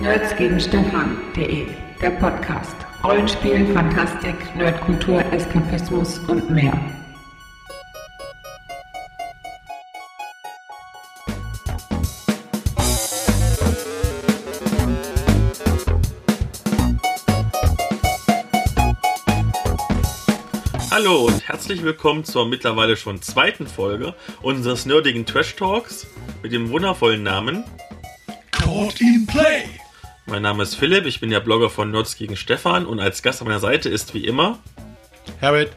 Nerds gegen Stefan.de, der Podcast. Rollenspiel, Fantastik, Nerdkultur, Eskapismus und mehr. Hallo und herzlich willkommen zur mittlerweile schon zweiten Folge unseres nerdigen Trash Talks mit dem wundervollen Namen. Caught in Play. Mein Name ist Philipp, ich bin der Blogger von Nerds gegen Stefan und als Gast an meiner Seite ist wie immer Herbert,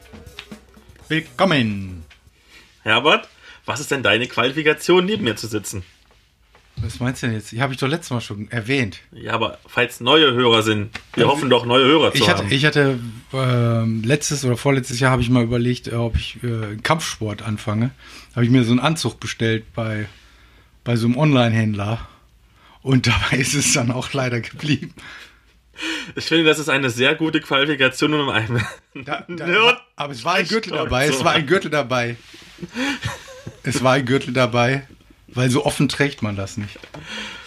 willkommen. Herbert. Was ist denn deine Qualifikation, neben mir zu sitzen? Was meinst du denn jetzt? Die habe ich doch letztes Mal schon erwähnt. Ja, aber falls neue Hörer sind, wir hoffen doch neue Hörer zu Ich hatte, haben. ich hatte ähm, letztes oder vorletztes Jahr habe ich mal überlegt, äh, ob ich äh, Kampfsport anfange. Habe ich mir so einen Anzug bestellt bei, bei so einem Online-Händler. Und dabei ist es dann auch leider geblieben. Ich finde, das ist eine sehr gute Qualifikation, um einem Da, da, Nerd- aber es war ein Gürtel dabei. Es war ein. Gürtel dabei. Es war ein Gürtel dabei, weil so offen trägt man das nicht.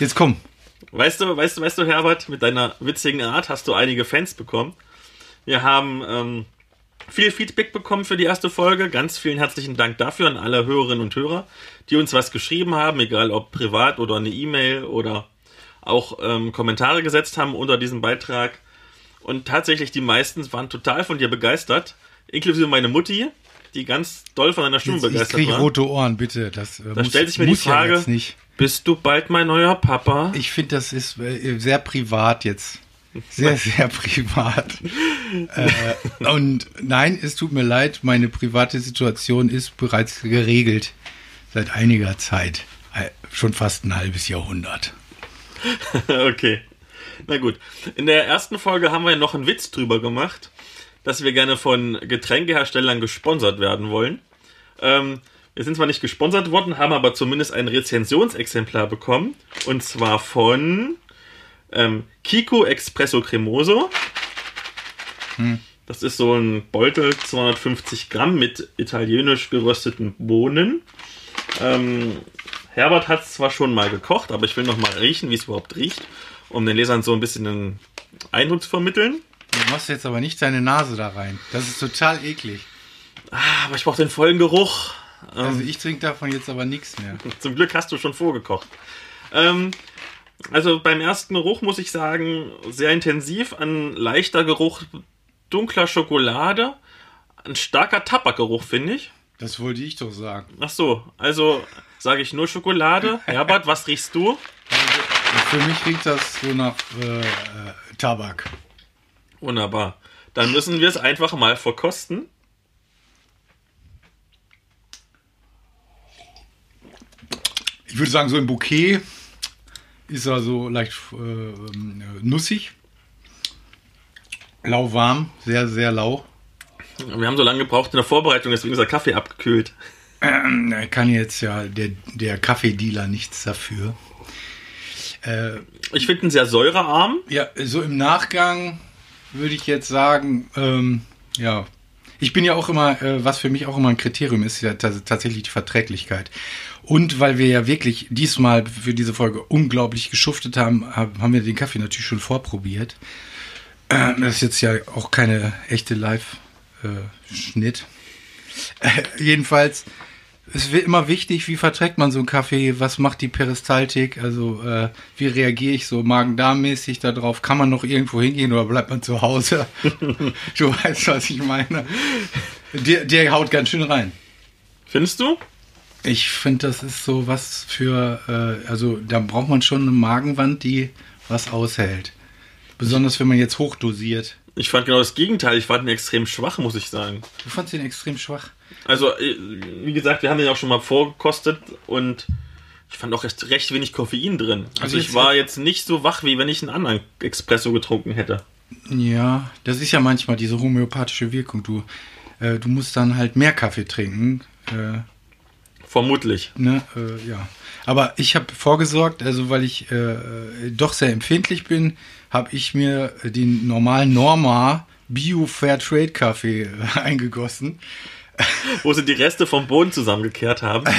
Jetzt komm. Weißt du, weißt du, weißt du, Herbert, mit deiner witzigen Art hast du einige Fans bekommen. Wir haben ähm, viel Feedback bekommen für die erste Folge. Ganz vielen herzlichen Dank dafür an alle Hörerinnen und Hörer, die uns was geschrieben haben, egal ob privat oder eine E-Mail oder auch ähm, Kommentare gesetzt haben unter diesem Beitrag. Und tatsächlich die meisten waren total von dir begeistert, inklusive meine Mutti, die ganz doll von deiner Stimme Jetzt, ich begeistert kriege war. rote Ohren, bitte. Das äh, Da stellt sich mir die muss ja Frage, nicht. bist du bald mein neuer Papa? Ich finde, das ist äh, sehr privat jetzt. Sehr, sehr privat. äh, und nein, es tut mir leid, meine private Situation ist bereits geregelt. Seit einiger Zeit. Äh, schon fast ein halbes Jahrhundert. okay. Na gut. In der ersten Folge haben wir noch einen Witz drüber gemacht, dass wir gerne von Getränkeherstellern gesponsert werden wollen. Ähm, wir sind zwar nicht gesponsert worden, haben aber zumindest ein Rezensionsexemplar bekommen. Und zwar von ähm, Kiko Espresso Cremoso. Das ist so ein Beutel, 250 Gramm mit italienisch gerösteten Bohnen. Ähm, Herbert hat es zwar schon mal gekocht, aber ich will noch mal riechen, wie es überhaupt riecht, um den Lesern so ein bisschen einen Eindruck zu vermitteln. Du machst jetzt aber nicht deine Nase da rein. Das ist total eklig. Ah, aber ich brauche den vollen Geruch. Also ich trinke davon jetzt aber nichts mehr. Zum Glück hast du schon vorgekocht. Ähm, also beim ersten Geruch muss ich sagen, sehr intensiv, ein leichter Geruch dunkler Schokolade, ein starker Tabakgeruch, finde ich. Das wollte ich doch sagen. Ach so, also sage ich nur Schokolade. Herbert, was riechst du? Und für mich riecht das so nach äh, äh, Tabak. Wunderbar. Dann müssen wir es einfach mal verkosten. Ich würde sagen, so im Bouquet ist er so leicht äh, nussig. Lauwarm, sehr, sehr lau. Wir haben so lange gebraucht in der Vorbereitung, deswegen ist der Kaffee abgekühlt. Ähm, kann jetzt ja der, der Kaffeedealer nichts dafür. Äh, Ich finde ihn sehr säurearm. ja, so im Nachgang würde ich jetzt sagen, ähm, ja, ich bin ja auch immer, äh, was für mich auch immer ein Kriterium ist, ja tats- tatsächlich die Verträglichkeit. Und weil wir ja wirklich diesmal für diese Folge unglaublich geschuftet haben, hab- haben wir den Kaffee natürlich schon vorprobiert. Äh, das ist jetzt ja auch keine echte Live-Schnitt. Äh, jedenfalls, es wird immer wichtig, wie verträgt man so einen Kaffee, was macht die Peristaltik, also äh, wie reagiere ich so Magen-Darm-mäßig darauf, kann man noch irgendwo hingehen oder bleibt man zu Hause? du weißt, was ich meine. Der, der haut ganz schön rein. Findest du? Ich finde, das ist so was für, äh, also da braucht man schon eine Magenwand, die was aushält. Besonders wenn man jetzt hochdosiert. Ich fand genau das Gegenteil. Ich fand ihn extrem schwach, muss ich sagen. Du fandst den extrem schwach. Also, äh, wie gesagt, wir haben den auch schon mal vorgekostet und ich fand auch recht, recht wenig Koffein drin. Also, Also ich war jetzt nicht so wach, wie wenn ich einen anderen Espresso getrunken hätte. Ja, das ist ja manchmal diese homöopathische Wirkung. Du, äh, du musst dann halt mehr Kaffee trinken. Äh, Vermutlich. ne, äh, ja. Aber ich habe vorgesorgt, also weil ich äh, doch sehr empfindlich bin, habe ich mir den normalen Norma Bio Fair Trade Kaffee äh, eingegossen. Wo sie die Reste vom Boden zusammengekehrt haben.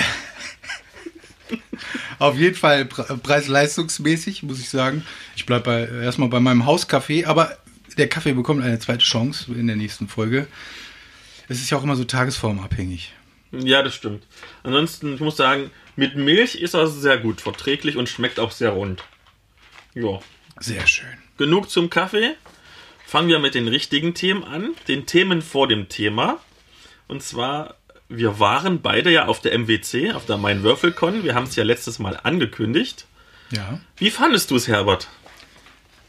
Auf jeden Fall pre- preis-leistungsmäßig, muss ich sagen. Ich bleibe bei, erstmal bei meinem Hauskaffee, aber der Kaffee bekommt eine zweite Chance in der nächsten Folge. Es ist ja auch immer so tagesformabhängig. Ja, das stimmt. Ansonsten, ich muss sagen, mit Milch ist er sehr gut verträglich und schmeckt auch sehr rund. Ja. Sehr schön. Genug zum Kaffee. Fangen wir mit den richtigen Themen an. Den Themen vor dem Thema. Und zwar, wir waren beide ja auf der MWC, auf der Main Würfelcon. Wir haben es ja letztes Mal angekündigt. Ja. Wie fandest du es, Herbert?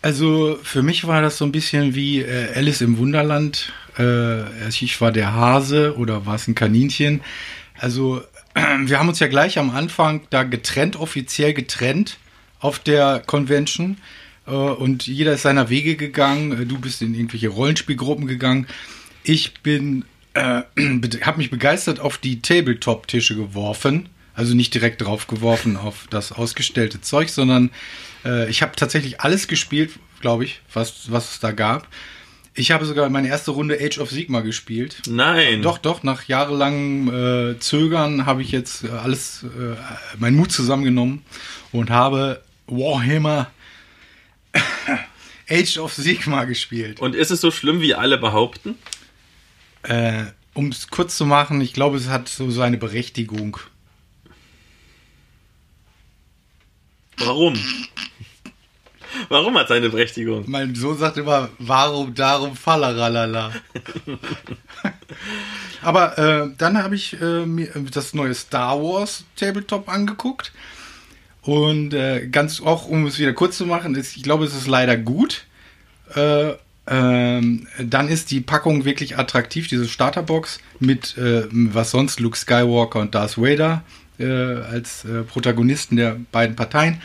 Also für mich war das so ein bisschen wie äh, Alice im Wunderland. Äh, ich war der Hase oder war es ein Kaninchen. Also wir haben uns ja gleich am Anfang da getrennt, offiziell getrennt auf der Convention. Äh, und jeder ist seiner Wege gegangen. Du bist in irgendwelche Rollenspielgruppen gegangen. Ich bin, äh, habe mich begeistert auf die Tabletop-Tische geworfen. Also nicht direkt drauf geworfen auf das ausgestellte Zeug, sondern äh, ich habe tatsächlich alles gespielt, glaube ich, was, was es da gab. Ich habe sogar meine erste Runde Age of Sigma gespielt. Nein. Doch, doch, nach jahrelangem äh, Zögern habe ich jetzt äh, alles, äh, meinen Mut zusammengenommen und habe Warhammer Age of Sigma gespielt. Und ist es so schlimm, wie alle behaupten? Äh, um es kurz zu machen, ich glaube, es hat so seine Berechtigung. Warum? Warum hat seine Berechtigung? Mein Sohn sagt immer, warum, darum, falleralala. Aber äh, dann habe ich äh, mir das neue Star Wars Tabletop angeguckt. Und äh, ganz auch, um es wieder kurz zu machen, ist, ich glaube, es ist leider gut. Äh, ähm, dann ist die Packung wirklich attraktiv, diese Starterbox mit äh, was sonst Luke Skywalker und Darth Vader äh, als äh, Protagonisten der beiden Parteien.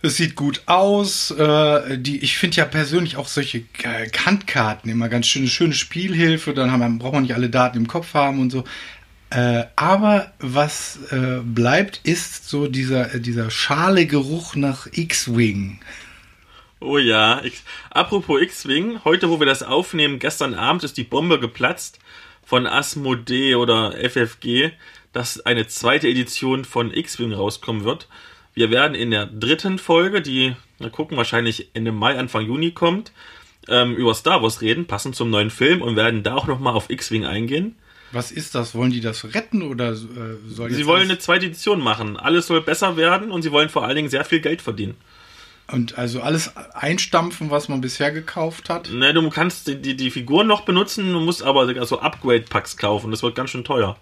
Es sieht gut aus. Äh, die, ich finde ja persönlich auch solche Handkarten immer ganz schöne, schöne Spielhilfe. Dann haben, braucht man nicht alle Daten im Kopf haben und so. Äh, aber was äh, bleibt, ist so dieser, dieser schale Geruch nach X-Wing. Oh ja. X Apropos X-Wing, heute, wo wir das aufnehmen, gestern Abend ist die Bombe geplatzt von Asmodee oder FFG, dass eine zweite Edition von X-Wing rauskommen wird. Wir werden in der dritten Folge, die, mal gucken, wahrscheinlich Ende Mai, Anfang Juni kommt, ähm, über Star Wars reden, passend zum neuen Film und werden da auch nochmal auf X-Wing eingehen. Was ist das? Wollen die das retten oder äh, soll Sie wollen eine zweite Edition machen. Alles soll besser werden und sie wollen vor allen Dingen sehr viel Geld verdienen. Und also alles einstampfen, was man bisher gekauft hat? Ne, du kannst die, die, die Figuren noch benutzen, du musst aber so Upgrade-Packs kaufen. Das wird ganz schön teuer.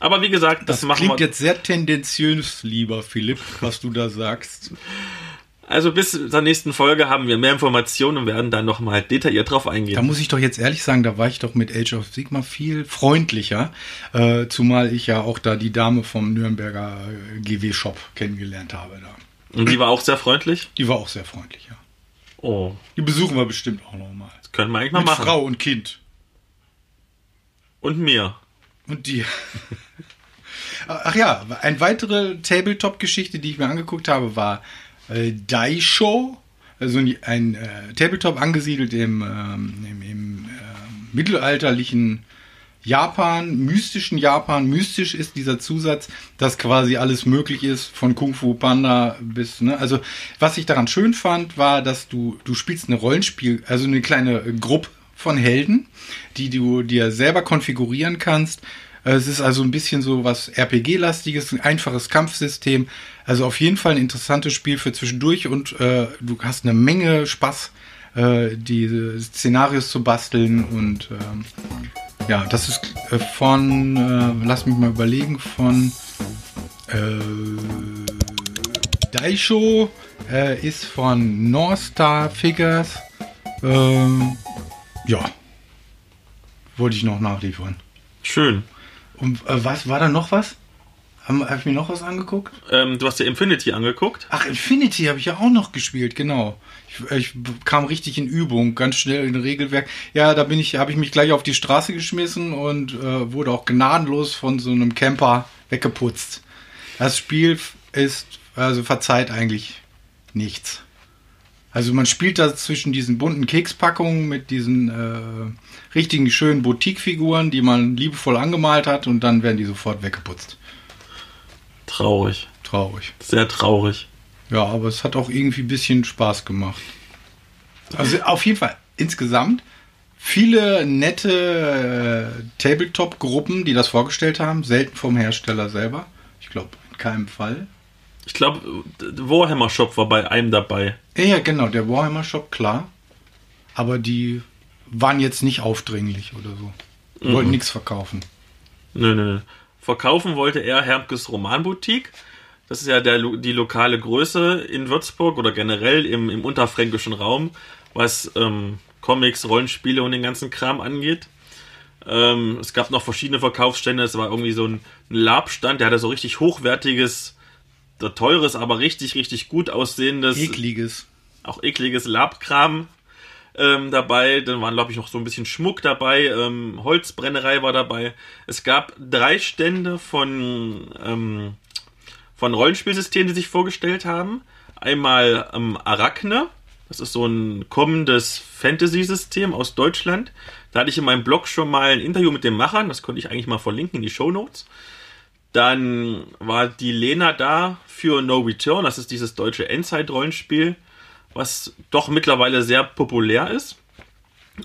Aber wie gesagt, das, Das machen klingt wir. jetzt sehr tendenziös, lieber Philipp, was du da sagst. Also bis zur nächsten Folge haben wir mehr Informationen und werden dann nochmal detailliert drauf Da eingehen. muss ich doch jetzt ehrlich sagen, da war ich doch mit Age of Sigma viel freundlicher, äh, zumal ich ja auch da die Dame vom Nürnberger äh, GW-Shop kennengelernt habe. Da. Und die war auch sehr freundlich. Die war auch sehr freundlich, ja. Oh, Die besuchen wir bestimmt auch nochmal. das können wir eigentlich mal Mit machen. Frau und Kind. Und mir. Und dir. Ach ja, eine weitere Tabletop-Geschichte, die ich mir angeguckt habe, war äh, Daisho. Also ein, äh, Tabletop angesiedelt im, ähm, im, im äh, mittelalterlichen Japan, mystischen Japan. Mystisch ist dieser Zusatz, dass quasi alles möglich ist, von Kung Fu Panda bis, ne? Also, was ich daran schön fand, war, dass du, du spielst eine Rollenspiel, also eine kleine Gruppe von Helden, die du dir selber konfigurieren kannst. Es ist also ein bisschen so was RPG-lastiges, ein einfaches Kampfsystem. Also auf jeden Fall ein interessantes Spiel für zwischendurch und äh, du hast eine Menge Spaß, äh, diese Szenarios zu basteln und ähm, ja, das ist äh, von, äh, lass mich mal überlegen, von äh, Daisho äh, ist von North Star Figures. Ähm, ja, wollte ich noch nachliefern. Schön. Und äh, was war da noch was? Habe hab ich mir noch was angeguckt? Ähm, du hast dir Infinity angeguckt. Ach, Infinity habe ich ja auch noch gespielt, genau. Ich, ich kam richtig in Übung, ganz schnell in Regelwerk. Ja, da bin ich, habe ich mich gleich auf die Straße geschmissen und äh, wurde auch gnadenlos von so einem Camper weggeputzt. Das Spiel ist, also verzeiht eigentlich nichts. Also man spielt da zwischen diesen bunten Kekspackungen mit diesen äh, richtigen schönen Boutique-Figuren, die man liebevoll angemalt hat und dann werden die sofort weggeputzt. Traurig. traurig. Sehr traurig. Ja, aber es hat auch irgendwie ein bisschen Spaß gemacht. Also auf jeden Fall insgesamt viele nette äh, Tabletop-Gruppen, die das vorgestellt haben, selten vom Hersteller selber. Ich glaube, in keinem Fall. Ich glaube, Warhammer Shop war bei einem dabei. Ja, genau, der Warhammer Shop, klar. Aber die waren jetzt nicht aufdringlich oder so. Die wollten nichts verkaufen. Nö, nö, nö. Verkaufen wollte er Hermkes Romanboutique. Das ist ja der, die lokale Größe in Würzburg oder generell im, im unterfränkischen Raum, was ähm, Comics, Rollenspiele und den ganzen Kram angeht. Ähm, es gab noch verschiedene Verkaufsstände. Es war irgendwie so ein, ein Labstand, der hatte so richtig hochwertiges, teures, aber richtig, richtig gut aussehendes Ekliges. auch ekliges Labkram ähm, dabei. Dann waren, glaube ich, noch so ein bisschen Schmuck dabei. Ähm, Holzbrennerei war dabei. Es gab drei Stände von, ähm, von Rollenspielsystemen, die sich vorgestellt haben. Einmal ähm, Arachne. Das ist so ein kommendes Fantasy-System aus Deutschland. Da hatte ich in meinem Blog schon mal ein Interview mit den Machern. Das konnte ich eigentlich mal verlinken in die Show Notes. Dann war die Lena da für No Return. Das ist dieses deutsche Endzeit-Rollenspiel, was doch mittlerweile sehr populär ist.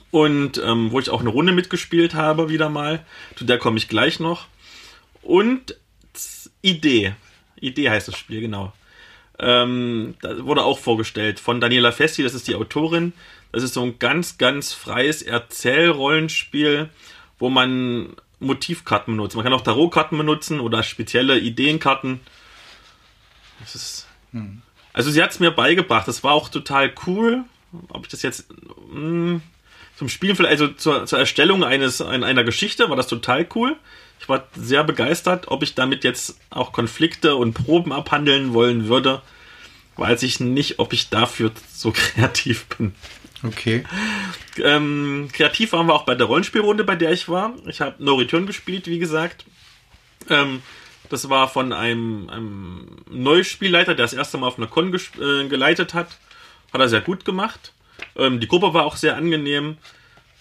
Und ähm, wo ich auch eine Runde mitgespielt habe, wieder mal. Zu der komme ich gleich noch. Und Idee. Idee heißt das Spiel, genau. Ähm, da wurde auch vorgestellt von Daniela Festi, das ist die Autorin. Das ist so ein ganz, ganz freies Erzählrollenspiel, wo man Motivkarten benutzt. Man kann auch Tarotkarten benutzen oder spezielle Ideenkarten. Das ist, also sie hat es mir beigebracht. Das war auch total cool. Ob ich das jetzt mh, zum Spielen, vielleicht- also zur, zur Erstellung eines ein- einer Geschichte war das total cool. Ich war sehr begeistert. Ob ich damit jetzt auch Konflikte und Proben abhandeln wollen würde, weiß ich nicht, ob ich dafür so kreativ bin. Okay. Ähm, kreativ waren wir auch bei der Rollenspielrunde, bei der ich war. Ich habe No Return gespielt, wie gesagt. Ähm, das war von einem, einem Neuspielleiter, der das erste Mal auf einer Con äh, geleitet hat. Hat er sehr gut gemacht. Ähm, die Gruppe war auch sehr angenehm.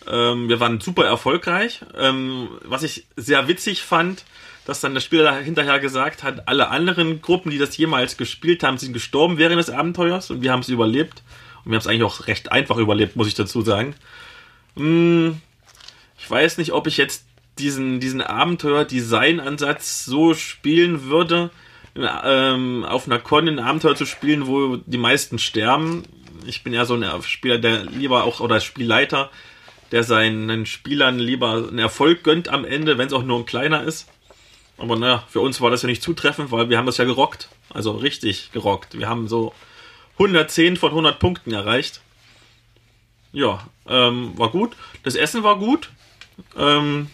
Ähm, wir waren super erfolgreich. Ähm, was ich sehr witzig fand, dass dann der Spieler hinterher gesagt hat, alle anderen Gruppen, die das jemals gespielt haben, sind gestorben während des Abenteuers und wir haben es überlebt. Und wir haben es eigentlich auch recht einfach überlebt, muss ich dazu sagen. Hm, ich weiß nicht, ob ich jetzt diesen, diesen Abenteuer-Design-Ansatz so spielen würde, ähm, auf einer Con ein Abenteuer zu spielen, wo die meisten sterben. Ich bin eher so ein Spieler, der lieber auch, oder Spielleiter, der seinen Spielern lieber einen Erfolg gönnt am Ende, wenn es auch nur ein kleiner ist. Aber naja, für uns war das ja nicht zutreffend, weil wir haben das ja gerockt. Also richtig gerockt. Wir haben so 110 von 100 Punkten erreicht. Ja, ähm, war gut. Das Essen war gut. Ähm,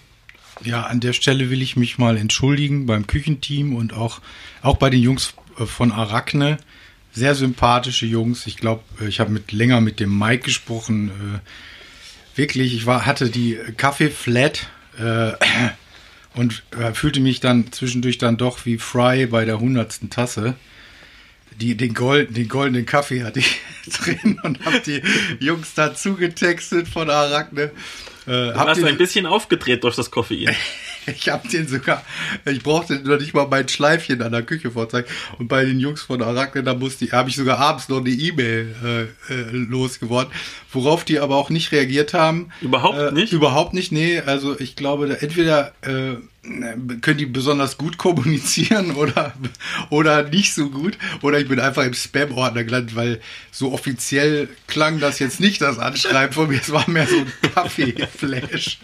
Ja, an der Stelle will ich mich mal entschuldigen beim Küchenteam und auch, auch bei den Jungs äh, von Arachne. Sehr sympathische Jungs. Ich glaube, ich habe mit länger mit dem Mike gesprochen. Äh, wirklich, ich war, hatte die Kaffee flat äh, und äh, fühlte mich dann zwischendurch dann doch wie Fry bei der hundertsten Tasse. Die, den, Gold, den goldenen Kaffee hatte ich drin und habe die Jungs dazu getextet von Arachne. Äh, du hast den- ein bisschen aufgedreht durch das Koffein. ich habe den sogar, ich brauchte noch nicht mal mein Schleifchen an der Küche vorzeigen. Und bei den Jungs von Arachne, da musste ich, habe ich sogar abends noch eine E-Mail äh, äh, losgeworden, worauf die aber auch nicht reagiert haben. Überhaupt äh, nicht? Überhaupt nicht, nee. Also ich glaube, da entweder äh, können die besonders gut kommunizieren oder, oder nicht so gut. Oder ich bin einfach im Spam-Ordner gelandet, weil so offiziell klang das jetzt nicht, das Anschreiben von mir. Es war mehr so ein Kaffee-Flash.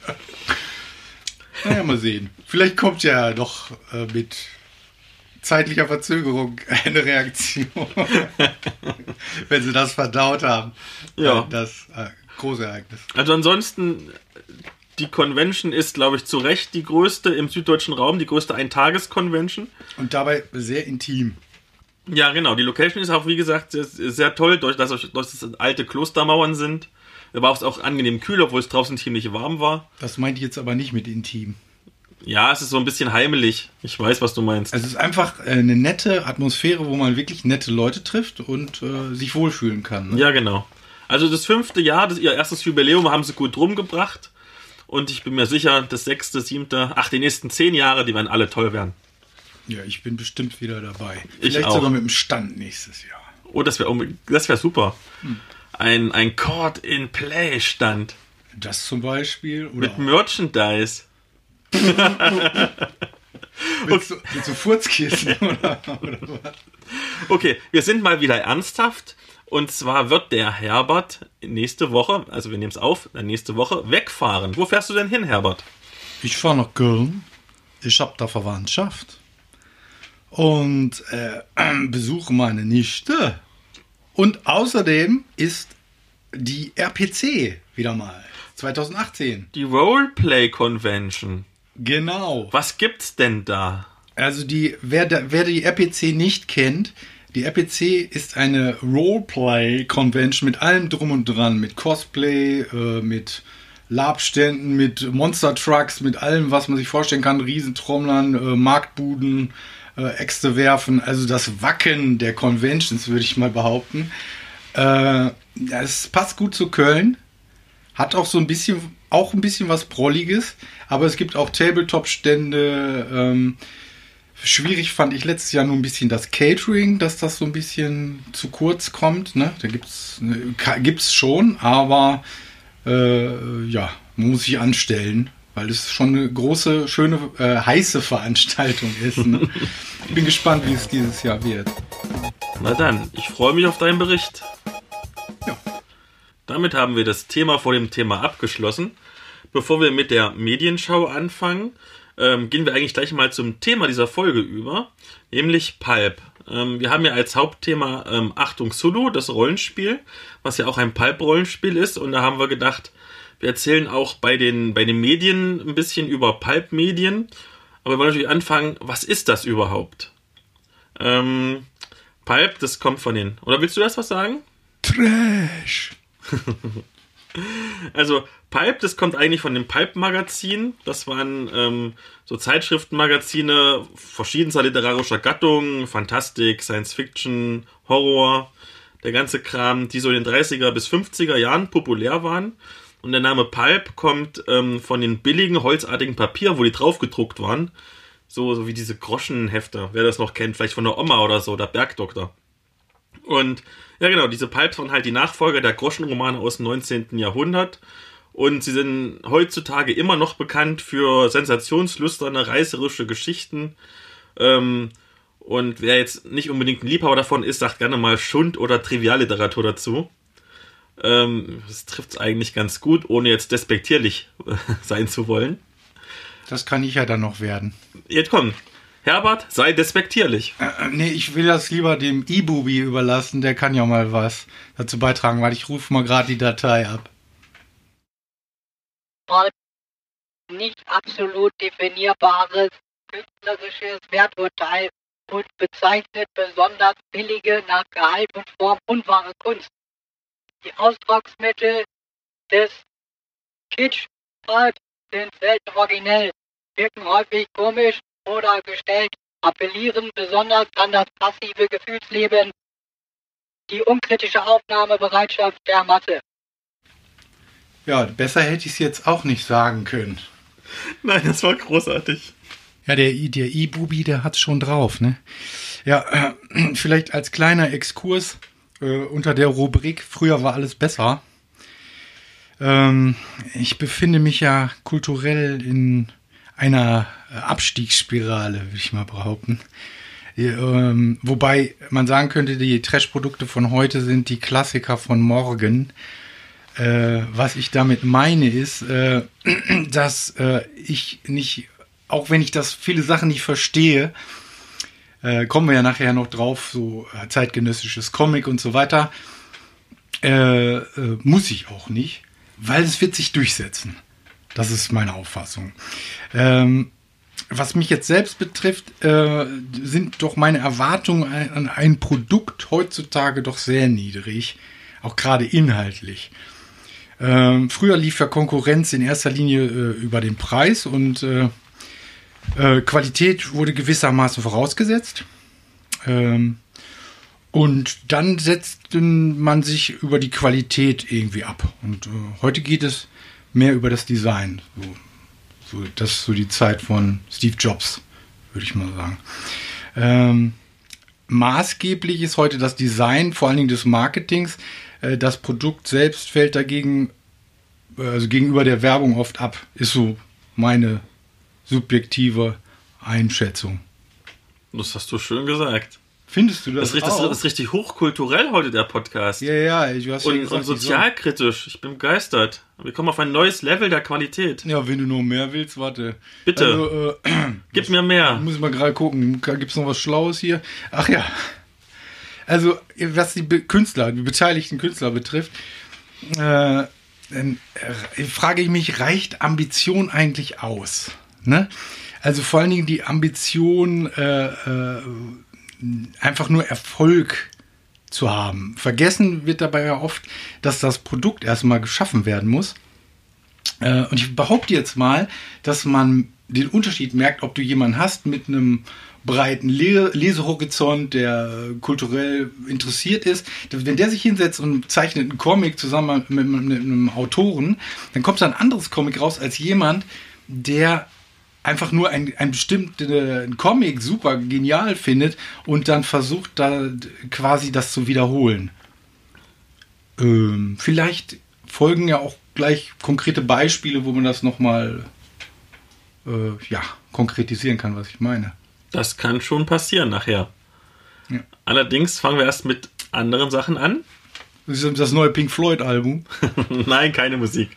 Naja, mal sehen. Vielleicht kommt ja noch äh, mit zeitlicher Verzögerung eine Reaktion, wenn sie das verdaut haben. Ja. Äh, Das äh, große Ereignis. Also ansonsten, die Convention ist, glaube ich, zu Recht die größte im süddeutschen Raum, die größte Eintages-Convention. Und dabei sehr intim. Ja, genau. Die Location ist auch, wie gesagt, sehr, sehr toll, durch dass durch dass es alte Klostermauern sind. War es auch angenehm kühl, obwohl es draußen ziemlich warm war. Das meinte ich jetzt aber nicht mit intim. Ja, es ist so ein bisschen heimelig. Ich weiß, was du meinst. Also es ist einfach äh, eine nette Atmosphäre, wo man wirklich nette Leute trifft und äh, sich wohlfühlen kann. Ne? Ja, genau. Also das fünfte Jahr, das, ihr erstes Jubiläum haben sie gut rumgebracht. Und ich bin mir sicher, das sechste, siebte, ach, die nächsten zehn Jahre, die werden alle toll werden. Ja, ich bin bestimmt wieder dabei. Ich Vielleicht auch. sogar mit dem Stand nächstes Jahr. Oh, das wäre das wär super. Ein, ein Court in Play stand Das zum Beispiel. Oder mit Merchandise. mit, so, so Furzkissen oder, oder was? Okay, wir sind mal wieder ernsthaft. Und zwar wird der Herbert nächste Woche, also wir nehmen es auf, nächste Woche wegfahren. Wo fährst du denn hin, Herbert? Ich fahre nach Köln. Ich habe da Verwandtschaft. Und äh, besuche meine Nichte. Und außerdem ist die RPC wieder mal. 2018. Die Roleplay Convention. Genau. Was gibt's denn da? Also die, wer, da, wer die RPC nicht kennt, die RPC ist eine Roleplay-Convention mit allem drum und dran, mit Cosplay, äh, mit Labständen, mit Monster Trucks, mit allem, was man sich vorstellen kann, Riesentrommlern, äh, Marktbuden, äh, Äxte werfen, also das Wacken der Conventions, würde ich mal behaupten. Äh, das passt gut zu Köln, hat auch so ein bisschen, auch ein bisschen was Prolliges, aber es gibt auch Tabletop-Stände, ähm, Schwierig fand ich letztes Jahr nur ein bisschen das Catering, dass das so ein bisschen zu kurz kommt. Ne? Da gibt's ne, ka- gibt's schon, aber äh, ja, muss sich anstellen, weil es schon eine große, schöne, äh, heiße Veranstaltung ist. Ne? ich bin gespannt, wie es dieses Jahr wird. Na dann, ich freue mich auf deinen Bericht. Ja. Damit haben wir das Thema vor dem Thema abgeschlossen. Bevor wir mit der Medienschau anfangen, ähm, gehen wir eigentlich gleich mal zum Thema dieser Folge über, nämlich Pulp. Ähm, wir haben ja als Hauptthema ähm, Achtung Sulu, das Rollenspiel, was ja auch ein Pulp-Rollenspiel ist. Und da haben wir gedacht, wir erzählen auch bei den, bei den Medien ein bisschen über Pulp-Medien. Aber wir wollen natürlich anfangen, was ist das überhaupt? Ähm, Pulp, das kommt von den. Oder willst du erst was sagen? Trash. Also Pulp, das kommt eigentlich von dem Pulp-Magazin. Das waren ähm, so Zeitschriftenmagazine verschiedenster literarischer Gattungen, Fantastik, Science Fiction, Horror, der ganze Kram, die so in den 30er bis 50er Jahren populär waren. Und der Name Pulp kommt ähm, von den billigen, holzartigen Papier, wo die drauf gedruckt waren. So, so wie diese Groschenhefter, wer das noch kennt, vielleicht von der Oma oder so, der Bergdoktor. Und ja, genau, diese Pulps waren halt die Nachfolger der Groschenromane aus dem 19. Jahrhundert. Und sie sind heutzutage immer noch bekannt für sensationslüsterne, reißerische Geschichten. Ähm, und wer jetzt nicht unbedingt ein Liebhaber davon ist, sagt gerne mal Schund- oder Trivialliteratur dazu. Ähm, das trifft es eigentlich ganz gut, ohne jetzt despektierlich sein zu wollen. Das kann ich ja dann noch werden. Jetzt komm, Herbert, sei despektierlich. Äh, nee, ich will das lieber dem E-Bubi überlassen, der kann ja mal was dazu beitragen, weil ich rufe mal gerade die Datei ab. Nicht absolut definierbares künstlerisches Werturteil und bezeichnet besonders billige, nach Gehalt und Form unwahre Kunst. Die Ausdrucksmittel des Kitsch Pulp sind selten originell, wirken häufig komisch oder gestellt, appellieren besonders an das passive Gefühlsleben, die unkritische Aufnahmebereitschaft der Masse. Ja, besser hätte ich es jetzt auch nicht sagen können. Nein, das war großartig. Ja, der, der E-Bubi, der hat's schon drauf, ne? Ja, äh, vielleicht als kleiner Exkurs äh, unter der Rubrik Früher war alles besser. Ähm, ich befinde mich ja kulturell in einer äh, Abstiegsspirale, würde ich mal behaupten. Ja, ähm, wobei man sagen könnte, die Trash-Produkte von heute sind die Klassiker von morgen. Äh, was ich damit meine ist, äh, dass äh, ich nicht, auch wenn ich das viele Sachen nicht verstehe, äh, kommen wir ja nachher noch drauf, so äh, zeitgenössisches Comic und so weiter, äh, äh, muss ich auch nicht, weil es wird sich durchsetzen. Das ist meine Auffassung. Ähm, was mich jetzt selbst betrifft, äh, sind doch meine Erwartungen an ein Produkt heutzutage doch sehr niedrig, auch gerade inhaltlich. Ähm, früher lief ja Konkurrenz in erster Linie äh, über den Preis und äh, Qualität wurde gewissermaßen vorausgesetzt. Ähm, und dann setzte man sich über die Qualität irgendwie ab. Und äh, heute geht es mehr über das Design. So, so, das ist so die Zeit von Steve Jobs, würde ich mal sagen. Ähm, maßgeblich ist heute das Design, vor allen Dingen des Marketings. Äh, das Produkt selbst fällt dagegen, äh, also gegenüber der Werbung oft ab. Ist so meine subjektive Einschätzung. Das hast du schön gesagt. Findest du Das das, ist, richtig, auch? das ist richtig hochkulturell heute, der Podcast. ja, ja, ich, du hast ja und, gesagt, und sozialkritisch. Ich bin begeistert. Wir kommen auf ein neues Level der Qualität. Ja, wenn du noch mehr willst, warte. Bitte. Also, äh, Gib mir mehr. Muss ich mal gerade gucken. Gibt es noch was Schlaues hier? Ach ja. Also, was die Künstler, die beteiligten Künstler betrifft, äh, dann äh, frage ich mich, reicht Ambition eigentlich aus? Ne? Also vor allen Dingen die Ambition, äh, äh, einfach nur Erfolg zu haben. Vergessen wird dabei ja oft, dass das Produkt erstmal geschaffen werden muss. Äh, und ich behaupte jetzt mal, dass man den Unterschied merkt, ob du jemanden hast mit einem breiten Le Lesehorizont, der kulturell interessiert ist. Wenn der sich hinsetzt und zeichnet einen Comic zusammen mit, mit, mit einem Autoren, dann kommt da ein anderes Comic raus als jemand, der einfach nur ein, ein bestimmten Comic super genial findet und dann versucht da quasi das zu wiederholen. Ähm, vielleicht folgen ja auch gleich konkrete Beispiele, wo man das nochmal äh, ja, konkretisieren kann, was ich meine. Das kann schon passieren nachher. Ja. Allerdings fangen wir erst mit anderen Sachen an. Das ist das neue Pink Floyd Album. Nein, keine Musik.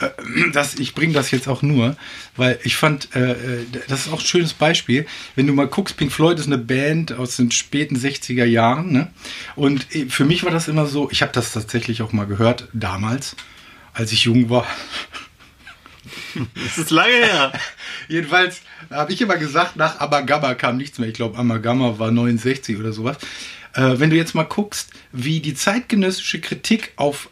Das, ich bringe das jetzt auch nur, weil ich fand, äh, äh, das ist auch ein schönes Beispiel. Wenn du mal guckst, Pink Floyd ist eine Band aus den späten 60er Jahren. Ne? Und äh, für mich war das immer so, ich habe das tatsächlich auch mal gehört, damals, als ich jung war. Das ist lange her. Jedenfalls habe ich immer gesagt, nach Amagama kam nichts mehr. Ich glaube, Amagama war 69 oder sowas. Äh, wenn du jetzt mal guckst, wie die zeitgenössische Kritik auf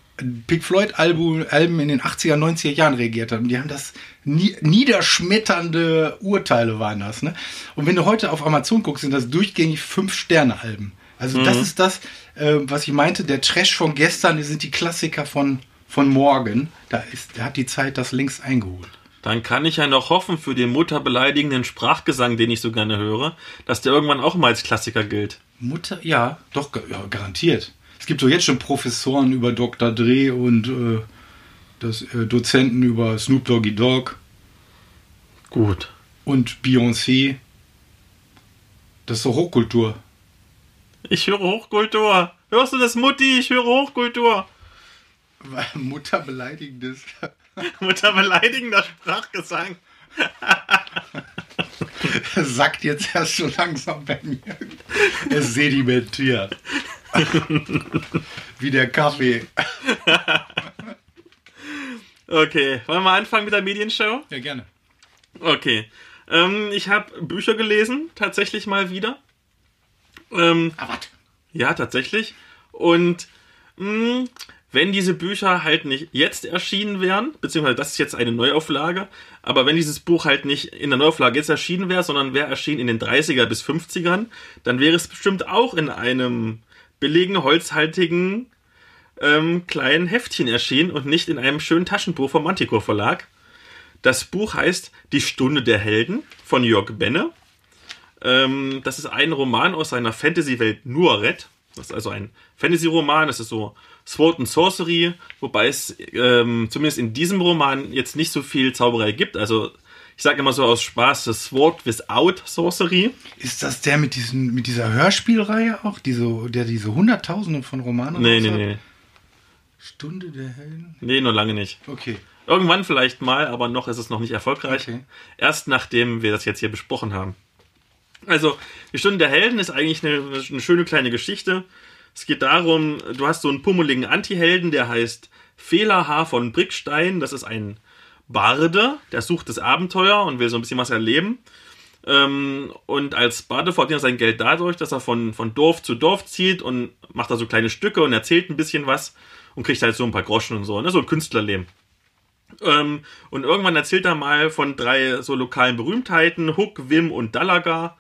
Pink Floyd Album, Alben in den 80er, 90er Jahren reagiert haben, die haben das nie, niederschmetternde Urteile waren das. Ne? Und wenn du heute auf Amazon guckst, sind das durchgängig Fünf-Sterne-Alben. Also das ist das, äh, was ich meinte, der Trash von gestern sind die Klassiker von, von morgen. Da, ist, da hat die Zeit das längst eingeholt. Dann kann ich ja noch hoffen für den mutterbeleidigenden Sprachgesang, den ich so gerne höre, dass der irgendwann auch mal als Klassiker gilt. Mutter, ja, doch, ja, garantiert. Es gibt doch jetzt schon Professoren über Dr. Dre und äh, das, äh, Dozenten über Snoop Doggy Dogg Gut. und Beyoncé. Das ist doch Hochkultur. Ich höre Hochkultur. Hörst du das, Mutti? Ich höre Hochkultur. Mutter beleidigendes. Mutterbeleidigender Sprachgesang. Sackt jetzt erst so langsam bei mir. Es sedimentiert. Wie der Kaffee. Okay, wollen wir anfangen mit der Medienshow? Ja, gerne. Okay. Ähm, ich habe Bücher gelesen, tatsächlich mal wieder. Ähm, Ah, was? ja, tatsächlich. Und mh, wenn diese Bücher halt nicht jetzt erschienen wären, beziehungsweise das ist jetzt eine Neuauflage, aber wenn dieses Buch halt nicht in der Neuauflage jetzt erschienen wäre, sondern wäre erschienen in den 30er bis 50ern, dann wäre es bestimmt auch in einem billigen, holzhaltigen ähm, kleinen Heftchen erschienen und nicht in einem schönen Taschenbuch vom Manticore Verlag. Das Buch heißt Die Stunde der Helden von Jörg Benne. Ähm, das ist ein Roman aus seiner Fantasy-Welt Nuaret. Das ist also ein Fantasy-Roman. Das ist so Sword and Sorcery, wobei es ähm, zumindest in diesem Roman jetzt nicht so viel Zauberei gibt. Also ich sage immer so aus Spaß, das Sword without Sorcery. Ist das der mit, diesen, mit dieser Hörspielreihe auch? Diese, der diese Hunderttausende von Romanen Nee, nee, hat? nee. Stunde der Helden? Nee, nur lange nicht. Okay. Irgendwann vielleicht mal, aber noch ist es noch nicht erfolgreich. Okay. Erst nachdem wir das jetzt hier besprochen haben. Also, die Stunde der Helden ist eigentlich eine, eine schöne kleine Geschichte. Es geht darum, du hast so einen pummeligen Anti-Helden, der heißt Fehlerhaar von Brickstein. Das ist ein Barde, der sucht das Abenteuer und will so ein bisschen was erleben. Ähm, und als Barde verdient er sein Geld dadurch, dass er von, von Dorf zu Dorf zieht und macht da so kleine Stücke und erzählt ein bisschen was und kriegt halt so ein paar Groschen und so, ne? so ein Künstlerleben. Ähm, und irgendwann erzählt er mal von drei so lokalen Berühmtheiten, Hook, Wim und Dalaga.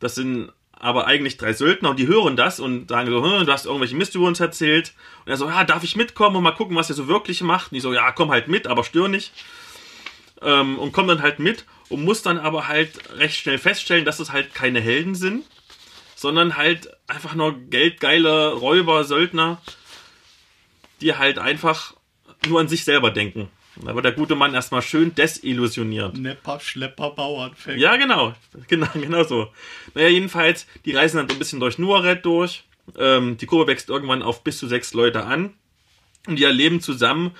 Das sind aber eigentlich drei Söldner und die hören das und sagen so, hm, du hast irgendwelche Mist über uns erzählt. Und er so, ja, darf ich mitkommen und mal gucken, was ihr so wirklich macht? Und die so, ja, komm halt mit, aber stör nicht. Ähm, und kommt dann halt mit und muss dann aber halt recht schnell feststellen, dass es halt keine Helden sind, sondern halt einfach nur geldgeile Räuber, Söldner, die halt einfach nur an sich selber denken. Da wird der gute Mann erstmal schön desillusioniert. Nepper, Schlepper, Bauernfänger. Ja, genau. Genau, genau so. Naja, jedenfalls, die reisen dann so ein bisschen durch Nuaret durch. Ähm, die Gruppe wächst irgendwann auf bis zu sechs Leute an. Und die erleben zusammen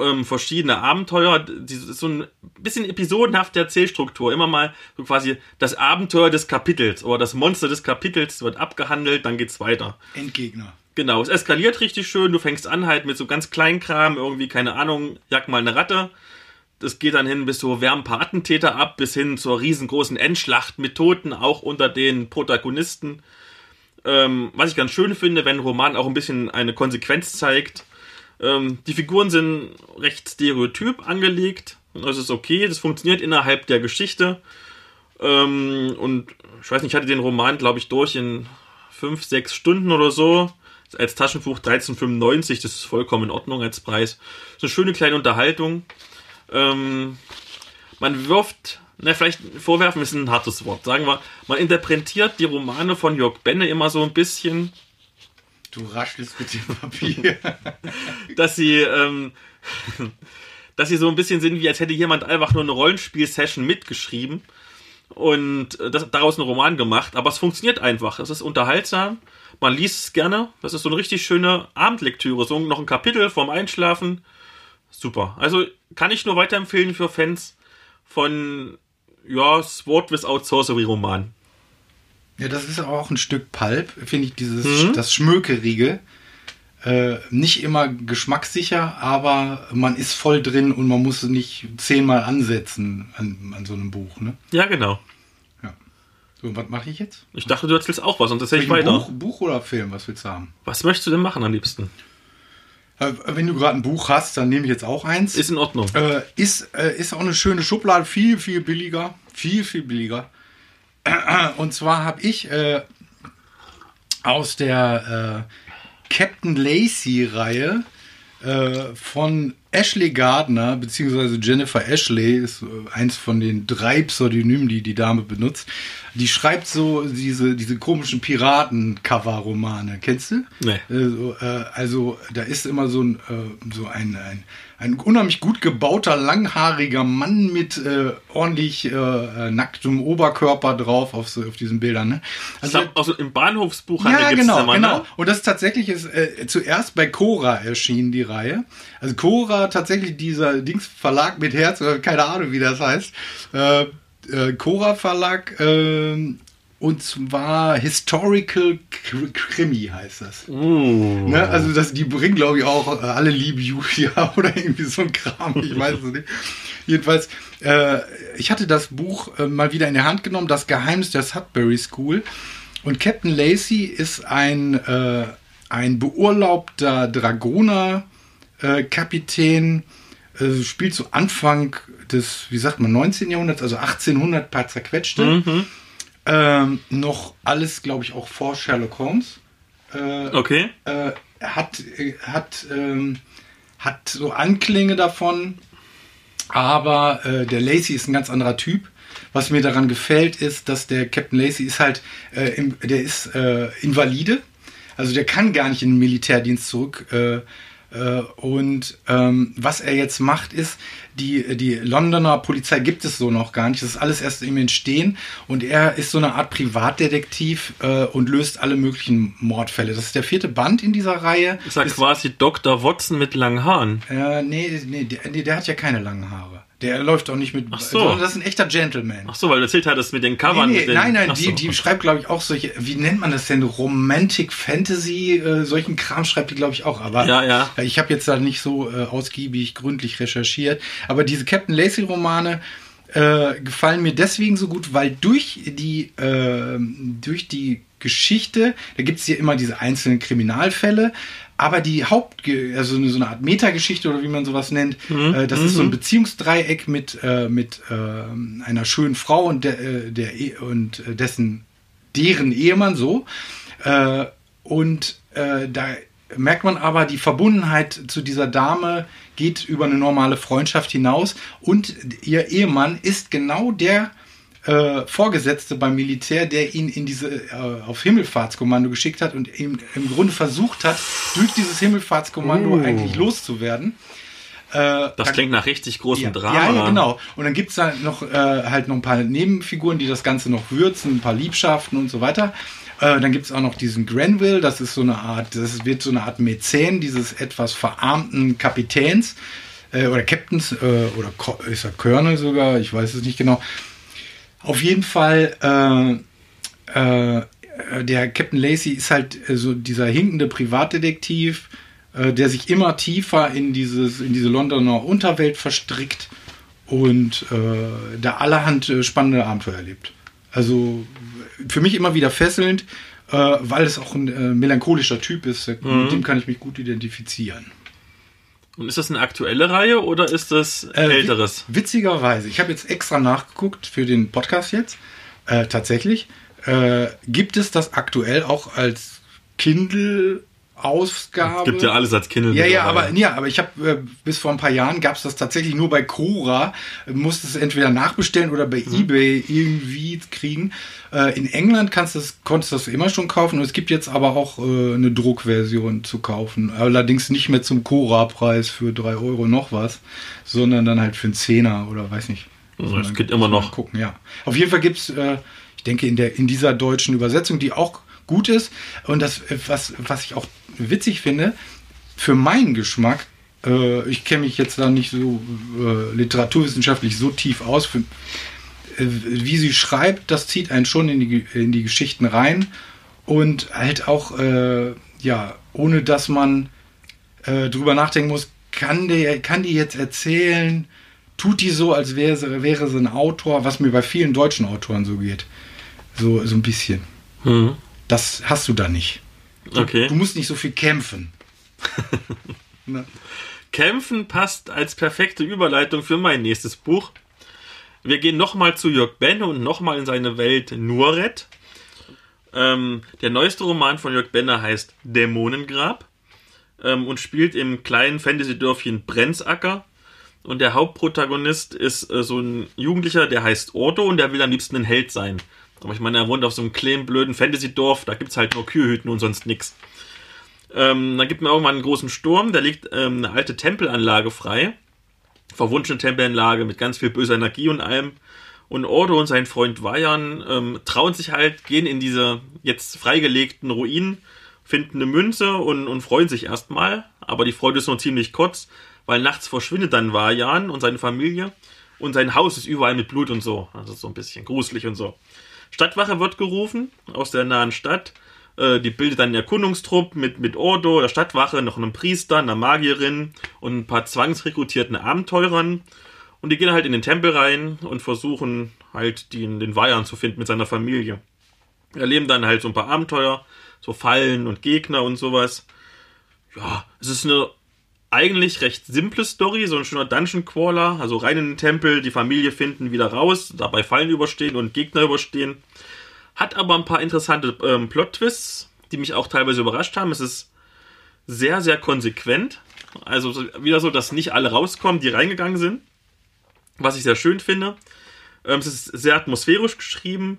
ähm, verschiedene Abenteuer. Die, so ein bisschen episodenhafte Erzählstruktur. Immer mal so quasi das Abenteuer des Kapitels oder das Monster des Kapitels wird abgehandelt, dann geht's weiter. Endgegner. Genau, es eskaliert richtig schön. Du fängst an halt mit so ganz kleinen Kram, irgendwie, keine Ahnung, jag mal eine Ratte. Das geht dann hin bis wärmen ein paar Attentäter ab, bis hin zur riesengroßen Endschlacht mit Toten, auch unter den Protagonisten. Ähm, was ich ganz schön finde, wenn ein Roman auch ein bisschen eine Konsequenz zeigt. Ähm, die Figuren sind recht stereotyp angelegt. Das ist okay, das funktioniert innerhalb der Geschichte. Ähm, und ich weiß nicht, ich hatte den Roman, glaube ich, durch in fünf, sechs Stunden oder so als Taschenbuch 13,95, das ist vollkommen in Ordnung als Preis. So eine schöne kleine Unterhaltung. Ähm, man wirft, na, vielleicht vorwerfen ist ein hartes Wort, sagen wir, man interpretiert die Romane von Jörg Benne immer so ein bisschen. Du raschelst mit dem Papier. dass sie, ähm, dass sie so ein bisschen sind, wie als hätte jemand einfach nur eine Rollenspiel-Session mitgeschrieben und äh, das, daraus einen Roman gemacht. Aber es funktioniert einfach. Es ist unterhaltsam. Man liest es gerne. Das ist so eine richtig schöne Abendlektüre. So noch ein Kapitel vorm Einschlafen. Super. Also kann ich nur weiterempfehlen für Fans von ja, Sword Without Sorcery Roman. Ja, das ist auch ein Stück Pulp, finde ich, dieses, mhm. das Schmökerige. Äh, nicht immer geschmackssicher, aber man ist voll drin und man muss nicht zehnmal ansetzen an, an so einem Buch. Ne? Ja, genau. Ja. So, was mache ich jetzt? Ich dachte, du erzählst auch was und das ich weiter. Buch, Buch oder Film, was willst du haben? Was möchtest du denn machen am liebsten? Äh, wenn du gerade ein Buch hast, dann nehme ich jetzt auch eins. Ist in Ordnung. Äh, ist, äh, ist auch eine schöne Schublade, viel, viel billiger. Viel, viel billiger. Und zwar habe ich äh, aus der äh, Captain Lacey-Reihe äh, von Ashley Gardner, beziehungsweise Jennifer Ashley, ist äh, eins von den drei Pseudonymen, die die Dame benutzt. Die schreibt so diese, diese komischen Piraten-Cover-Romane. Kennst du? Nee. Also, äh, also, da ist immer so ein, äh, so ein, ein ein unheimlich gut gebauter, langhaariger Mann mit äh, ordentlich äh, nacktem Oberkörper drauf auf, so, auf diesen Bildern. Ne? Also, glaub, also im Bahnhofsbuch ja, genau, immer, genau. Ne? Und das tatsächlich ist, äh, zuerst bei Cora erschienen, die Reihe. Also Cora, tatsächlich dieser Dings Verlag mit Herz, oder keine Ahnung, wie das heißt. Äh, äh, Cora Verlag äh, und zwar Historical Krimi heißt das. Uh. Ne? Also das, die bringen, glaube ich, auch äh, alle liebe Julia oder irgendwie so ein Kram. Ich weiß es nicht. Jedenfalls, äh, ich hatte das Buch äh, mal wieder in der Hand genommen, Das Geheimnis der Sudbury School. Und Captain Lacey ist ein, äh, ein beurlaubter Dragoner-Kapitän, äh, spielt so Anfang des, wie sagt man, 19. Jahrhunderts, also 1800 paar zerquetschte. Mhm ähm, noch alles, glaube ich, auch vor Sherlock Holmes. Äh, okay. Äh, hat, äh, hat, ähm, hat so Anklänge davon, aber äh, der Lacey ist ein ganz anderer Typ. Was mir daran gefällt, ist, dass der Captain Lacey ist halt, äh, im, der ist äh, Invalide. Also der kann gar nicht in den Militärdienst zurück. Und ähm, was er jetzt macht, ist, die, die Londoner Polizei gibt es so noch gar nicht. Das ist alles erst im Entstehen. Und er ist so eine Art Privatdetektiv äh, und löst alle möglichen Mordfälle. Das ist der vierte Band in dieser Reihe. Ist er quasi Dr. Watson mit langen Haaren? Äh, nee, nee, der, nee, der hat ja keine langen Haare. Der läuft auch nicht mit. Ach so. Das ist ein echter Gentleman. Ach so, weil du erzählt hattest mit den Covern. Nee, nee, den, nein, nein, so. die, die schreibt, glaube ich, auch solche, wie nennt man das denn? Romantic Fantasy, äh, solchen Kram schreibt die, glaube ich, auch. Aber ja, ja. ich habe jetzt da nicht so äh, ausgiebig, gründlich recherchiert. Aber diese Captain Lacey-Romane äh, gefallen mir deswegen so gut, weil durch die, äh, durch die Geschichte, da gibt es ja immer diese einzelnen Kriminalfälle, aber die Haupt, also so eine Art Metageschichte oder wie man sowas nennt, mhm. äh, das mhm. ist so ein mhm. Beziehungsdreieck mit, äh, mit äh, einer schönen Frau und der, äh, der e und dessen deren Ehemann so. Äh, und äh, da merkt man aber, die Verbundenheit zu dieser Dame geht über eine normale Freundschaft hinaus und ihr Ehemann ist genau der äh, Vorgesetzte beim Militär, der ihn in diese äh, auf Himmelfahrtskommando geschickt hat und ihm im Grunde versucht hat, durch dieses Himmelfahrtskommando Uh. eigentlich loszuwerden. Äh, Das da- klingt nach richtig großem ja, Drama. Ja, ja, genau. Und dann gibt's da noch äh, halt noch ein paar Nebenfiguren, die das Ganze noch würzen, ein paar Liebschaften und so weiter. Äh, dann gibt's auch noch diesen Grenville, das ist so eine Art, das wird so eine Art Mäzen dieses etwas verarmten Kapitäns äh, oder Captains äh, oder Ko- ist er Colonel sogar, ich weiß es nicht genau. Auf jeden Fall, äh, äh, der Captain Lacey ist halt äh, so dieser hinkende Privatdetektiv, äh, der sich immer tiefer in, dieses, in diese Londoner Unterwelt verstrickt und äh, da allerhand äh, spannende Abenteuer erlebt. Also für mich immer wieder fesselnd, äh, weil es auch ein äh, melancholischer Typ ist. Mit dem kann ich mich gut identifizieren. Und ist das eine aktuelle Reihe oder ist das Äh, älteres? wi- Witzigerweise, ich habe jetzt extra nachgeguckt für den Podcast jetzt. Äh, tatsächlich äh, gibt es das aktuell auch als Kindle-Ausgabe. Gibt ja alles als Kindle. Ja, ja, aber, ja, aber ich habe äh, bis vor ein paar Jahren gab es das tatsächlich nur bei Cora. Äh, Musste es entweder nachbestellen oder bei Mhm. eBay irgendwie kriegen. Äh, in England kannst das, konntest du das immer schon kaufen. Und es gibt jetzt aber auch äh, eine Druckversion zu kaufen. Allerdings nicht mehr zum Cora-Preis für drei Euro noch was, sondern dann halt für einen Zehner oder weiß nicht. Muss es geht immer noch. Gucken, ja. Auf jeden Fall gibt's, äh, ich denke, in, der, in dieser deutschen Übersetzung, die auch gut ist. Und das, äh, was, was ich auch witzig finde, für meinen Geschmack, äh, ich kenne mich jetzt da nicht so äh, literaturwissenschaftlich so tief aus, für, äh, wie sie schreibt, das zieht einen schon in die, in die Geschichten rein und halt auch, äh, ja, ohne dass man äh, drüber nachdenken muss, kann, der, kann die jetzt erzählen, tut die so, als wäre sie, wäre sie ein Autor, was mir bei vielen deutschen Autoren so geht. So, so ein bisschen. Mhm. Das hast du da nicht. Okay. Du musst nicht so viel kämpfen. Ne? Kämpfen passt als perfekte Überleitung für mein nächstes Buch. Wir gehen nochmal zu Jörg Benne und nochmal in seine Welt Nuret. Ähm, der neueste Roman von Jörg Benne heißt Dämonengrab ähm, und spielt im kleinen Fantasy-Dörfchen Brennsacker. Und der Hauptprotagonist ist äh, so ein Jugendlicher, der heißt Ordo und der will am liebsten ein Held sein. Aber ich meine, er wohnt auf so einem kleinen, blöden Fantasy-Dorf, da gibt's halt nur Kühlhütten und sonst nix. Ähm, dann gibt mir irgendwann einen großen Sturm, da liegt ähm, eine alte Tempelanlage frei. Verwunschene Tempelanlage mit ganz viel böser Energie und allem. Und Ordo und sein Freund Vajan ähm, trauen sich halt, gehen in diese jetzt freigelegten Ruinen, finden eine Münze und, und freuen sich erstmal. Aber die Freude ist nur ziemlich kurz, weil nachts verschwindet dann Vajan und seine Familie. Und sein Haus ist überall mit Blut und so. Also so ein bisschen gruselig und so. Stadtwache wird gerufen aus der nahen Stadt. Äh, die bildet dann einen Erkundungstrupp mit, mit Ordo, der Stadtwache, noch einem Priester, einer Magierin und ein paar zwangsrekrutierten Abenteurern. Und die gehen halt in den Tempel rein und versuchen halt den, den Weihern zu finden mit seiner Familie. Erleben dann halt so ein paar Abenteuer, so Fallen und Gegner und sowas. Ja, es ist eine eigentlich recht simple Story, so ein schöner Dungeon Crawler, also rein in den Tempel, die Familie finden, wieder raus, dabei Fallen überstehen und Gegner überstehen. Hat aber ein paar interessante ähm, Plot-Twists, die mich auch teilweise überrascht haben. Es ist sehr, sehr konsequent. Also so- wieder so, dass nicht alle rauskommen, die reingegangen sind. Was ich sehr schön finde. Ähm, es ist sehr atmosphärisch geschrieben,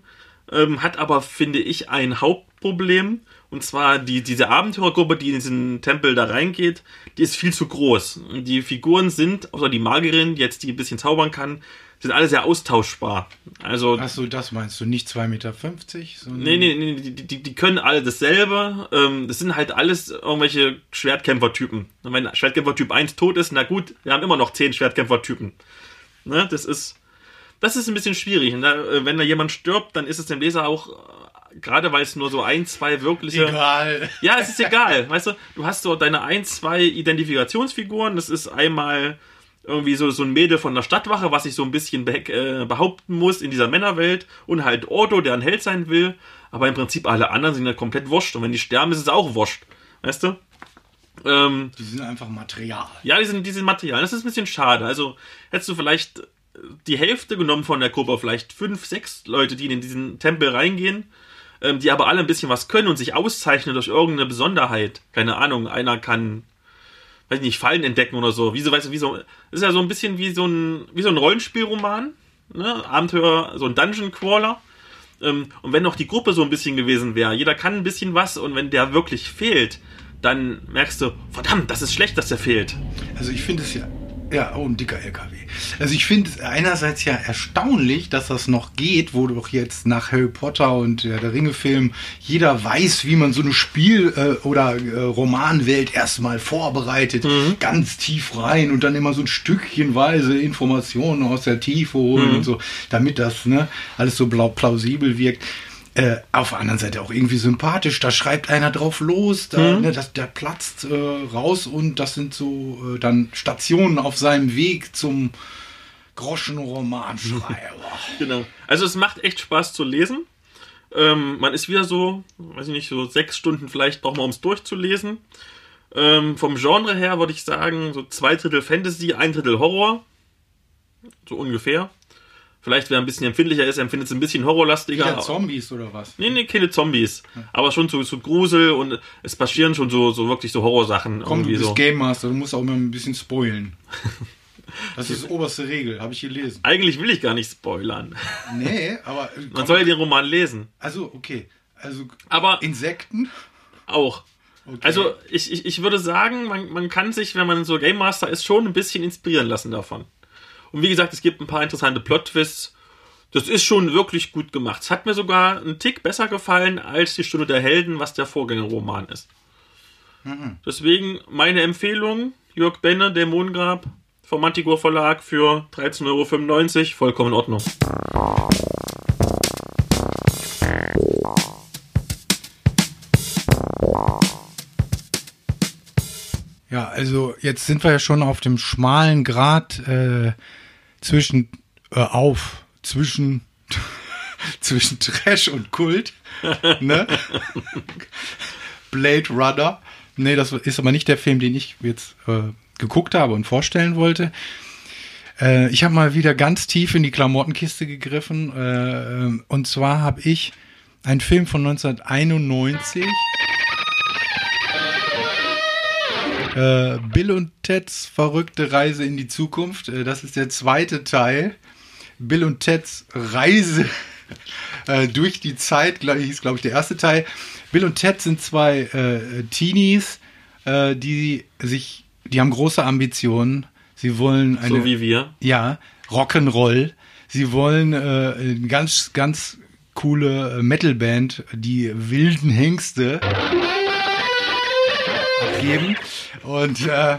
ähm, hat aber, finde ich, ein Hauptproblem. Und zwar die, diese Abenteurergruppe, die in diesen Tempel da reingeht, die ist viel zu groß. Und Die Figuren sind, außer die Magierin, die jetzt die ein bisschen zaubern kann, sind alle sehr austauschbar. Also Achso, das meinst du, nicht 2,50 Meter? sondern- Nee, nee, nee, die, die, die können alle dasselbe. Ähm, das sind halt alles irgendwelche Schwertkämpfertypen. Und wenn Schwertkämpfer-Typ 1 tot ist, na gut, wir haben immer noch 10 Schwertkämpfertypen. Ne, das ist, das ist ein bisschen schwierig. Und da, äh, wenn da jemand stirbt, dann ist es dem Leser auch, gerade weil es nur so ein, zwei wirkliche. Egal. Ja, es ist egal. Weißt du, du hast so deine ein, zwei Identifikationsfiguren. Das ist einmal irgendwie so, so ein Mädel von der Stadtwache, was sich so ein bisschen be äh, behaupten muss in dieser Männerwelt. Und halt Ordo, der ein Held sein will. Aber im Prinzip alle anderen sind ja komplett wurscht. Und wenn die sterben, ist es auch wurscht. Weißt du? Ähm, Die sind einfach Material. ja, die sind, die sind Material. Das ist ein bisschen schade. Also hättest du vielleicht die Hälfte genommen von der Gruppe, vielleicht fünf, sechs Leute, die in diesen Tempel reingehen, ähm, die aber alle ein bisschen was können und sich auszeichnen durch irgendeine Besonderheit. Keine Ahnung, einer kann, weiß nicht, Fallen entdecken oder so. Wie so, weißt du, wie so, ist ja so ein bisschen wie so ein, wie so ein Rollenspielroman, ne? Abenteuer, so ein Dungeon Crawler. Ähm, und wenn noch die Gruppe so ein bisschen gewesen wäre, jeder kann ein bisschen was und wenn der wirklich fehlt, dann merkst du, verdammt, das ist schlecht, dass der fehlt. Also ich finde es ja, ja, oh, ein dicker LKW. Also ich finde es einerseits ja erstaunlich, dass das noch geht, wo doch jetzt nach Harry Potter und ja, der Ringe-Film jeder weiß, wie man so eine Spiel- äh, oder äh, Romanwelt erstmal vorbereitet, ganz tief rein und dann immer so ein Stückchenweise Informationen aus der Tiefe holen und so, damit das ne, alles so plausibel wirkt. Äh, auf der anderen Seite auch irgendwie sympathisch. Da schreibt einer drauf los, da, ne, das, der platzt äh, raus und das sind so äh, dann Stationen auf seinem Weg zum Groschenromanschreiber. Genau. Also es macht echt Spaß zu lesen. Ähm, man ist wieder so, weiß ich nicht, so sechs Stunden vielleicht braucht man, um es durchzulesen. Ähm, vom Genre her würde ich sagen, so zwei Drittel Fantasy, ein Drittel Horror. So ungefähr. Vielleicht, wer ein bisschen empfindlicher ist, empfindet es ein bisschen horrorlastiger. Ja, Zombies oder was? Nee, nee, keine Zombies. Aber schon so, so Grusel und es passieren schon so, so wirklich so Horrorsachen. Komm, du bist so. Game Master, du musst auch immer ein bisschen spoilen. Das ist oberste Regel, habe ich gelesen. Eigentlich will ich gar nicht spoilern. Nee, aber. äh, Man komm, soll ja den Roman lesen. also, okay. Also, Aber Insekten? auch. Okay. Also ich, ich, ich würde sagen, man, man kann sich, wenn man so Game Master ist, schon ein bisschen inspirieren lassen davon. Und wie gesagt, es gibt ein paar interessante Plot-Twists. Das ist schon wirklich gut gemacht. Es hat mir sogar einen Tick besser gefallen als die Stunde der Helden, was der Vorgängerroman ist. Deswegen meine Empfehlung, Jörg Benne, Dämonengrab, vom Manticore Verlag für 13,95 Euro, vollkommen in Ordnung. Ja, also jetzt sind wir ja schon auf dem schmalen Grad äh, zwischen äh, auf zwischen zwischen Trash und Kult, ne? Blade Runner. Nee, das ist aber nicht der Film, den ich jetzt äh, geguckt habe und vorstellen wollte. Äh, ich habe mal wieder ganz tief in die Klamottenkiste gegriffen. Äh, und zwar habe ich einen Film von 1991. Äh, Bill und Teds verrückte Reise in die Zukunft. Äh, das ist der zweite Teil. Bill und Teds Reise äh, durch die Zeit, glaub, hieß glaube ich der erste Teil. Bill und Ted sind zwei äh, Teenies, äh, die sich, die haben große Ambitionen. Sie wollen eine, So wie wir. ja, Rock'n'Roll. Sie wollen äh, eine ganz, ganz coole Metalband, die wilden Hengste abgeben. Und äh,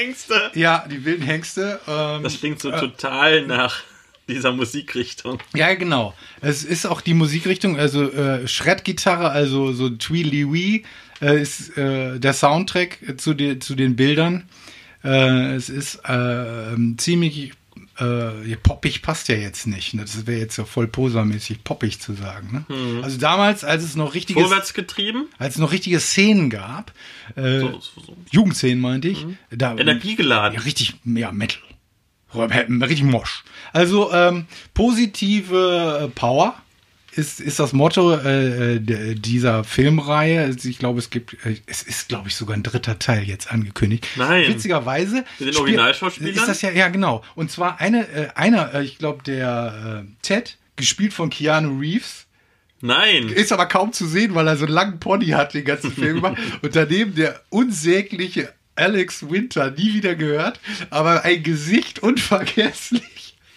Ängste. ja, die wilden Hengste. Ähm, Das klingt so total nach dieser Musikrichtung. ja, genau. Es ist auch die Musikrichtung, also äh, Shred-Gitarre, also so Tweely Wee äh, ist äh, der Soundtrack zu, den zu den Bildern. Äh, es ist äh, ziemlich äh, poppig passt ja jetzt nicht. Ne? Das wäre jetzt ja voll posermäßig poppig zu sagen. Ne? Also damals, als es noch richtiges, Vorwärts getrieben. als es noch richtige Szenen gab, äh, So, so, so. Jugendszenen meinte ich, da Energiegeladen. ja, richtig, ja, Metal. Richtig Mosch. Also ähm, positive äh, Power ist, ist das Motto äh, äh, dieser Filmreihe. Ich glaube, es gibt, äh, es ist, glaube ich, sogar ein dritter Teil jetzt angekündigt. Nein. Witzigerweise. Mit den spiel- Originalschauspielern? Ist das ja, ja, genau. Und zwar eine, äh, einer, äh, ich glaube, der äh, Ted, gespielt von Keanu Reeves, Nein. ist aber kaum zu sehen, weil er so einen langen Pony hat, den ganzen Film über. Und daneben der unsägliche Alex Winter, nie wieder gehört, aber ein Gesicht unvergesslich.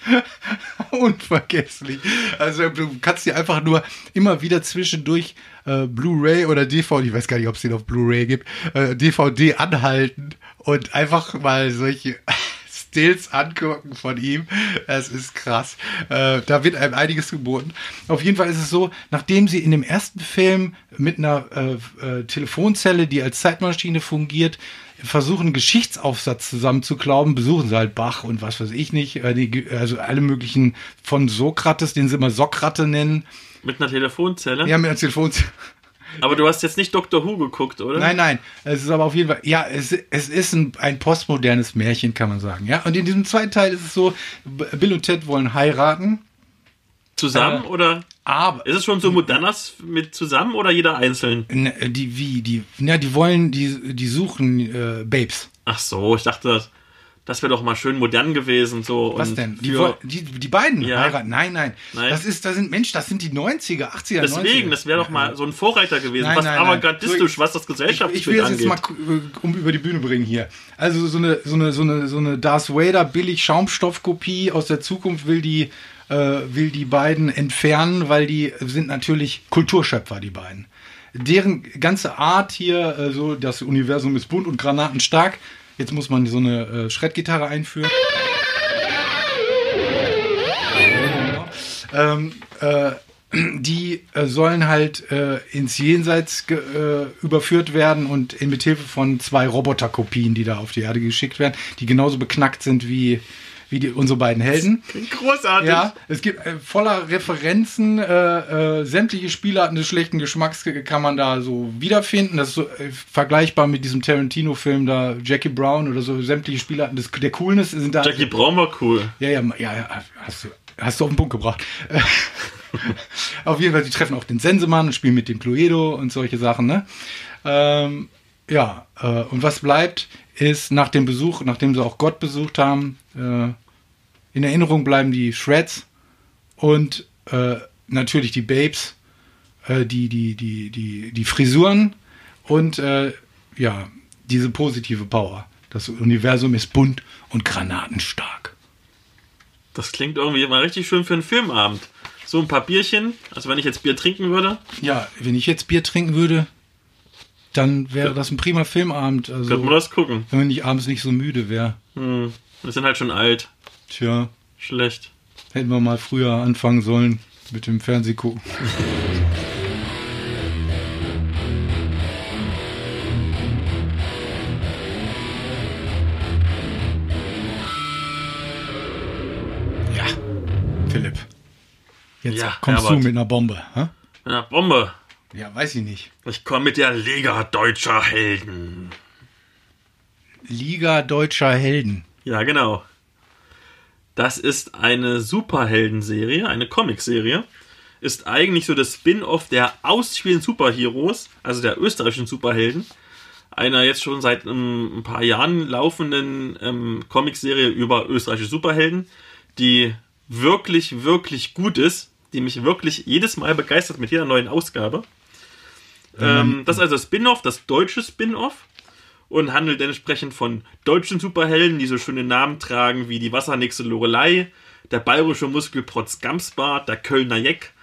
unvergesslich. Also du kannst dir einfach nur immer wieder zwischendurch äh, Blu-ray oder DVD, ich weiß gar nicht, ob es den auf Blu-ray gibt, äh, DVD anhalten und einfach mal solche Stills angucken von ihm. Es ist krass. Äh, da wird einem einiges geboten. Auf jeden Fall ist es so, nachdem sie in dem ersten Film mit einer äh, äh, Telefonzelle, die als Zeitmaschine fungiert, versuchen, einen Geschichtsaufsatz zusammenzuklauben, besuchen sie halt Bach und was weiß ich nicht, äh, also alle möglichen von Sokrates, den sie immer Sokrate nennen. Mit einer Telefonzelle. Ja, mit einer Telefonzelle. Aber du hast jetzt nicht Doctor Who geguckt, oder? Nein, nein. Es ist aber auf jeden Fall, ja, es, es ist ein, ein postmodernes Märchen, kann man sagen. Ja, und in diesem zweiten Teil ist es so, Bill und Ted wollen heiraten. Zusammen Äh, oder? Aber Ist es schon so modernes mit zusammen oder jeder einzeln? Ne, die wie die ja die wollen die die suchen äh, Babes. Ach so, ich dachte, das, das wäre doch mal schön modern gewesen. So, Was und denn? Die, für- die, die beiden Ja. heiraten? Nein, nein, Nein. Das ist, das sind Mensch, das sind die 90er, 80er, 90er. Deswegen, das wäre doch mal so ein Vorreiter gewesen. Nein, fast nein, avantgardistisch, was das Gesellschaftsbild ich will angeht. jetzt mal äh, um über die Bühne bringen hier. Also so eine so eine so eine so eine Darth Vader billig Schaumstoffkopie aus der Zukunft will die äh, will die beiden entfernen, weil die sind natürlich Kulturschöpfer die beiden. Deren ganze Art hier äh, so das Universum ist bunt und granatenstark. Jetzt muss man so eine äh, Schreddgitarre einführen. ähm, äh, die äh, sollen halt äh, ins Jenseits äh, überführt werden und in mithilfe von zwei Roboterkopien, die da auf die Erde geschickt werden, die genauso beknackt sind wie, wie die, unsere beiden Helden. Großartig. Ja, es gibt äh, voller Referenzen, äh, äh, sämtliche Spielarten des schlechten Geschmacks kann man da so wiederfinden. Das ist so äh, vergleichbar mit diesem Tarantino-Film da, Jackie Brown oder so, sämtliche Spielarten des, der Coolness sind da. Jackie Braun war cool. Ja, ja, ja, ja hast, du, hast du auf den Punkt gebracht. auf jeden Fall, die treffen auch den Sensemann und spielen mit dem Cluedo und solche Sachen, ne? Ähm, ja, äh, und was bleibt, ist nach dem Besuch, nachdem sie auch Gott besucht haben, äh, in Erinnerung bleiben die Shreds und äh, natürlich die Babes, äh, die, die, die, die, die Frisuren und äh, ja, diese positive Power. Das Universum ist bunt und granatenstark. Das klingt irgendwie mal richtig schön für einen Filmabend. So ein paar Bierchen, also wenn ich jetzt Bier trinken würde, Ja, wenn ich jetzt Bier trinken würde, dann wäre das ein prima Filmabend. Also, könnte man das gucken. wenn man nicht abends nicht so müde wäre. Hm, wir sind halt schon alt. Tja, Schlecht. hätten wir mal früher anfangen sollen mit dem Fernsehgucken. Ja, Philipp. Jetzt Ja, kommst Herbert. du mit einer Bombe. Hä? Ja, Bombe. Ja, weiß ich nicht. Ich komme mit der Liga deutscher Helden. Liga deutscher Helden. Ja, genau. Das ist eine Superheldenserie, eine Comicserie. Ist eigentlich so das Spin-off der ausspielenden Superheroes, also der österreichischen Superhelden. Einer jetzt schon seit ähm, ein paar Jahren laufenden ähm, Comicserie über österreichische Superhelden, die wirklich, wirklich gut ist, die mich wirklich jedes Mal begeistert mit jeder neuen Ausgabe. Ähm, das ist also das Spin-off, das deutsche Spin-off und handelt entsprechend von deutschen Superhelden, die so schöne Namen tragen wie die Wassernixe Lorelei, der bayerische Muskelprotz Gamsbart, der Kölner Jeck,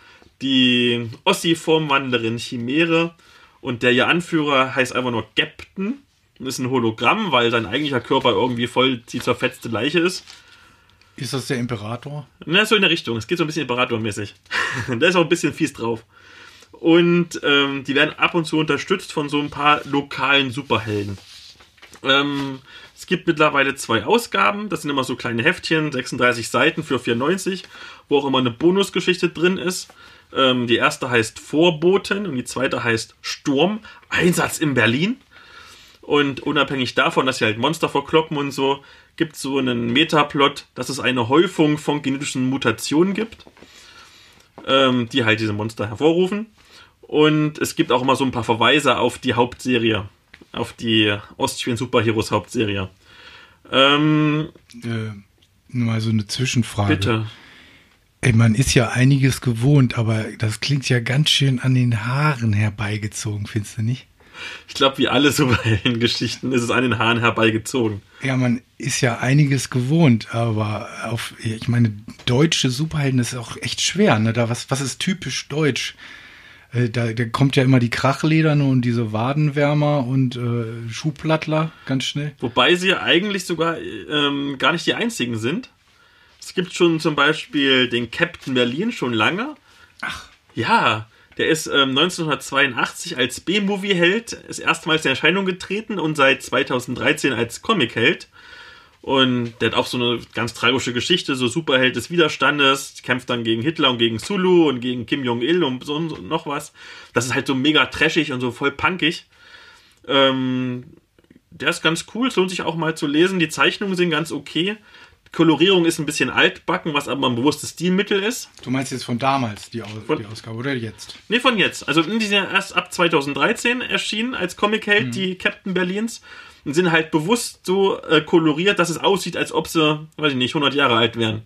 die Ossi-Formwandlerin Chimäre und der ihr Anführer heißt einfach nur Captain und ist ein Hologramm, weil sein eigentlicher Körper irgendwie voll die zerfetzte Leiche ist. Ist das der Imperator? Na, so in der Richtung. Es geht so ein bisschen Imperatormäßig. da ist auch ein bisschen fies drauf. Und ähm, die werden ab und zu unterstützt von so ein paar lokalen Superhelden. Ähm, es gibt mittlerweile zwei Ausgaben. Das sind immer so kleine Heftchen, 36 Seiten für 94, wo auch immer eine Bonusgeschichte drin ist. Ähm, die erste heißt Vorboten und die zweite heißt Sturm. Einsatz in Berlin. Und unabhängig davon, dass sie halt Monster verkloppen und so, gibt es so einen Metaplot, dass es eine Häufung von genetischen Mutationen gibt, ähm, die halt diese Monster hervorrufen. Und es gibt auch immer so ein paar Verweise auf die Hauptserie, auf die Ostschweden Superheroes Hauptserie. Ähm, Äh, nur mal so eine Zwischenfrage. bitte. Ey, man ist ja einiges gewohnt, aber das klingt ja ganz schön an den Haaren herbeigezogen, findest du nicht? Ich glaube, wie alle Superhelden-Geschichten ist es an den Haaren herbeigezogen. Ja, man ist ja einiges gewohnt, aber auf, ich meine, deutsche Superhelden ist auch echt schwer, ne? Da, was, was ist typisch deutsch? Äh, Da, da kommt ja immer die Krachlederne und diese Wadenwärmer und äh, Schuhplattler ganz schnell. Wobei sie eigentlich sogar ähm, gar nicht die einzigen sind. Es gibt schon zum Beispiel den Captain Berlin schon lange. Ach. Ja, der ist ähm, 1982 als B-Movie-Held ist erstmals in Erscheinung getreten und seit 2013 als Comic-Held. Und der hat auch so eine ganz tragische Geschichte, so Superheld des Widerstandes, kämpft dann gegen Hitler und gegen Zulu und gegen Kim Jong-il und so und so noch was. Das ist halt so mega trashig und so voll punkig. Ähm, der ist ganz cool, es lohnt sich auch mal zu lesen. Die Zeichnungen sind ganz okay. Kolorierung ist ein bisschen altbacken, was aber ein bewusstes Stilmittel ist. Du meinst jetzt von damals die, Aus Von- die Ausgabe oder jetzt? Nee, von jetzt. Also die sind erst ab 2013 erschienen als Comic-Held, die Captain Berlins. Und sind halt bewusst so äh, koloriert, dass es aussieht, als ob sie, weiß ich nicht, 100 Jahre alt wären.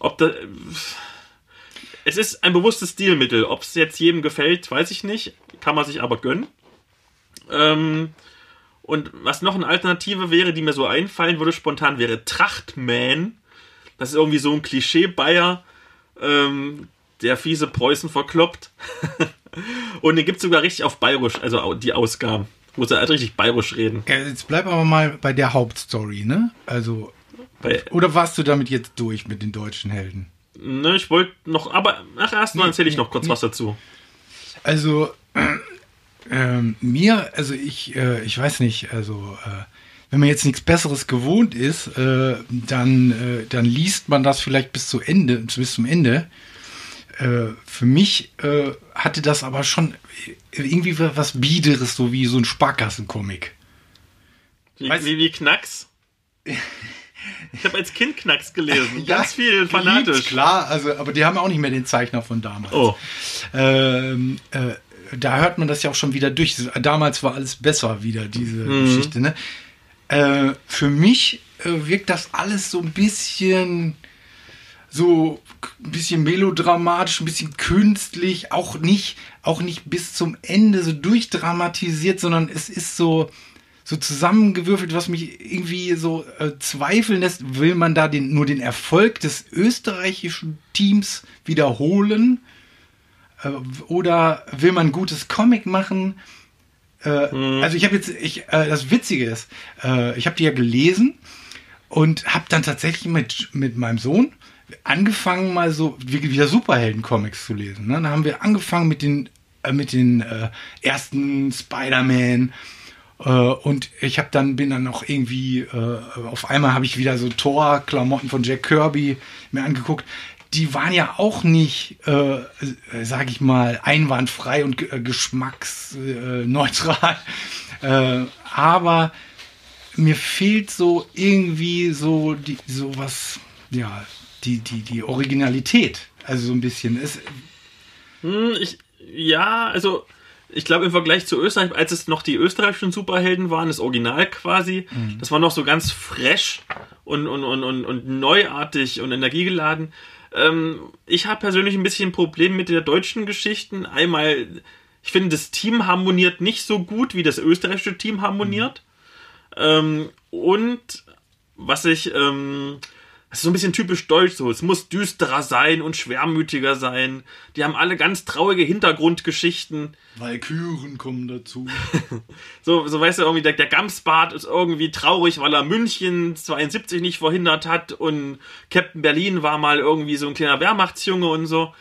Ob da... Es ist ein bewusstes Stilmittel. Ob es jetzt jedem gefällt, weiß ich nicht. Kann man sich aber gönnen. Ähm, und was noch eine Alternative wäre, die mir so einfallen würde spontan, wäre Trachtman. Das ist irgendwie so ein Klischee-Bayer, ähm, der fiese Preußen verkloppt. und den gibt es sogar richtig auf Bayerisch, also die Ausgaben, wo sie halt richtig Bayerisch reden. Jetzt bleib aber mal bei der Hauptstory, ne? Also, Bei, oder warst du damit jetzt durch mit den deutschen Helden? ne, ich wollte noch, aber ach, erst mal Nee, erzähle ich nee, noch kurz nee. was dazu. Also, ähm, mir, also ich, äh, ich weiß nicht, also, äh, wenn man jetzt nichts Besseres gewohnt ist, äh, dann, äh, dann liest man das vielleicht bis zu Ende, bis zum Ende. Äh, für mich äh, hatte das aber schon irgendwie was Biederes, so wie so ein Sparkassencomic. Wie, wie, wie Knacks. Ich habe als Kind Knacks gelesen. Ja, Ganz viel geliebt, fanatisch. Klar, also, aber die haben auch nicht mehr den Zeichner von damals. Oh, Ähm, äh, da hört man das ja auch schon wieder durch. Damals war alles besser wieder, diese Geschichte. Ne? Äh, für mich äh, wirkt das alles so ein bisschen so ein bisschen melodramatisch, ein bisschen künstlich, auch nicht, auch nicht bis zum Ende so durchdramatisiert, sondern es ist so, so zusammengewürfelt, was mich irgendwie so äh, zweifeln lässt, will man da den, nur den Erfolg des österreichischen Teams wiederholen? Äh, oder will man ein gutes Comic machen? Äh, Also ich habe jetzt, ich, äh, das Witzige ist, äh, ich habe die ja gelesen und habe dann tatsächlich mit, mit meinem Sohn angefangen, mal so wie- wieder Superhelden-Comics zu lesen. Ne? Dann haben wir angefangen mit den, äh, mit den äh, ersten Spider-Man. Äh, und ich habe dann bin dann noch irgendwie äh, auf einmal habe ich wieder so Thor-Klamotten von Jack Kirby mir angeguckt. Die waren ja auch nicht, äh, äh, sag ich mal, einwandfrei und geschmacksneutral. Aber mir fehlt so irgendwie so die sowas, ja, die, die, die Originalität. Also so ein bisschen. Es, Hm, ich, ja, also ich glaube im Vergleich zu Österreich, als es noch die österreichischen Superhelden waren, das Original quasi, das war noch so ganz fresh und, und, und, und, und neuartig und energiegeladen. Ähm, ich habe persönlich ein bisschen ein Problem mit der deutschen Geschichten. Einmal, ich finde, das Team harmoniert nicht so gut, wie das österreichische Team harmoniert. Ähm, und was ich, ähm, das ist so ein bisschen typisch deutsch so. Es muss düsterer sein und schwermütiger sein. Die haben alle ganz traurige Hintergrundgeschichten. Valkyren kommen dazu. So, so weißt du, irgendwie, der, der Gamsbart ist irgendwie traurig, weil er München 72 nicht verhindert hat und Captain Berlin war mal irgendwie so ein kleiner Wehrmachtsjunge und so.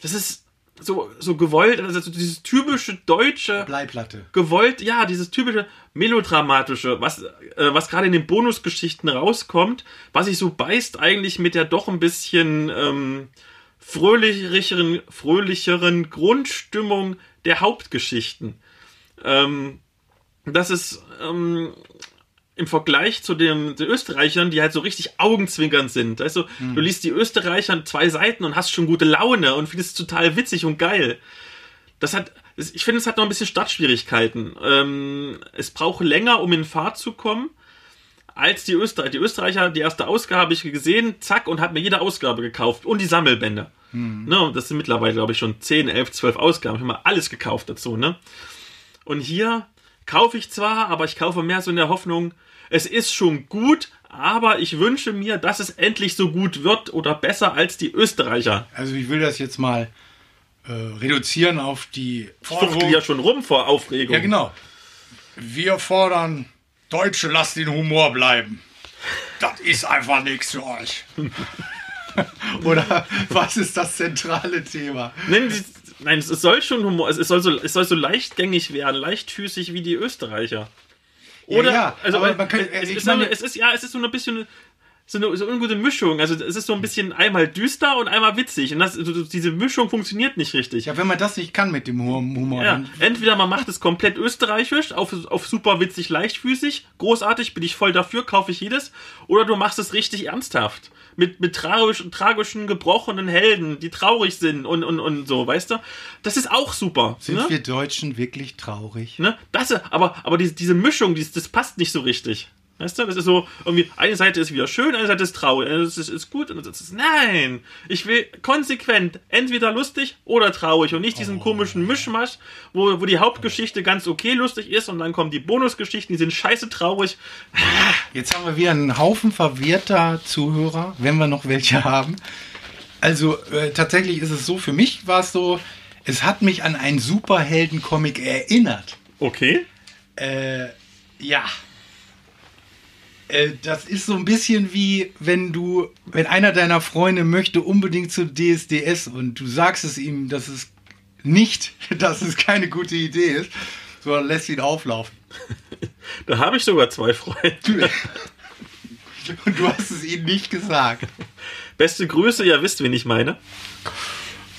Das ist so, so gewollt, also so dieses typische deutsche Bleiplatte. gewollt, ja, dieses typische melodramatische, was, äh, was gerade in den Bonusgeschichten rauskommt, was sich so beißt eigentlich mit der doch ein bisschen ähm, fröhlicheren, fröhlicheren Grundstimmung der Hauptgeschichten. Ähm, das ist ähm, im Vergleich zu dem, den Österreichern, die halt so richtig augenzwinkernd sind. Weißt du, du liest die Österreicher zwei Seiten und hast schon gute Laune und findest es total witzig und geil. Das hat, ich finde, es hat noch ein bisschen Startschwierigkeiten. Ähm, es braucht länger, um in Fahrt zu kommen, als die Österreicher. Die Österreicher, die erste Ausgabe habe ich gesehen, zack, und habe mir jede Ausgabe gekauft und die Sammelbände. Ne, und das sind mittlerweile, glaube ich, schon 10, 11, 12 Ausgaben. Ich habe mal alles gekauft dazu. Ne? Und hier kaufe ich zwar, aber ich kaufe mehr so in der Hoffnung, es ist schon gut, aber ich wünsche mir, dass es endlich so gut wird oder besser als die Österreicher. Also ich will das jetzt mal äh, reduzieren auf die Ich fuchtel ja schon rum vor Aufregung. Ja, genau. Wir fordern, Deutsche, lasst den Humor bleiben. Das ist einfach nichts für euch. Oder was ist das zentrale Thema? Nein, nein, es soll schon Humor, es soll so, es soll so leichtgängig werden, leichtfüßig wie die Österreicher. Oder, ja, also, aber weil- man kann- es, ist meine- so, es ist, ja, es ist so ein bisschen, so eine, so eine ungute Mischung. Also es ist so ein bisschen einmal düster und einmal witzig. Und das, so- diese Mischung funktioniert nicht richtig. Ja, wenn man das nicht kann mit dem Hum- Humor, Ja, entweder man macht es komplett österreichisch, auf, auf super witzig, leichtfüßig, großartig, bin ich voll dafür, kaufe ich jedes, oder du machst es richtig ernsthaft. Mit, mit tragisch, tragischen, gebrochenen Helden, die traurig sind und, und, und so, weißt du? Das ist auch super. sind ne? wir Deutschen wirklich traurig. Ne? Das, aber aber diese, diese Mischung, dies, das passt nicht so richtig. Weißt du, das ist so, irgendwie, eine Seite ist wieder schön, eine Seite ist traurig, eine ist, ist gut und das ist, nein, ich will konsequent entweder lustig oder traurig und nicht diesen komischen Mischmasch, wo, wo die Hauptgeschichte ganz okay lustig ist und dann kommen die Bonusgeschichten, die sind scheiße traurig. Jetzt haben wir wieder einen Haufen verwirrter Zuhörer, wenn wir noch welche haben. Also äh, tatsächlich ist es so, für mich war es so, es hat mich an einen Superhelden-Comic erinnert. Okay. Äh, ja. Äh, das ist so ein bisschen wie, wenn du, wenn einer deiner Freunde möchte unbedingt zu DSDS und du sagst es ihm, dass es nicht, dass es keine gute Idee ist, sondern lässt ihn auflaufen. Da habe ich sogar zwei Freunde. Und du hast es ihnen nicht gesagt. Beste Grüße, ihr wisst, wen ich meine.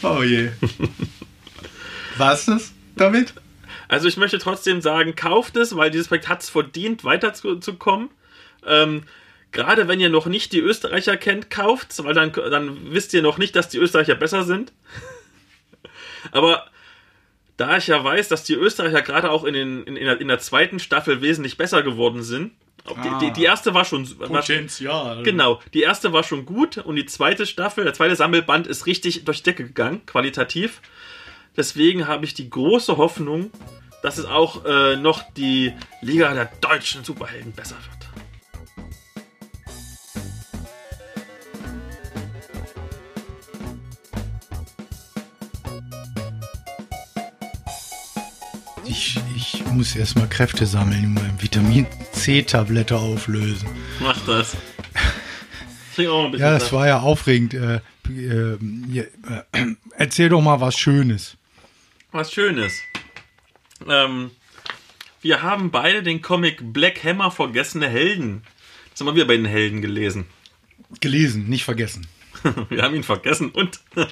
Oh je. War's das damit? Also ich möchte trotzdem sagen, kauft es, weil dieses Projekt hat es verdient, weiterzukommen. Ähm, Gerade wenn ihr noch nicht die Österreicher kennt, kauft weil dann, dann wisst ihr noch nicht, dass die Österreicher besser sind. Aber da ich ja weiß, dass die Österreicher gerade auch in, den, in, in, der, in der zweiten Staffel wesentlich besser geworden sind. Auch Die, die, die erste war schon. War, Potenzial. Genau, die erste war schon gut und die zweite Staffel, der zweite Sammelband ist richtig durch die Decke gegangen, qualitativ. Deswegen habe ich die große Hoffnung, dass es auch äh, noch die Liga der deutschen Superhelden besser wird. Muss erstmal Kräfte sammeln, meine Vitamin C-Tablette auflösen. Mach das. Mal. Ja, das war ja aufregend. Äh, äh, äh, erzähl doch mal was Schönes. was Schönes. Ähm, wir haben beide den Comic Black Hammer Vergessene Helden. Das haben wir bei den Helden gelesen. Gelesen, nicht vergessen. Wir haben ihn vergessen und wir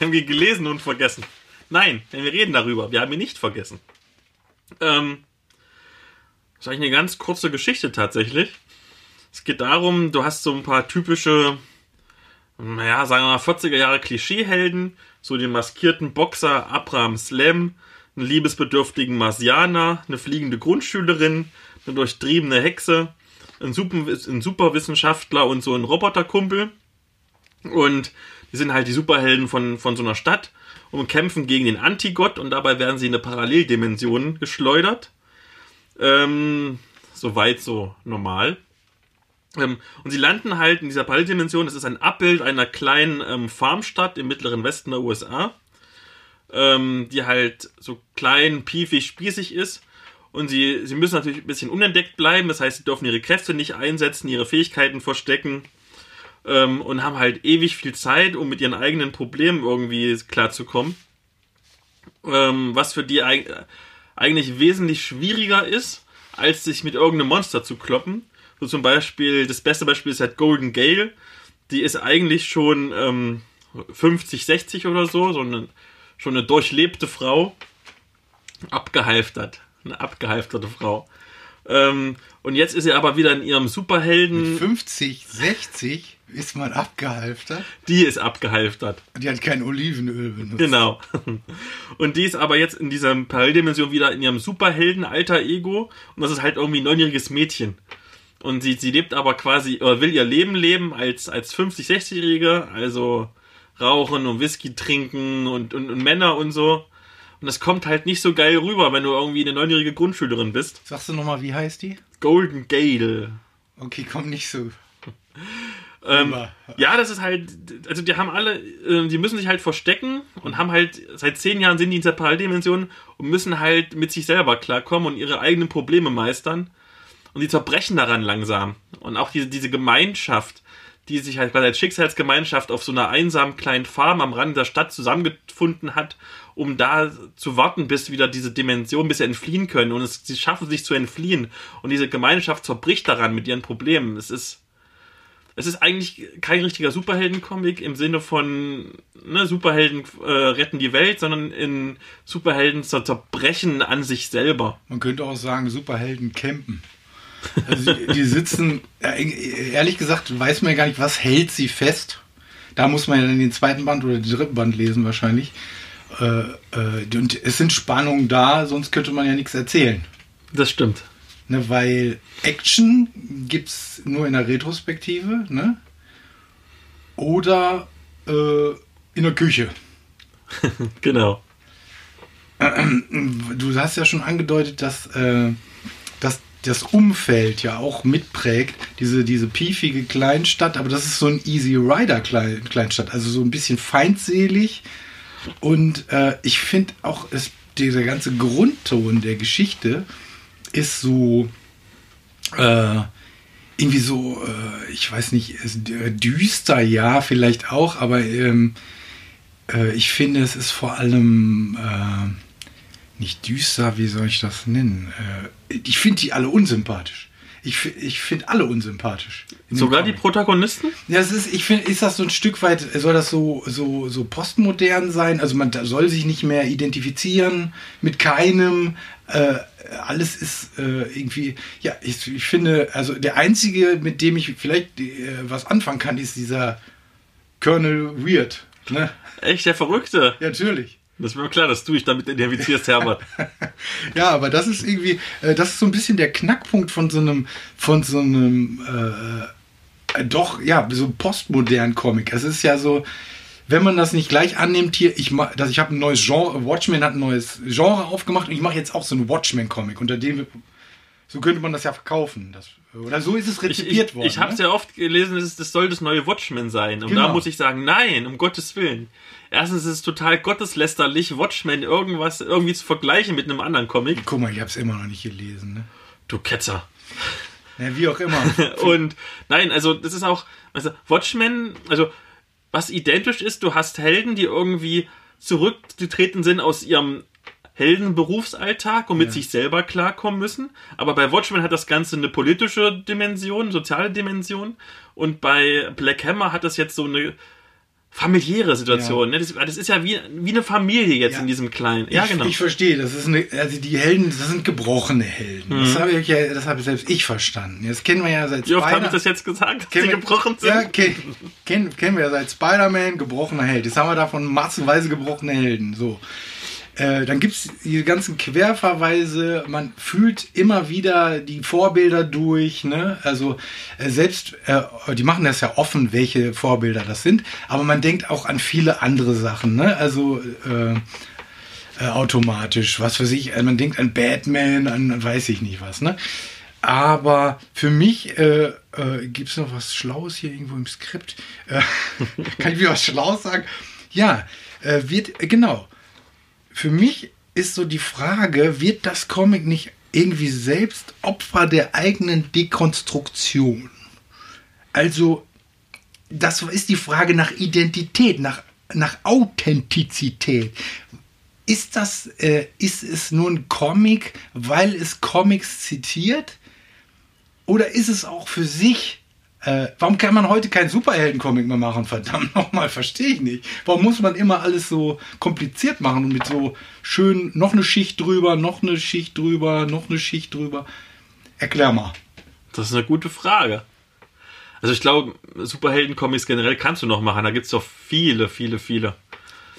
haben ihn gelesen und vergessen. Nein, denn wir reden darüber. Wir haben ihn nicht vergessen. Ähm, das ist eigentlich eine ganz kurze Geschichte tatsächlich. Es geht darum, du hast so ein paar typische, naja, sagen wir mal 40er Jahre Klischeehelden, so den maskierten Boxer Abraham Slam, einen liebesbedürftigen Marsianer, eine fliegende Grundschülerin, eine durchtriebene Hexe, ein, Super, ein Superwissenschaftler und so ein Roboterkumpel. Und die sind halt die Superhelden von, von so einer Stadt und kämpfen gegen den Antigott und dabei werden sie in eine Paralleldimension geschleudert. Ähm, Soweit so normal. Ähm, und sie landen halt in dieser Paralleldimension. Das ist ein Abbild einer kleinen ähm, Farmstadt im mittleren Westen der USA, ähm, die halt so klein, piefig, spießig ist. Und sie, sie müssen natürlich ein bisschen unentdeckt bleiben. Das heißt, sie dürfen ihre Kräfte nicht einsetzen, ihre Fähigkeiten verstecken ähm, und haben halt ewig viel Zeit, um mit ihren eigenen Problemen irgendwie klarzukommen. Ähm, was für die eig eigentlich wesentlich schwieriger ist, als sich mit irgendeinem Monster zu kloppen. So zum Beispiel, das beste Beispiel ist halt Golden Gale. Die ist eigentlich schon ähm, 50, 60 oder so, so eine, schon eine durchlebte Frau. Abgehalftert. Eine abgehalfterte Frau. Ähm, und jetzt ist sie aber wieder in ihrem Superhelden. 50, 60 ist man abgehalftert. Die ist abgehalftert. Die hat kein Olivenöl benutzt. Genau. Und die ist aber jetzt in dieser Paralleldimension wieder in ihrem Superhelden-Alter-Ego. Und das ist halt irgendwie ein neunjähriges Mädchen. Und sie, sie lebt aber quasi, oder will ihr Leben leben als, als 50-, 60-Jährige. Also rauchen und Whisky trinken und, und, und Männer und so. Und das kommt halt nicht so geil rüber, wenn du irgendwie eine neunjährige Grundschülerin bist. Sagst du nochmal, wie heißt die? Golden Gale. Okay, komm nicht so. Ähm, ja, das ist halt, also die haben alle, äh, die müssen sich halt verstecken und haben halt, seit zehn Jahren sind die in der Paralleldimension und müssen halt mit sich selber klarkommen und ihre eigenen Probleme meistern. Und die zerbrechen daran langsam. Und auch diese, diese Gemeinschaft, die sich halt quasi als Schicksalsgemeinschaft auf so einer einsamen kleinen Farm am Rand der Stadt zusammengefunden hat, um da zu warten, bis wieder diese Dimension, bis sie entfliehen können. Und es, sie schaffen sich zu entfliehen. Und diese Gemeinschaft zerbricht daran mit ihren Problemen. Es ist, es ist eigentlich kein richtiger Superhelden-Comic im Sinne von ne, Superhelden äh, retten die Welt, sondern in Superhelden zer- zerbrechen an sich selber. Man könnte auch sagen, Superhelden campen. Also die, die sitzen, äh, ehrlich gesagt, weiß man ja gar nicht, was hält sie fest. Da muss man ja dann den zweiten Band oder den dritten Band lesen wahrscheinlich. Äh, äh, und es sind Spannungen da, sonst könnte man ja nichts erzählen. Das stimmt. Ne, weil Action gibt's nur in der Retrospektive, ne? Oder äh, in der Küche. Genau. Du hast ja schon angedeutet, dass, äh, dass das Umfeld ja auch mitprägt, diese, diese piefige Kleinstadt, aber das ist so ein Easy Rider Klein, Kleinstadt, also so ein bisschen feindselig. Und äh, ich finde auch, es, dieser ganze Grundton der Geschichte ist so äh, irgendwie so, äh, ich weiß nicht, äh, düster, ja, vielleicht auch, aber ähm, äh, ich finde, es ist vor allem äh, nicht düster, wie soll ich das nennen? Ich finde die alle unsympathisch. Ich, ich finde alle unsympathisch. Sogar die. Protagonisten? Ja, es ist, ich finde, ist das so ein Stück weit, soll das so, so, so postmodern sein? Also man soll sich nicht mehr identifizieren mit keinem. Äh, alles ist äh, irgendwie, ja, ich, ich finde, also der einzige, mit dem ich vielleicht äh, was anfangen kann, ist dieser Colonel Weird. Ne? Echt, der Verrückte. Ja, natürlich. Das mir klar, dass du dich damit identifizierst, Herbert. Ja, aber das ist irgendwie, äh, das ist so ein bisschen der Knackpunkt von so einem, von so einem, äh, äh, doch, ja, so postmodernen Comic. Es ist ja so, wenn man das nicht gleich annimmt, hier, ich mach, dass ich habe ein neues Genre, Watchmen hat ein neues Genre aufgemacht und ich mache jetzt auch so einen Watchmen-Comic, unter dem, so könnte man das ja verkaufen. Das, oder so ist es Ich, rezipiert ich, worden. ich habe es ne? ja oft gelesen, das, das soll das neue Watchmen sein. Und da Genau. muss ich sagen, nein, um Gottes Willen. Erstens ist es total gotteslästerlich, Watchmen irgendwas irgendwie zu vergleichen mit einem anderen Comic. Guck mal, ich habe es immer noch nicht gelesen. Ne? Du Ketzer. Ja, wie auch immer. Und nein, also das ist auch, also Watchmen, also was identisch ist, du hast Helden, die irgendwie zurückgetreten sind aus ihrem Heldenberufsalltag und mit Ja. sich selber klarkommen müssen. Aber bei Watchmen hat das Ganze eine politische Dimension, soziale Dimension. Und bei Black Hammer hat das jetzt so eine familiäre Situation. Ne? Das, das ist ja wie, wie eine Familie jetzt Ja. in diesem kleinen. Ja, ich, genau. Ich verstehe, das ist eine, also die Helden, das sind gebrochene Helden. Mhm. Das habe ich ja, das habe selbst ich verstanden. Das kennen wir ja seit wie oft habe ich das jetzt gesagt, dass kennen die wir- gebrochen sind? Ja, kennen, kennen, kennen wir ja seit Spider-Man, gebrochener Held. Jetzt haben wir davon massenweise gebrochene Helden. So. Äh, dann gibt es die ganzen Querverweise, man fühlt immer wieder die Vorbilder durch, ne? Also äh, selbst, äh, die machen das ja offen, welche Vorbilder das sind, aber man denkt auch an viele andere Sachen, ne? Also äh, äh, automatisch, was für sich, man denkt an Batman, an weiß ich nicht was, ne? Aber für mich äh, äh, gibt es noch was Schlaues hier irgendwo im Skript. Äh, kann ich wieder was Schlaues sagen? Ja, wird, genau. Für mich ist so die Frage, wird das Comic nicht irgendwie selbst Opfer der eigenen Dekonstruktion? Also, das ist die Frage nach Identität, nach, nach Authentizität. Ist das, äh, ist es nur ein Comic, weil es Comics zitiert? Oder ist es auch für sich? Äh, warum kann man heute keinen Superhelden-Comic mehr machen? Verdammt nochmal, verstehe ich nicht. Warum muss man immer alles so kompliziert machen und mit so schön noch eine Schicht drüber, noch eine Schicht drüber, noch eine Schicht drüber? Erklär mal. Das ist eine gute Frage. Also ich glaube, Superhelden-Comics generell kannst du noch machen. Da gibt es doch viele, viele, viele.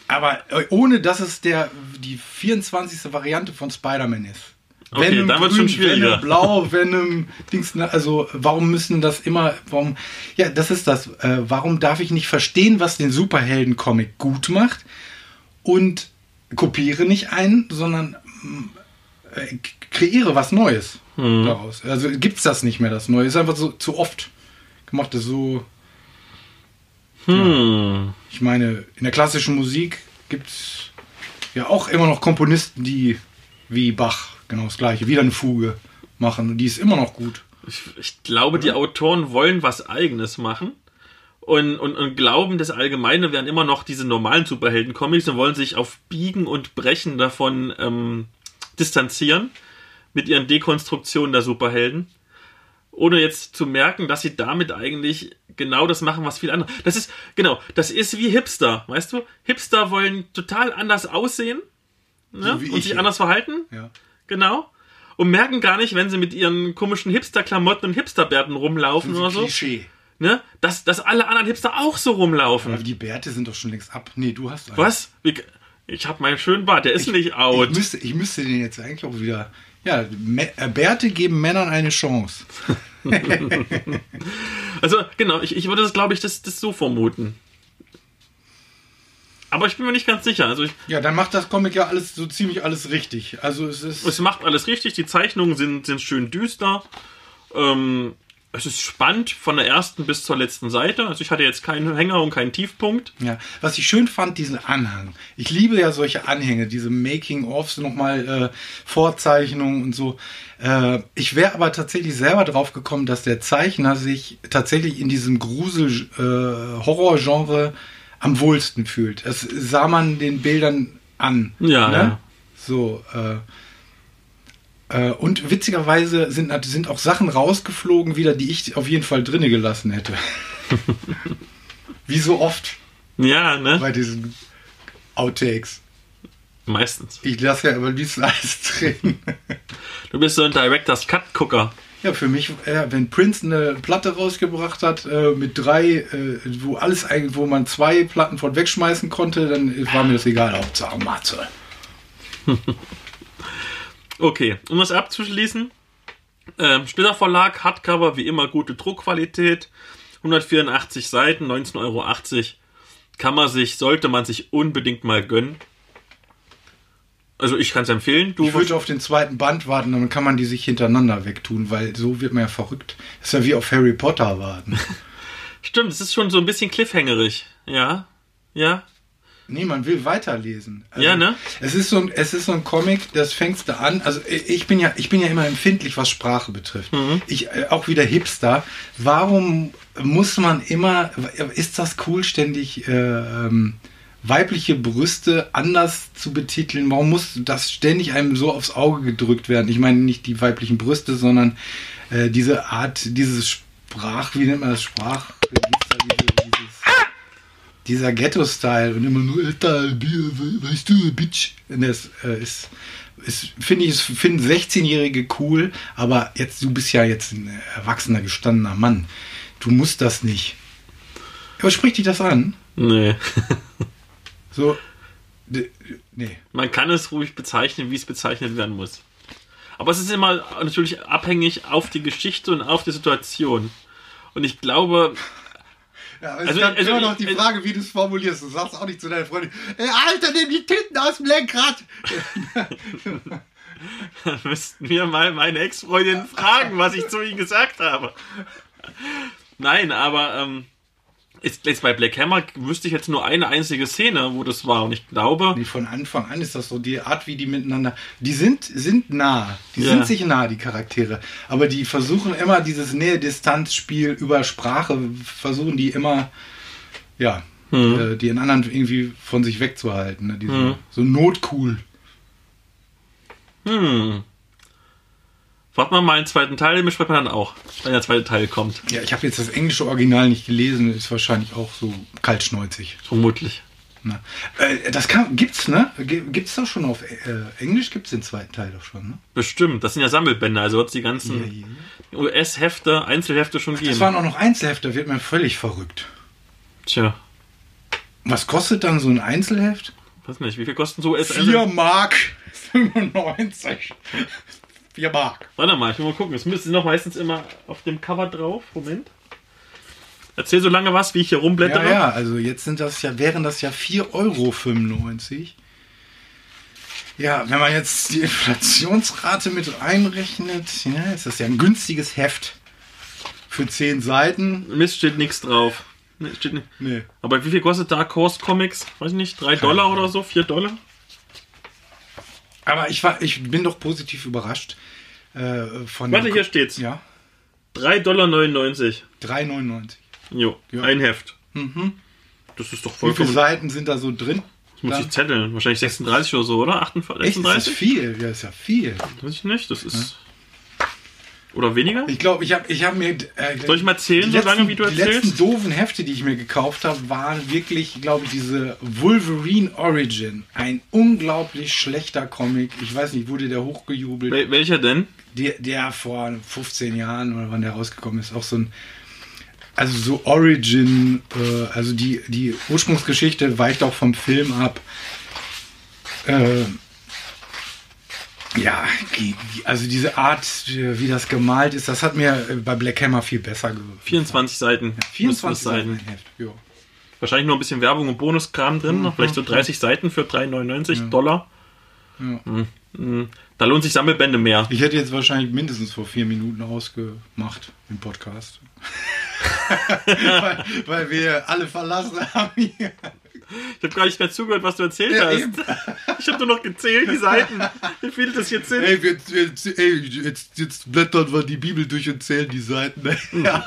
Aber äh, ohne, dass es der, die 24. Variante von Spider-Man ist. Okay, dann wird's schon schwieriger. Venom blau, Venom, Dings, ne, also warum müssen das immer, warum, ja, das ist das, äh, warum darf ich nicht verstehen, was den Superhelden-Comic gut macht und kopiere nicht einen, sondern äh, kreiere was Neues daraus. Also gibt's das nicht mehr, das Neue. Ist einfach so zu oft gemacht, das ist so, Hm. ich meine, in der klassischen Musik gibt es ja auch immer noch Komponisten, die wie Bach genau das gleiche, wieder eine Fuge machen und die ist immer noch gut. Ich, ich glaube, die Autoren wollen was Eigenes machen und, und, und glauben, das Allgemeine wären immer noch diese normalen Superhelden-Comics und wollen sich auf Biegen und Brechen davon ähm, distanzieren mit ihren Dekonstruktionen der Superhelden. ohne jetzt zu merken, dass sie damit eigentlich genau das machen, was viele andere. Das ist, genau, das ist wie Hipster, weißt du? Hipster wollen total anders aussehen ne? So und ich sich jetzt. anders verhalten. Ja. Genau. Und merken gar nicht, wenn sie mit ihren komischen Hipster-Klamotten und Hipsterbärten rumlaufen oder so, Klischee. ne? dass, dass alle anderen Hipster auch so rumlaufen. Aber die Bärte sind doch schon längst ab. Nee, du hast einen. Was? Wie, ich habe meinen schönen Bart, der ist nicht out. Ich müsste, ich müsste den jetzt eigentlich auch wieder. Ja, äh, Bärte geben Männern eine Chance. Also, genau, ich, ich würde das, glaube ich, das, das so vermuten. Aber ich bin mir nicht ganz sicher. Also, ich, Ja, dann macht das Comic ja alles so ziemlich alles richtig. Also es ist. es macht alles richtig. Die Zeichnungen sind, sind schön düster. Ähm, es ist spannend von der ersten bis zur letzten Seite. Also, ich hatte jetzt keinen Hänger und keinen Tiefpunkt. Ja, was ich schön fand, diesen Anhang. Ich liebe ja solche Anhänge, diese Making-ofs, nochmal äh, Vorzeichnungen und so. Äh, ich wäre aber tatsächlich selber drauf gekommen, dass der Zeichner sich tatsächlich in diesem Grusel-Horror-Genre am wohlsten fühlt. Das sah man den Bildern an. Ja, ne? ja. So, äh, äh, und witzigerweise sind, sind auch Sachen rausgeflogen wieder, die ich auf jeden Fall drinne gelassen hätte. Wie so oft Ja, ne? bei diesen Outtakes. Meistens. Ich lasse ja aber liebsten alles drin. Du bist so ein Director's Cut-Gucker. Ja, für mich, äh, wenn Prince eine Platte rausgebracht hat äh, mit drei, äh, wo alles wo man zwei Platten von wegschmeißen konnte, dann war mir das egal. Hauptsache Matze. Okay, um das abzuschließen. Ähm, Splitter Verlag, Hardcover, wie immer gute Druckqualität. 184 Seiten, 19,80 Euro. Kann man sich, sollte man sich unbedingt mal gönnen. Also ich kann es empfehlen. Du Ich würde auf den zweiten Band warten, dann kann man die sich hintereinander wegtun, weil so wird man ja verrückt. ist ja wie auf Harry Potter warten. Stimmt, es ist schon so ein bisschen cliffhangerig. Ja, ja. Nee, man will weiterlesen. Also, Ja, ne? Es ist so ein, es ist so ein Comic, das fängst du an. Also ich bin ja, ich bin ja immer empfindlich, was Sprache betrifft. Mhm. Ich äh, auch wieder Hipster. Warum muss man immer? Ist das cool, ständig äh, ähm, weibliche Brüste anders zu betiteln? Warum muss das ständig einem so aufs Auge gedrückt werden? Ich meine nicht die weiblichen Brüste, sondern äh, diese Art, dieses Sprach, wie nennt man das Sprach? Dieser Ghetto-Style und immer nur, Alter, weißt du, Bitch. Das äh, ist, ist finde ich, finden 16-Jährige cool, aber jetzt, du bist ja jetzt ein erwachsener, gestandener Mann. Du musst das nicht. Aber spricht dich das an? Nee. So, nee. Man kann es ruhig bezeichnen, wie es bezeichnet werden muss. Aber es ist immer natürlich abhängig auf die Geschichte und auf die Situation. Und ich glaube, Ja, es Also- ist dann also immer noch die Frage, wie du es formulierst. Du sagst auch nicht zu deiner Freundin, ey, Alter, nimm die Titten aus dem Lenkrad. müssten wir mal meine Ex-Freundin fragen, was ich zu ihnen gesagt habe. Nein, aber ähm, ist, jetzt bei Black Hammer wüsste ich jetzt nur eine einzige Szene, wo das war. Und ich glaube, Nee, von Anfang an ist das so die Art, wie die miteinander. Die sind, sind nah. Die Ja. sind sich nah, die Charaktere. Aber die versuchen immer dieses Nähe-Distanz-Spiel über Sprache, versuchen die immer, ja, Hm. äh, die in anderen irgendwie von sich wegzuhalten. Ne? Diese, So notcool. hm. Warten wir mal einen zweiten Teil, den besprechen wir dann auch, wenn der zweite Teil kommt. Ja, ich habe jetzt das englische Original nicht gelesen, ist wahrscheinlich auch so kaltschnäuzig. Vermutlich. Ne? Äh, das kann, gibt's, ne? Gibt's doch schon auf äh, Englisch, gibt's den zweiten Teil doch schon, ne? Bestimmt. Das sind ja Sammelbände, also wird es die ganzen Ja, ja, US-Hefte, Einzelhefte schon Es geben. waren auch noch Einzelhefte, wird mir völlig verrückt. Tja, Was kostet dann so ein Einzelheft? weiß nicht, wie viel kosten so US? 4 Mark 95. 4 Mark. Warte mal, ich will mal gucken. Es müsste noch meistens immer auf dem Cover drauf. Moment. Erzähl so lange was, wie ich hier rumblättere. Ja, ja, also jetzt sind das ja, wären das ja 4,95 Euro. Ja, wenn man jetzt die Inflationsrate mit einrechnet, ja, ist das ja ein günstiges Heft. Für 10 Seiten. Mist steht nichts drauf. Nee, steht nicht. Nee. Aber wie viel kostet Dark Horse Comics? Weiß ich nicht, 3 Dollar oder so? 4 Dollar? Aber ich, war, ich bin doch positiv überrascht. Äh, von Warte, hier steht's. Ja, 3,99 Dollar. 3,99. Jo, Ja. ein Heft. Mhm. Das ist doch Wie viele vollkommen. Seiten sind da so drin? Das muss ich zetteln. Wahrscheinlich 36 oder so, oder? 48, Echt, ist das 36? viel? Ja, ist ja viel. Weiß ich nicht. Das ist. Oder weniger? Ich glaube, ich habe ich hab mir. Äh, Soll ich mal zählen, die so lange, wie du Die erzählst? letzten doofen Hefte, die ich mir gekauft habe, waren wirklich, glaube ich, diese Wolverine Origin. Ein unglaublich schlechter Comic. Ich weiß nicht, wurde der hochgejubelt? Wel welcher denn? Der, der vor 15 Jahren oder wann der rausgekommen ist, auch so ein. Also so Origin, äh, also die, die Ursprungsgeschichte weicht auch vom Film ab. Äh, ja, also diese Art, äh, wie das gemalt ist, das hat mir äh, bei Black Hammer viel besser gefallen. 24 Seiten. 24 Seiten. Heft. Jo. Wahrscheinlich nur ein bisschen Werbung und Bonuskram drin. noch Vielleicht so 30 Seiten für 3,99 Dollar. Ja. Hm, hm. Da lohnt sich Sammelbände mehr. Ich hätte jetzt wahrscheinlich mindestens vor vier Minuten ausgemacht im Podcast. weil, weil wir alle verlassen haben hier. Ich habe gar nicht mehr zugehört, was du erzählt Ja, hast. eben. Ich habe nur noch gezählt, die Seiten. Wie viele das jetzt sind. Ey, wir, wir, ey jetzt, jetzt blättern wir die Bibel durch und zählen die Seiten. Ja,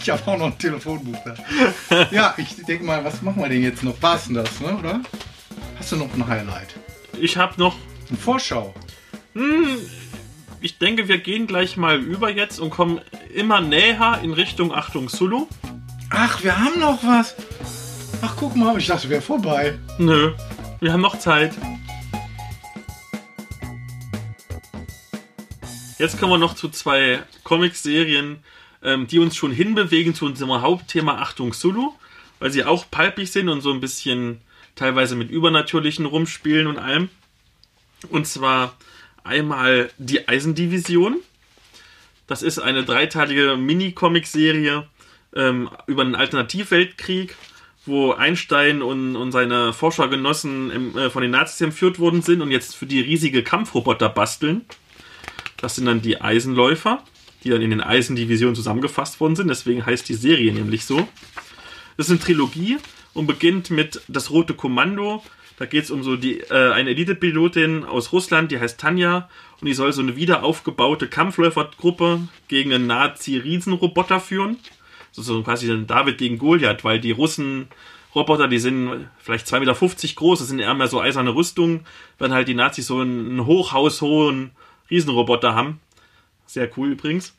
ich habe auch noch ein Telefonbuch da. Ja, ich denke mal, was machen wir denn jetzt noch? War's denn das, ne, oder? Hast du noch ein Highlight? Ich habe noch. Eine Vorschau. Ich denke, wir gehen gleich mal über jetzt und kommen immer näher in Richtung Achtung Sulu. Ach, wir haben noch was. Ach, guck mal, ich dachte, wäre vorbei. Nö, wir haben noch Zeit. Jetzt kommen wir noch zu zwei Comic-Serien, ähm, die uns schon hinbewegen zu unserem Hauptthema Achtung Sulu, weil sie auch palpig sind und so ein bisschen teilweise mit Übernatürlichen rumspielen und allem. Und zwar einmal die Eisendivision. Das ist eine dreiteilige Mini-Comic-Serie ähm, über einen Alternativweltkrieg, wo Einstein und, und seine Forschergenossen im, äh, von den Nazis entführt worden sind und jetzt für die riesige Kampfroboter basteln. Das sind dann die Eisenläufer, die dann in den Eisendivisionen zusammengefasst worden sind. Deswegen heißt die Serie nämlich so. Das ist eine Trilogie und beginnt mit Das Rote Kommando. Da geht es um so die, äh, eine Elite-Pilotin aus Russland, die heißt Tanja. Und die soll so eine wieder aufgebaute Kampfläufergruppe gegen einen Nazi-Riesenroboter führen. Das ist so quasi ein David gegen Goliath, weil die Russen Roboter, die sind vielleicht 2,50 Meter groß, das sind eher mehr so eiserne Rüstungen, wenn halt die Nazis so einen hochhaushohen Riesenroboter haben. Sehr cool übrigens.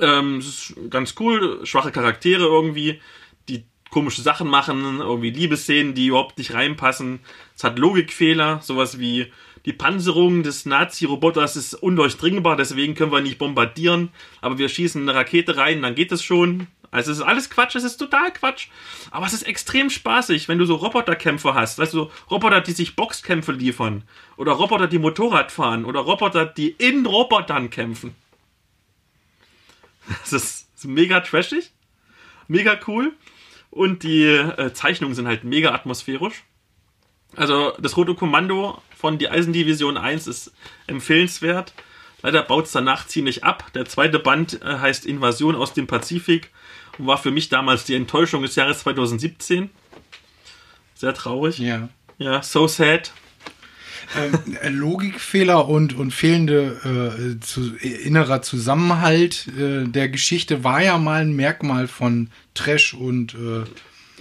Ähm, es ist ganz cool, schwache Charaktere irgendwie, die komische Sachen machen, irgendwie Liebesszenen, die überhaupt nicht reinpassen. Es hat Logikfehler, sowas wie die Panzerung des Nazi-Roboters ist undurchdringbar, deswegen können wir nicht bombardieren, aber wir schießen eine Rakete rein, dann geht es schon. Also es ist alles Quatsch, es ist total Quatsch. Aber es ist extrem spaßig, wenn du so Roboterkämpfe hast. Weißt du, so Roboter, die sich Boxkämpfe liefern. Oder Roboter, die Motorrad fahren. Oder Roboter, die in Robotern kämpfen. Das ist, das ist mega trashig. Mega cool. Und die äh, Zeichnungen sind halt mega atmosphärisch. Also das Rote Kommando von die Eisendivision 1 ist empfehlenswert. Leider baut es danach ziemlich ab. Der zweite Band äh, heißt Invasion aus dem Pazifik und war für mich damals die Enttäuschung des Jahres 2017. Sehr traurig. Ja. Ja, so sad. ähm, äh, Logikfehler und, und fehlende äh, zu, innerer Zusammenhalt äh, der Geschichte war ja mal ein Merkmal von Trash und, äh,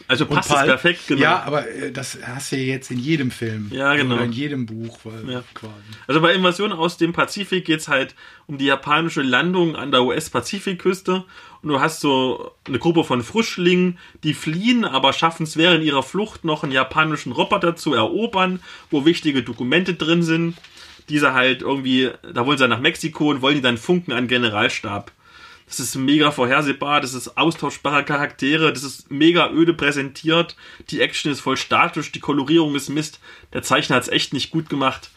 Also passt es perfekt, genau. Ja, aber äh, das hast du ja jetzt in jedem Film. Ja, genau. Oder in jedem Buch weil, Ja. quasi. Also bei Invasion aus dem Pazifik geht es halt um die japanische Landung an der US-Pazifikküste. Und du hast so eine Gruppe von Frischlingen, die fliehen, aber schaffen es während ihrer Flucht noch einen japanischen Roboter zu erobern, wo wichtige Dokumente drin sind. Diese halt irgendwie, da wollen sie nach Mexiko und wollen die dann funken an Generalstab. Das ist mega vorhersehbar, das ist austauschbare Charaktere, das ist mega öde präsentiert, die Action ist voll statisch, die Kolorierung ist Mist, der Zeichner hat es echt nicht gut gemacht.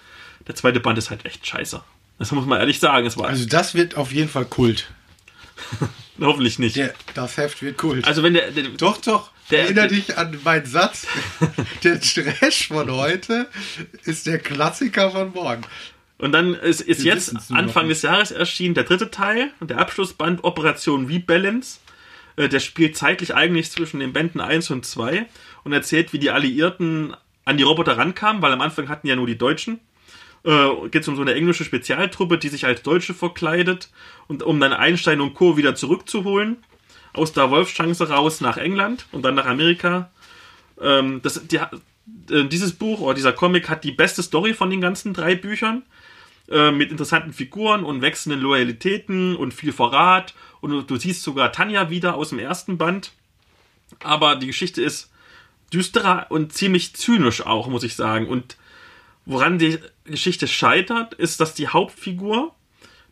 Der zweite Band ist halt echt scheiße. Das muss man ehrlich sagen, es war Also das wird auf jeden Fall Kult. hoffentlich nicht. Der, das Heft wird Kult. also wenn der, der doch, doch. Der- Erinner dich an meinen Satz. der Trash von heute ist der Klassiker von morgen. Und dann ist, ist jetzt Anfang des Jahres erschienen der dritte Teil, der Abschlussband Operation Rebalance. Äh, Der spielt zeitlich eigentlich zwischen den Bänden 1 und 2 und erzählt, wie die Alliierten an die Roboter rankamen, weil am Anfang hatten ja nur die Deutschen. Äh, Geht es um so eine englische Spezialtruppe, die sich als Deutsche verkleidet und um dann Einstein und Co. wieder zurückzuholen. Aus der Wolfschance raus nach England und dann nach Amerika. Ähm, das, die, dieses Buch oder dieser Comic hat die beste Story von den ganzen drei Büchern äh, mit interessanten Figuren und wechselnden Loyalitäten und viel Verrat. Und du, siehst sogar Tanja wieder aus dem ersten Band. Aber die Geschichte ist düsterer und ziemlich zynisch auch, muss ich sagen. Und woran die Geschichte scheitert, ist, dass die Hauptfigur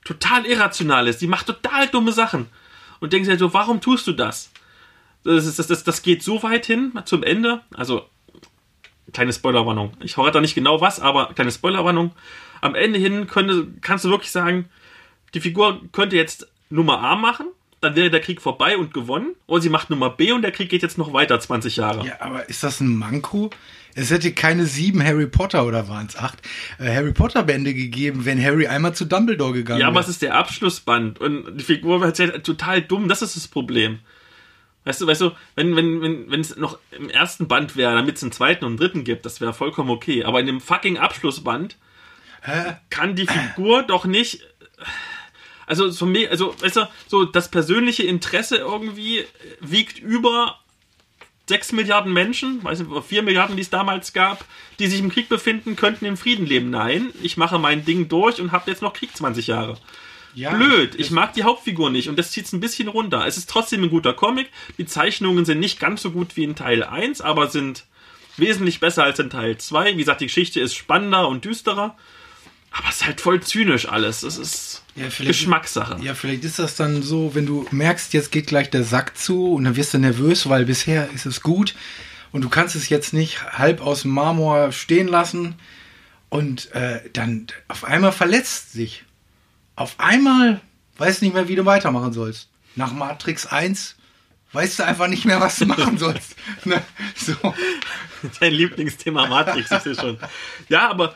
total irrational ist. Die macht total dumme Sachen. Und denkst dir so, warum tust du das? Das, das, das, das geht so weit hin zum Ende. Also, kleine Spoilerwarnung. Ich verrate da nicht genau was, aber kleine Spoilerwarnung. Am Ende hin könnte, kannst du wirklich sagen, die Figur könnte jetzt Nummer A machen, dann wäre der Krieg vorbei und gewonnen. Oder sie macht Nummer B und der Krieg geht jetzt noch weiter, 20 Jahre. Ja, aber ist das ein Manko? Es hätte keine sieben Harry Potter oder waren es acht äh, Harry Potter Bände gegeben, wenn Harry einmal zu Dumbledore gegangen Ja, wäre. aber es ist der Abschlussband und die Figur wird halt total dumm, das ist das Problem. Weißt du, weißt du, wenn, wenn, wenn, wenn es noch im ersten Band wäre, damit es einen zweiten und einen dritten gibt, das wäre vollkommen okay. Aber in dem fucking Abschlussband kann die Figur doch nicht. Also, so, me- also, weißt du, so das persönliche Interesse irgendwie wiegt über 6 Milliarden Menschen, weiß nicht, 4 Milliarden, die es damals gab, die sich im Krieg befinden, könnten im Frieden leben. Nein, ich mache mein Ding durch und habe jetzt noch Krieg 20 Jahre. Ja, Blöd, ich mag die Hauptfigur nicht und das zieht es ein bisschen runter. Es ist trotzdem ein guter Comic. Die Zeichnungen sind nicht ganz so gut wie in Teil 1, aber sind wesentlich besser als in Teil 2. Wie gesagt, die Geschichte ist spannender und düsterer. Aber es ist halt voll zynisch alles. Es ist Ja, Geschmackssache. Ja, vielleicht ist das dann so, wenn du merkst, jetzt geht gleich der Sack zu und dann wirst du nervös, weil bisher ist es gut und du kannst es jetzt nicht halb aus dem Marmor stehen lassen und äh, dann auf einmal verletzt sich. Auf einmal weißt nicht mehr, wie du weitermachen sollst. Nach Matrix 1 weißt du einfach nicht mehr, was du machen sollst. Ne? So. Dein Lieblingsthema Matrix, ich sehe schon. Ja, aber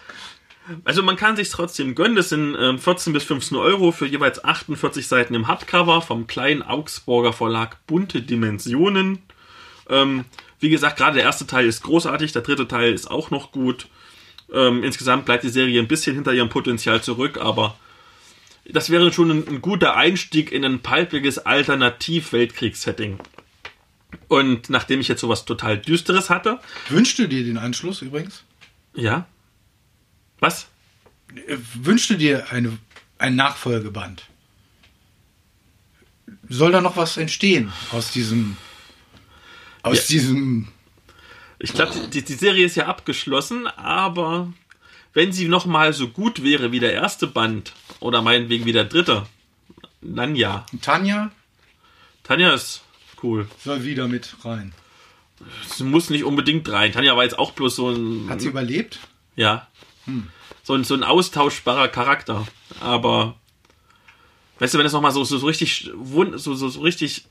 also man kann sich trotzdem gönnen. Das sind ähm, 14 bis 15 Euro für jeweils 48 Seiten im Hardcover vom kleinen Augsburger Verlag Bunte Dimensionen. Ähm, wie gesagt, gerade der erste Teil ist großartig, der dritte Teil ist auch noch gut. Ähm, insgesamt bleibt die Serie ein bisschen hinter ihrem Potenzial zurück, aber das wäre schon ein, ein guter Einstieg in ein palpiges Alternativ-Weltkriegssetting. Und nachdem ich jetzt sowas total Düsteres hatte, Wünschst du dir den Anschluss übrigens? ja. Was? Äh, Wünschst du dir eine, ein Nachfolgeband? Soll da noch was entstehen aus diesem aus Ja. diesem Ich glaube, die, die Serie ist ja abgeschlossen, aber wenn sie noch mal so gut wäre wie der erste Band oder meinetwegen wie der dritte, dann ja. Tanja Tanja ist cool. soll wieder mit rein. Sie muss nicht unbedingt rein. Tanja war jetzt auch bloß so ein Hat sie überlebt? ja so ein so ein austauschbarer Charakter. Aber weißt du, wenn es noch mal so so, so richtig wund, so, so so richtig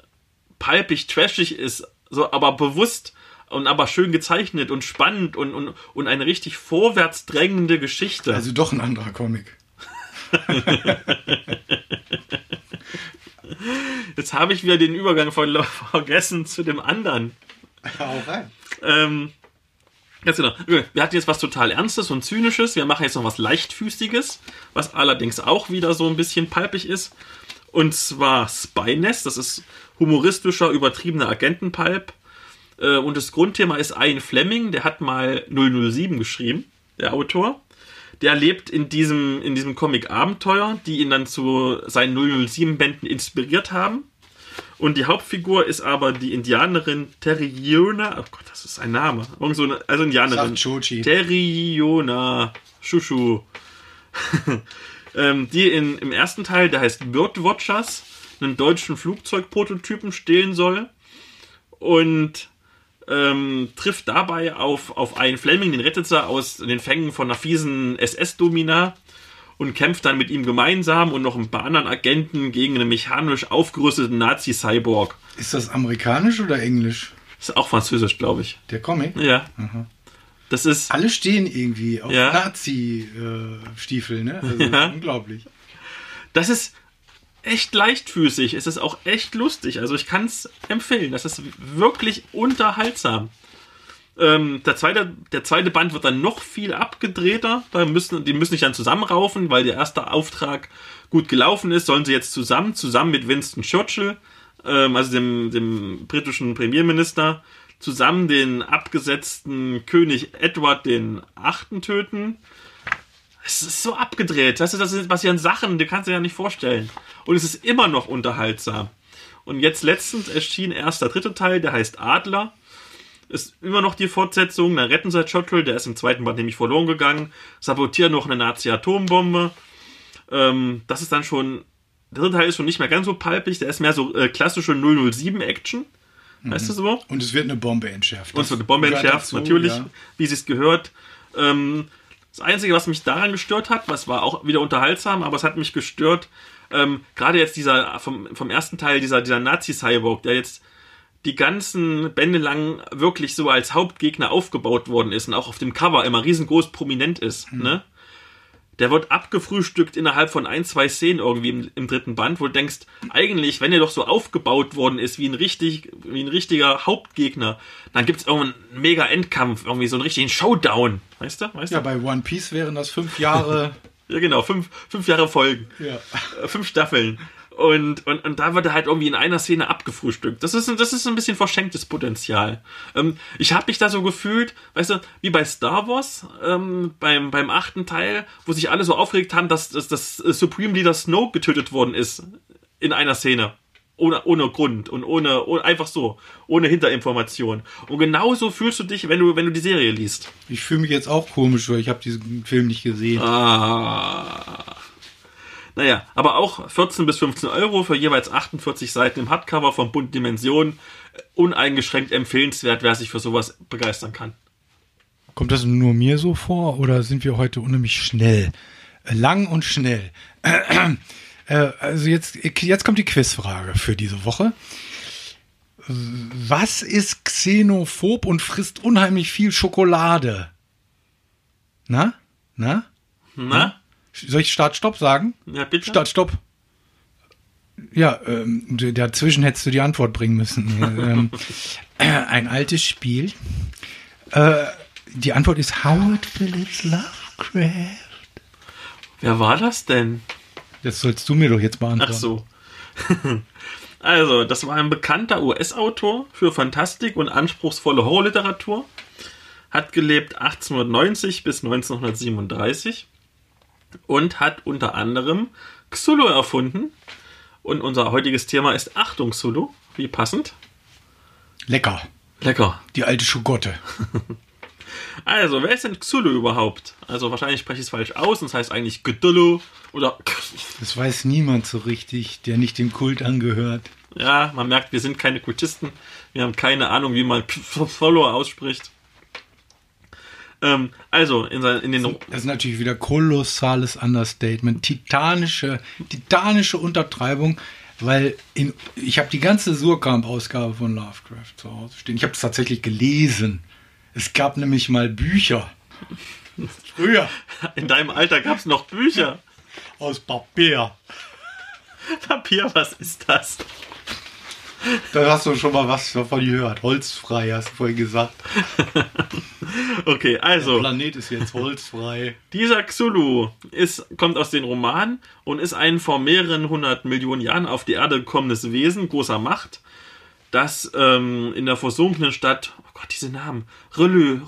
palpig, trashig ist, so aber bewusst und aber schön gezeichnet und spannend und, und, und eine richtig vorwärts drängende Geschichte. Also doch ein anderer Comic. Jetzt habe ich wieder den Übergang von vergessen zu dem anderen. Hau rein. Ähm, ganz genau. Wir hatten jetzt was total Ernstes und Zynisches. Wir machen jetzt noch was Leichtfüßiges, was allerdings auch wieder so ein bisschen palpig ist. Und zwar Spynest. Das ist humoristischer, übertriebener Agentenpulp. Äh, Und das Grundthema ist Ian Fleming. Der hat mal 007 geschrieben, der Autor. Der lebt in diesem, in diesem Comic Abenteuer, die ihn dann zu seinen 007-Bänden inspiriert haben. Und die Hauptfigur ist aber die Indianerin Teriona. Oh Gott, das ist ein Name. Irgend so eine, also Indianerin. Teriona Shushu. ähm, die in, im ersten Teil, der heißt Birdwatchers, einen deutschen Flugzeugprototypen stehlen soll. Und ähm, trifft dabei auf, auf einen Fleming, den rettet sie aus den Fängen von einer fiesen SS-Domina und kämpft dann mit ihm gemeinsam und noch ein paar anderen Agenten gegen einen mechanisch aufgerüsteten Nazi-Cyborg. Ist das amerikanisch oder englisch? Ist auch französisch, glaube ich. Der Comic? Ja. Das ist. Alle stehen irgendwie auf Ja. Nazi-Stiefel, ne? Also Ja. unglaublich. Das ist echt leichtfüßig. Es ist auch echt lustig. Also ich kann es empfehlen. Das ist wirklich unterhaltsam. Ähm, der, zweite, der zweite Band wird dann noch viel abgedrehter. Da müssen, die müssen sich dann zusammenraufen, weil der erste Auftrag gut gelaufen ist. Sollen sie jetzt zusammen, zusammen mit Winston Churchill, ähm, also dem, dem britischen Premierminister, zusammen den abgesetzten König Edward den Achten töten. Es ist so abgedreht. Das, ist, das passieren Sachen, die kannst du dir ja nicht vorstellen. Und es ist immer noch unterhaltsam. Und jetzt letztens erschien erst der dritte Teil, der heißt Adler. Ist immer noch die Fortsetzung. Dann retten sie Chotl, der ist im zweiten Band nämlich verloren gegangen. Sabotieren noch eine Nazi-Atombombe. Ähm, das ist dann schon. Der dritte Teil ist schon nicht mehr ganz so palpig. Der ist mehr so äh, klassische 007-Action. Weißt du so? Und es wird eine Bombe entschärft. Und es wird eine Bombe entschärft, dazu, natürlich, ja. wie sie es gehört. Ähm, das Einzige, was mich daran gestört hat, was war auch wieder unterhaltsam, aber es hat mich gestört, ähm, gerade jetzt dieser vom, vom ersten Teil, dieser, dieser Nazi-Cyborg, der jetzt die ganzen Bände lang wirklich so als Hauptgegner aufgebaut worden ist und auch auf dem Cover immer riesengroß prominent ist, ne? Der wird abgefrühstückt innerhalb von ein, zwei Szenen irgendwie im, im dritten Band, wo du denkst, eigentlich, wenn er doch so aufgebaut worden ist wie ein richtig, wie ein richtiger Hauptgegner, dann gibt's irgendeinen mega Endkampf, irgendwie so einen richtigen Showdown. Weißt du? Weißt Ja, du? bei One Piece wären das fünf Jahre. Ja, genau, fünf, fünf Jahre Folgen. ja. Äh, fünf Staffeln. Und, und, und da wird er halt irgendwie in einer Szene abgefrühstückt. Das ist, ein- das ist ein bisschen verschenktes Potenzial. Ähm, ich habe mich da so gefühlt, weißt du, wie bei Star Wars ähm, beim, beim achten Teil, wo sich alle so aufgeregt haben, dass, dass das Supreme Leader Snoke getötet worden ist in einer Szene. Ohne, ohne Grund und ohne, ohne einfach so, ohne Hinterinformation. Und genauso fühlst du dich, wenn du, wenn du die Serie liest. Ich fühle mich jetzt auch komisch, weil ich habe diesen Film nicht gesehen. Ah. Naja, aber auch 14 bis 15 Euro für jeweils 48 Seiten im Hardcover von Bund Dimension. Uneingeschränkt empfehlenswert, wer sich für sowas begeistern kann. Kommt das nur mir so vor oder sind wir heute unheimlich schnell? Lang und schnell. Äh, Also jetzt, jetzt kommt die Quizfrage für diese Woche. Was ist xenophob und frisst unheimlich viel Schokolade? Na? Na? Na? Soll ich Start, Stopp sagen? Ja, bitte? Start, Stopp. Ja, ähm, dazwischen hättest du die Antwort bringen müssen. ähm, äh, ein altes Spiel. Äh, die Antwort ist Howard Phillips Lovecraft. Wer war das denn? Das sollst du mir doch jetzt beantworten. Ach so. also, das war ein bekannter US-Autor für Fantastik und anspruchsvolle Horrorliteratur. Hat gelebt 1890 bis 1937 und hat unter anderem Xulu erfunden. Und unser heutiges Thema ist Achtung, Xulu. Wie passend. Lecker. Lecker. Die alte Schogotte. Also, wer ist denn Xulu überhaupt? Also, wahrscheinlich spreche ich es falsch aus und es heißt eigentlich Cthulhu oder. Das weiß niemand so richtig, der nicht dem Kult angehört. Ja, man merkt, wir sind keine Kultisten. Wir haben keine Ahnung, wie man Follower ausspricht. Ähm, also, in, sein, in den. Das ist natürlich wieder kolossales Understatement. Titanische, titanische Untertreibung, weil in, ich habe die ganze Surkamp-Ausgabe von Lovecraft zu Hause stehen. Ich habe es tatsächlich gelesen. Es gab nämlich mal Bücher. Früher. In deinem Alter gab es noch Bücher. Aus Papier. Papier, was ist das? Da hast du schon mal was davon gehört. Holzfrei, hast du vorhin gesagt. Okay, Der also, Planet ist jetzt holzfrei. dieser Xulu ist, kommt aus den Romanen und ist ein vor mehreren hundert Millionen Jahren auf die Erde gekommenes Wesen großer Macht, das ähm, in der versunkenen Stadt, oh Gott, diese Namen, Relü,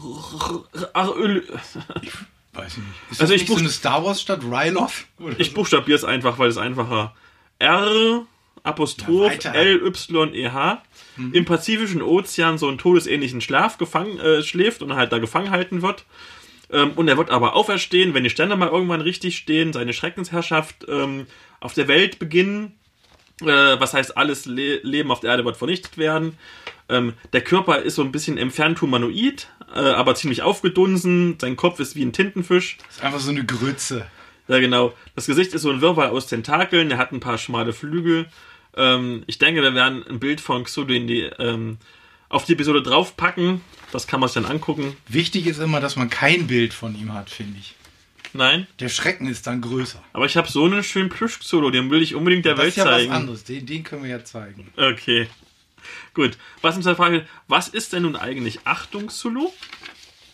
Weiß ich nicht. Ist Also das ich nicht so eine Star Wars Stadt Ryloth? Ich buchstabiere es einfach, weil es einfacher. R Apostroph Ja, weiter. L Y E H im Pazifischen Ozean so einen todesähnlichen Schlaf gefangen äh, schläft und halt da gefangen halten wird. Ähm, und er wird aber auferstehen, wenn die Sterne mal irgendwann richtig stehen, seine Schreckensherrschaft ähm, auf der Welt beginnen. Äh, was heißt, alles Le Leben auf der Erde wird vernichtet werden. Ähm, der Körper ist so ein bisschen entfernt humanoid, äh, aber ziemlich aufgedunsen. Sein Kopf ist wie ein Tintenfisch. Das ist einfach so eine Grütze. Ja, genau. Das Gesicht ist so ein Wirrwarr aus Tentakeln, er hat ein paar schmale Flügel. Ähm, ich denke, wir werden ein Bild von Xulu in die, ähm, auf die Episode draufpacken. Das kann man sich dann angucken. Wichtig ist immer, dass man kein Bild von ihm hat, finde ich. Nein, Der Schrecken ist dann größer. aber ich habe so einen schönen Plüsch-Xulu, den will ich unbedingt der Das Welt ist ja zeigen. was anderes. Den, den können wir ja zeigen. Okay. Gut. Was uns da frage, was ist denn nun eigentlich Achtung Zulu?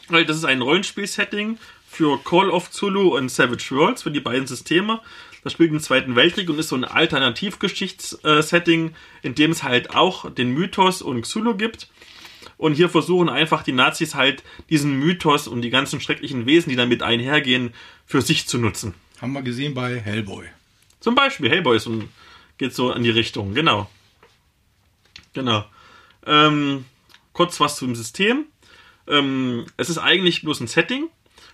Weil das ist ein Rollenspiel-Setting für Call of Zulu und Savage Worlds für die beiden Systeme. Das spielt im Zweiten Weltkrieg und ist so ein Alternativgeschichts-Setting, in dem es halt auch den Mythos und Xulu gibt. Und hier versuchen einfach die Nazis halt diesen Mythos und die ganzen schrecklichen Wesen, die damit einhergehen, für sich zu nutzen. Haben wir gesehen bei Hellboy. Zum Beispiel Hellboy ist und geht so in die Richtung, genau. Genau. Ähm, kurz was zum System. Ähm, es ist eigentlich bloß ein Setting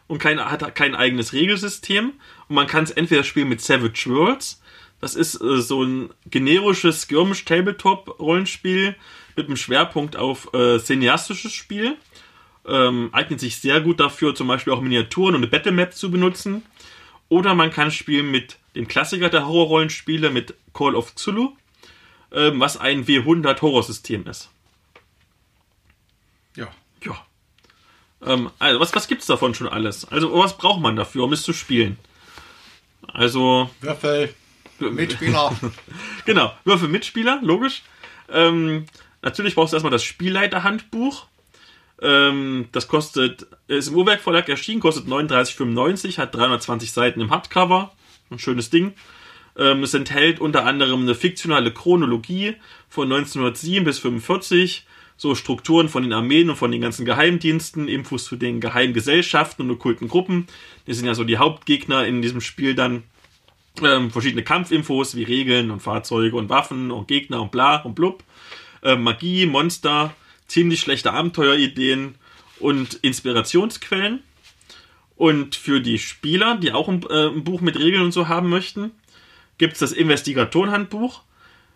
und kein, hat kein eigenes Regelsystem. Und man kann es entweder spielen mit Savage Worlds. Das ist äh, so ein generisches Skirmish-Tabletop-Rollenspiel mit einem Schwerpunkt auf äh, cineastisches Spiel. Ähm, eignet sich sehr gut dafür, zum Beispiel auch Miniaturen und eine Battlemap zu benutzen. Oder man kann spielen mit dem Klassiker der Horrorrollenspiele, mit Call of Cthulhu, ähm, was ein W100 Horrorsystem ist. Ja. Ja. Ähm, also, was, was gibt's davon schon alles? Also, was braucht man dafür, um es zu spielen? Also, Würfel, Mitspieler. genau, Würfel Mitspieler, logisch. Ähm, natürlich brauchst du erstmal das Spielleiterhandbuch. Ähm, das kostet, ist im Uhrwerk Verlag erschienen, kostet 39,95, hat 320 Seiten im Hardcover. Ein schönes Ding. Ähm, es enthält unter anderem eine fiktionale Chronologie von 1907 bis 45, so Strukturen von den Armeen und von den ganzen Geheimdiensten, Infos zu den geheimen Gesellschaften und okkulten Gruppen. Die sind ja so die Hauptgegner in diesem Spiel dann. Ähm, verschiedene Kampfinfos wie Regeln und Fahrzeuge und Waffen und Gegner und bla und blub. Ähm, Magie, Monster, ziemlich schlechte Abenteuerideen und Inspirationsquellen. Und für die Spieler, die auch ein, äh, ein Buch mit Regeln und so haben möchten, gibt es das Investigatorenhandbuch.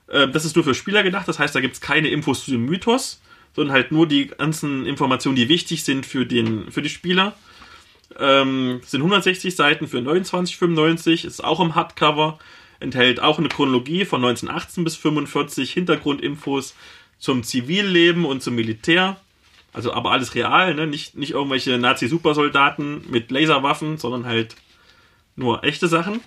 Äh, das ist nur für Spieler gedacht, das heißt, da gibt es keine Infos zu dem Mythos, sondern halt nur die ganzen Informationen, die wichtig sind für, den, für die Spieler. Ähm, sind 160 Seiten für 29,95, ist auch im Hardcover, enthält auch eine Chronologie von 1918 bis 45, Hintergrundinfos zum Zivilleben und zum Militär. Also aber alles real, ne? nicht, nicht irgendwelche Nazi-Supersoldaten mit Laserwaffen, sondern halt nur echte Sachen.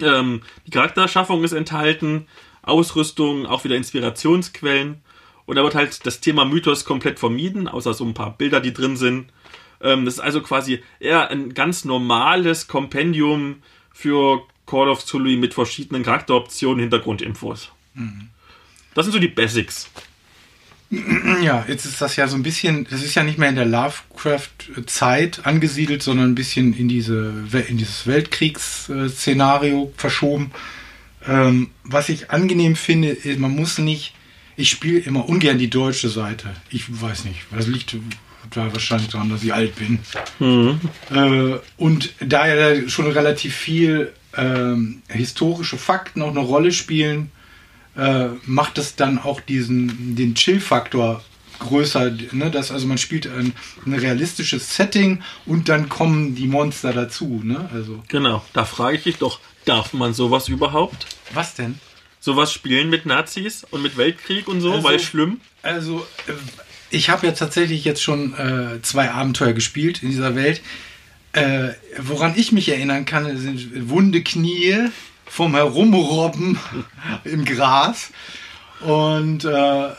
Ähm, die Charakterschaffung ist enthalten, Ausrüstung, auch wieder Inspirationsquellen. Und da wird halt das Thema Mythos komplett vermieden, außer so ein paar Bilder, die drin sind. Ähm, das ist also quasi eher ein ganz normales Kompendium für Call of Cthulhu mit verschiedenen Charakteroptionen, Hintergrundinfos. Das sind so die Basics. Ja, jetzt ist das ja so ein bisschen, das ist ja nicht mehr in der Lovecraft-Zeit angesiedelt, sondern ein bisschen in, diese, in dieses Weltkriegsszenario verschoben. Ähm, was ich angenehm finde, ist, man muss nicht, ich spiele immer ungern die deutsche Seite. Ich weiß nicht, das liegt da wahrscheinlich daran, dass ich alt bin. Äh, und da ja schon relativ viel ähm, historische Fakten auch eine Rolle spielen, äh, macht es dann auch diesen den Chill-Faktor größer, ne? dass also man spielt ein, ein realistisches Setting und dann kommen die Monster dazu, ne? Also Genau, da frage ich dich doch, darf man sowas überhaupt? was denn? Sowas spielen mit Nazis und mit Weltkrieg und so, Also- weil schlimm? Also äh, ich habe ja tatsächlich jetzt schon äh, zwei Abenteuer gespielt in dieser Welt. Äh, woran ich mich erinnern kann, sind wunde Knie vom Herumrobben im Gras. Und äh, äh,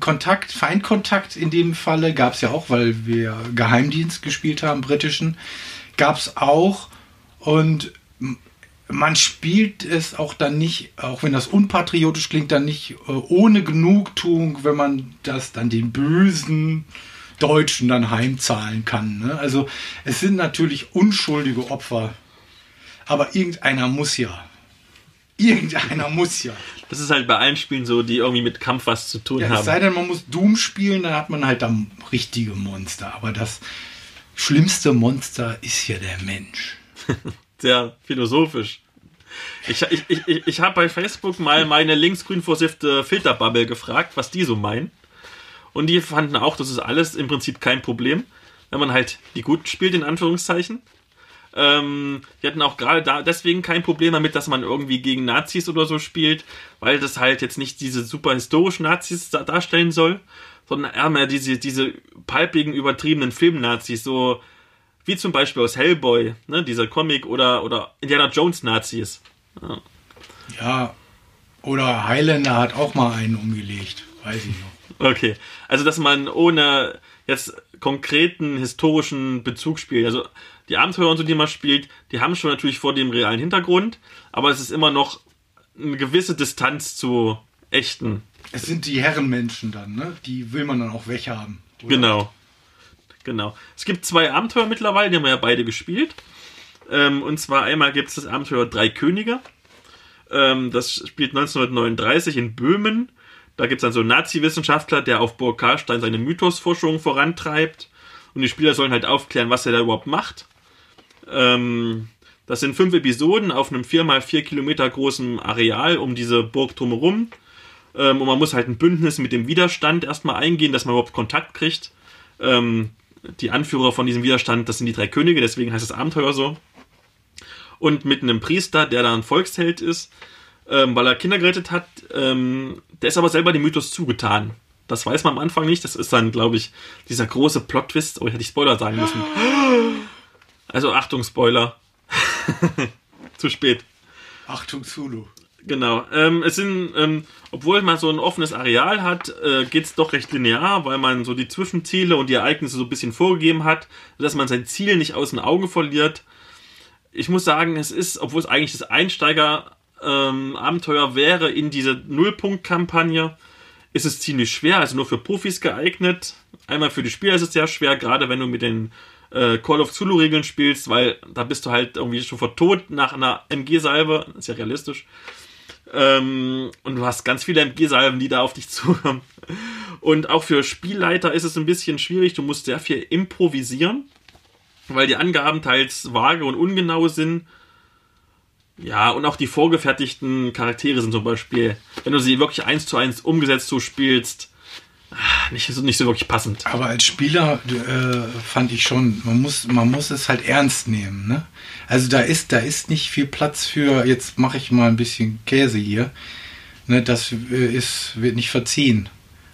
Kontakt, Feindkontakt in dem Falle gab es ja auch, weil wir Geheimdienst gespielt haben, britischen, gab es auch. Und man spielt es auch dann nicht, auch wenn das unpatriotisch klingt, dann nicht äh, ohne Genugtuung, wenn man das dann den bösen Deutschen dann heimzahlen kann. Ne? Also es sind natürlich unschuldige Opfer, aber irgendeiner muss ja. Irgendeiner muss ja. Das ist halt bei allen Spielen so, die irgendwie mit Kampf was zu tun ja es haben. sei denn, man muss Doom spielen, dann hat man halt dann richtige Monster. Aber das schlimmste Monster ist ja der Mensch. Sehr philosophisch. Ich, ich, ich, ich, habe bei Facebook mal meine linksgrün versiffte Filterbubble gefragt, was die so meinen. Und die fanden auch, das ist alles im Prinzip kein Problem, wenn man halt die gut spielt, in Anführungszeichen. Ähm, die hatten auch gerade da deswegen kein Problem damit, dass man irgendwie gegen Nazis oder so spielt, weil das halt jetzt nicht diese super historischen Nazis da darstellen soll, sondern eher mehr diese, diese palpigen, übertriebenen Film-Nazis, so wie zum Beispiel aus Hellboy, ne, dieser Comic oder, oder Indiana Jones Nazis. Ja, oder Highlander hat auch mal einen umgelegt, weiß ich noch. Okay, also dass man ohne jetzt konkreten historischen Bezug spielt. Also die Abenteuer und so, die man spielt, die haben schon natürlich vor dem realen Hintergrund, aber es ist immer noch eine gewisse Distanz zu echten. Es sind die Herrenmenschen dann, ne? Die will man dann auch weghaben. oder? Genau. Genau. Es gibt zwei Abenteuer mittlerweile, die haben wir ja beide gespielt. Ähm, und zwar einmal gibt es das Abenteuer Drei Könige. Ähm, das spielt 1939 in Böhmen. Da gibt es dann so einen Nazi-Wissenschaftler, der auf Burg Karlstein seine Mythosforschung vorantreibt. Und die Spieler sollen halt aufklären, was er da überhaupt macht. Ähm, das sind fünf Episoden auf einem 4x4 Kilometer großen Areal um diese Burg drumherum. Ähm, und man muss halt ein Bündnis mit dem Widerstand erstmal eingehen, dass man überhaupt Kontakt kriegt. Ähm, die Anführer von diesem Widerstand, das sind die drei Könige, deswegen heißt das Abenteuer so. Und mit einem Priester, der da ein Volksheld ist, ähm, weil er Kinder gerettet hat, ähm, der ist aber selber dem Mythos zugetan. Das weiß man am Anfang nicht. Das ist dann, glaube ich, dieser große Plot-Twist. Oh, hätte ich Spoiler sagen müssen. Also Achtung, Spoiler. Zu spät. Achtung, Zulu. Genau. Ähm, es sind, ähm, obwohl man so ein offenes Areal hat, äh, geht es doch recht linear, weil man so die Zwischenziele und die Ereignisse so ein bisschen vorgegeben hat, sodass man sein Ziel nicht aus den Augen verliert. Ich muss sagen, es ist, obwohl es eigentlich das Einsteiger-Abenteuer ähm, wäre in diese Nullpunkt-Kampagne, ist es ziemlich schwer, also nur für Profis geeignet. Einmal für die Spieler ist es sehr schwer, gerade wenn du mit den äh, Call of Zulu-Regeln spielst, weil da bist du halt irgendwie schon tot nach einer MG-Salve, ist ja realistisch. Ähm, und du hast ganz viele MG-Salven, die da auf dich zukommen. Und auch für Spielleiter ist es ein bisschen schwierig. Du musst sehr viel improvisieren, weil die Angaben teils vage und ungenau sind. Ja, und auch die vorgefertigten Charaktere sind zum Beispiel, wenn du sie wirklich eins zu eins umgesetzt so spielst, nicht so, nicht so wirklich passend. Aber als Spieler äh, fand ich schon, man muss, man muss es halt ernst nehmen. Ne? Also da ist, da ist nicht viel Platz für, jetzt mache ich mal ein bisschen Käse hier. Ne, das äh, ist, wird nicht verziehen.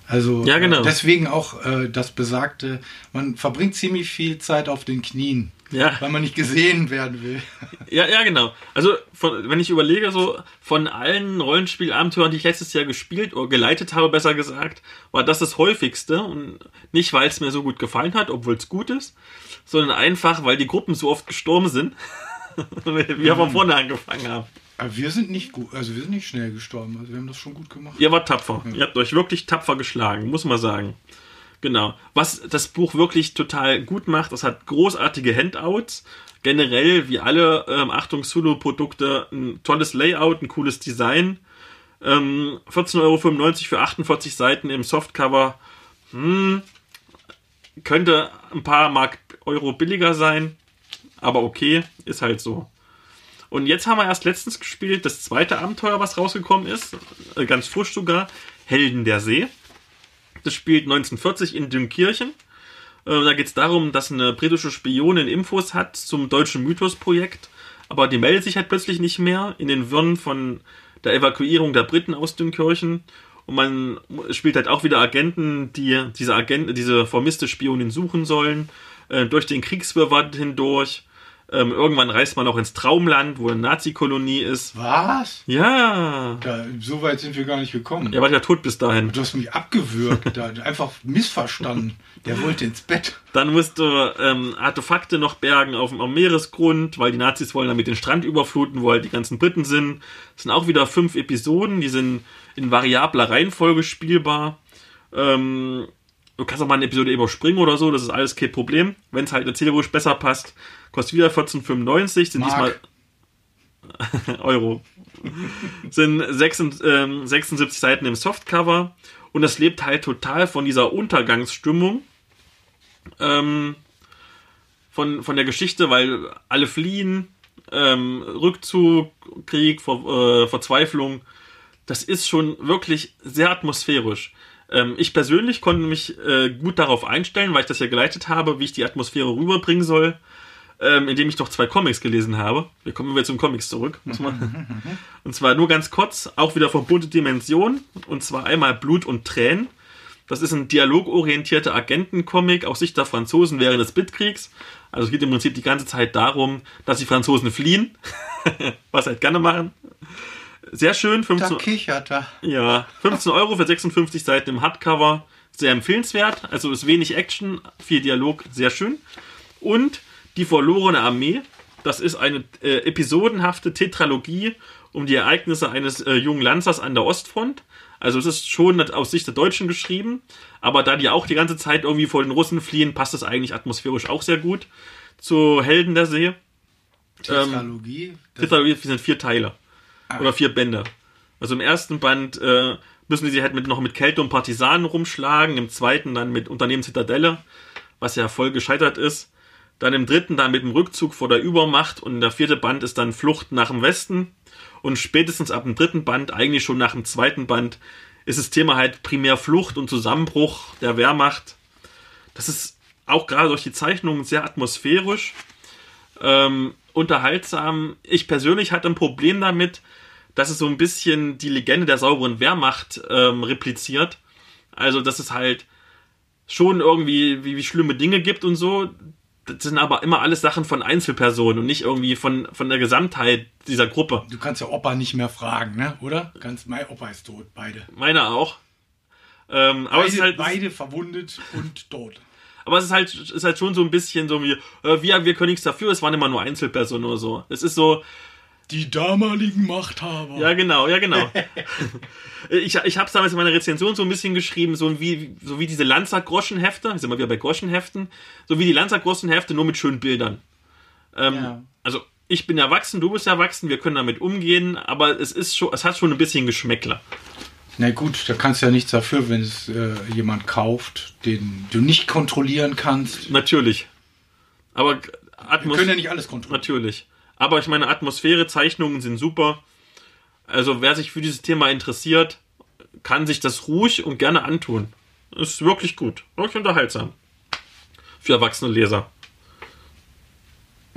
Also ja, genau. deswegen auch äh, das besagte, man verbringt ziemlich viel Zeit auf den Knien. Ja. Weil man nicht gesehen werden will. Ja, ja, genau. Also, von, wenn ich überlege, so von allen Rollenspielabenteuern, die ich letztes Jahr gespielt oder geleitet habe, besser gesagt, war das das häufigste. Und nicht, weil es mir so gut gefallen hat, obwohl es gut ist, sondern einfach, weil die Gruppen so oft gestorben sind, wir von vorne angefangen haben. Aber wir sind nicht gut, also wir sind nicht schnell gestorben. Also wir haben das schon gut gemacht. Ihr wart tapfer. Ja. Ihr habt euch wirklich tapfer geschlagen, muss man sagen. Genau. Was das Buch wirklich total gut macht, es hat großartige Handouts. Generell, wie alle ähm, Achtung Solo-Produkte, ein tolles Layout, ein cooles Design. Ähm, 14,95 Euro für 48 Seiten im Softcover. Hm, könnte ein paar Mark Euro billiger sein, aber okay, ist halt so. Und jetzt haben wir erst letztens gespielt, das zweite Abenteuer, was rausgekommen ist, äh, ganz frisch sogar, Helden der See. Das spielt 1940 in Dünkirchen. Äh, da geht es darum, dass eine britische Spionin Infos hat zum deutschen Mythos-Projekt, aber die meldet sich halt plötzlich nicht mehr in den Wirren von der Evakuierung der Briten aus Dünkirchen. Und man spielt halt auch wieder Agenten, die diese Agenten, diese vermisste Spionin suchen sollen, äh, durch den Kriegswirrwarr hindurch. Ähm, irgendwann reist man auch ins Traumland, wo eine Nazi-Kolonie ist. Was? Ja. Da, so weit sind wir gar nicht gekommen. Er war ja tot bis dahin. Du hast mich abgewürgt, da, einfach missverstanden. Der wollte ins Bett. Dann musst du ähm, Artefakte noch bergen auf dem, auf dem Meeresgrund, weil die Nazis wollen damit den Strand überfluten, wo halt die ganzen Briten sind. Es sind auch wieder fünf Episoden, die sind in variabler Reihenfolge spielbar. Ähm, du kannst auch mal eine Episode überspringen oder so, das ist alles kein Problem. Wenn es halt erzählerisch besser passt, Kostet wieder 14,95, sind Mark. diesmal Euro. sind 76, ähm, 76 Seiten im Softcover und das lebt halt total von dieser Untergangsstimmung. Ähm, von, von der Geschichte, weil alle fliehen, ähm, Rückzug, Krieg, Ver, äh, Verzweiflung. Das ist schon wirklich sehr atmosphärisch. Ähm, ich persönlich konnte mich äh, gut darauf einstellen, weil ich das ja geleitet habe, wie ich die Atmosphäre rüberbringen soll ähm, in dem ich doch zwei Comics gelesen habe. Wir kommen wieder zum Comics zurück. Muss man. und zwar nur ganz kurz, auch wieder von bunte Dimension. Und zwar einmal Blut und Tränen. Das ist ein dialogorientierter Agentencomic aus Sicht der Franzosen während des Bitkriegs. Also es geht im Prinzip die ganze Zeit darum, dass die Franzosen fliehen, was halt gerne machen. Sehr schön. 15, da kichert er. Ja, 15 Euro für 56 Seiten im Hardcover. Sehr empfehlenswert. Also ist wenig Action, viel Dialog, sehr schön. Und die verlorene Armee. Das ist eine äh, episodenhafte Tetralogie um die Ereignisse eines äh, jungen Lanzers an der Ostfront. Also es ist schon aus Sicht der Deutschen geschrieben, aber da die auch die ganze Zeit irgendwie vor den Russen fliehen, passt es eigentlich atmosphärisch auch sehr gut zu Helden der See. Tetralogie. Das- Tetralogie sind vier Teile. Ah. Oder vier Bände. Also im ersten Band äh, müssen die sich halt mit, noch mit Kälte und Partisanen rumschlagen, im zweiten dann mit Unternehmen Zitadelle, was ja voll gescheitert ist. Dann im dritten dann mit dem Rückzug vor der Übermacht und der vierte Band ist dann Flucht nach dem Westen. Und spätestens ab dem dritten Band, eigentlich schon nach dem zweiten Band, ist das Thema halt primär Flucht und Zusammenbruch der Wehrmacht. Das ist auch gerade durch die Zeichnungen sehr atmosphärisch, ähm, unterhaltsam. Ich persönlich hatte ein Problem damit, dass es so ein bisschen die Legende der sauberen Wehrmacht ähm, repliziert. Also, dass es halt schon irgendwie wie, wie schlimme Dinge gibt und so. Das sind aber immer alles Sachen von Einzelpersonen und nicht irgendwie von, von der Gesamtheit dieser Gruppe. Du kannst ja Opa nicht mehr fragen, ne? Oder? Ganz, mein Opa ist tot, beide. Meiner auch. Ähm, aber, es ist Beide, halt, beide verwundet und tot. aber es ist halt, ist halt schon so ein bisschen so wie, äh, wir, wir können nichts dafür, es waren immer nur Einzelpersonen oder so. Es ist so, Die damaligen Machthaber. Ja, genau, ja, genau. ich ich habe es damals in meiner Rezension so ein bisschen geschrieben, so wie, so wie diese Lanzer-Groschenhefte, wir sind mal wieder bei Groschenheften, so wie die Lanzer-Groschenhefte, nur mit schönen Bildern. Ähm, Ja. Also, ich bin erwachsen, du bist erwachsen, wir können damit umgehen, aber es ist schon, es hat schon ein bisschen Geschmäckler. Na gut, da kannst du ja nichts dafür, wenn es äh, jemand kauft, den du nicht kontrollieren kannst. Natürlich. Aber Wir Atmos können ja nicht alles kontrollieren. Natürlich. Aber ich meine, Atmosphäre, Zeichnungen sind super. Also wer sich für dieses Thema interessiert, kann sich das ruhig und gerne antun. Ist wirklich gut. Wirklich unterhaltsam. Für erwachsene Leser.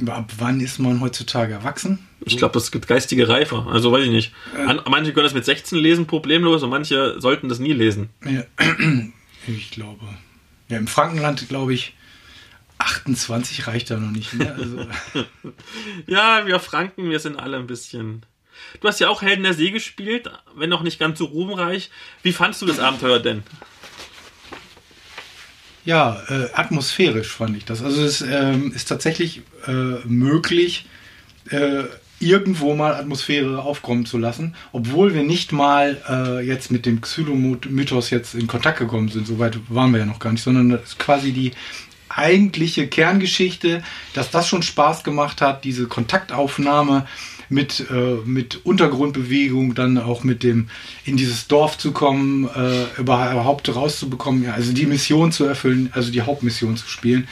Ab wann ist man heutzutage erwachsen? Ich glaube, das gibt geistige Reife. Also weiß ich nicht. An, manche können das mit 16 lesen, problemlos, und manche sollten das nie lesen. Ja, ich glaube. Ja, im Frankenland, glaube ich, 28 reicht da noch nicht. Ne? Also, Ja, wir Franken, wir sind alle ein bisschen. Du hast ja auch Helden der See gespielt, wenn auch nicht ganz so ruhmreich. Wie fandst du das Abenteuer denn? ja, äh, atmosphärisch fand ich das. Also es ähm, ist tatsächlich äh, möglich, äh, irgendwo mal Atmosphäre aufkommen zu lassen, obwohl wir nicht mal äh, jetzt mit dem Xylo-Mythos jetzt in Kontakt gekommen sind. Soweit waren wir ja noch gar nicht, sondern das ist quasi die eigentliche Kerngeschichte, dass das schon Spaß gemacht hat, diese Kontaktaufnahme mit, äh, mit Untergrundbewegung, dann auch mit dem in dieses Dorf zu kommen, äh, überhaupt rauszubekommen, ja, also die Mission zu erfüllen, also die Hauptmission zu spielen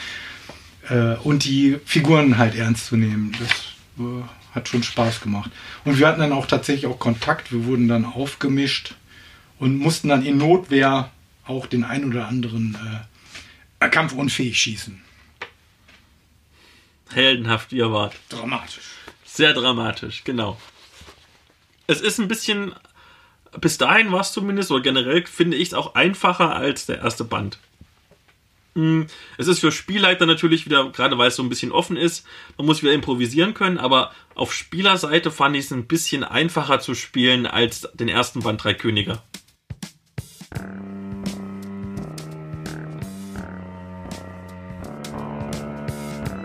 äh, und die Figuren halt ernst zu nehmen. Das äh, hat schon Spaß gemacht. Und wir hatten dann auch tatsächlich auch Kontakt, wir wurden dann aufgemischt und mussten dann in Notwehr auch den ein oder anderen äh, kampfunfähig schießen. Heldenhaft, wie ihr wart. Dramatisch. Sehr dramatisch, genau. Es ist ein bisschen, bis dahin war es zumindest, oder generell finde ich es auch einfacher als der erste Band. Hm, Es ist für Spielleiter natürlich wieder, gerade weil es so ein bisschen offen ist, man muss wieder improvisieren können, aber auf Spielerseite fand ich es ein bisschen einfacher zu spielen als den ersten Band Drei Könige.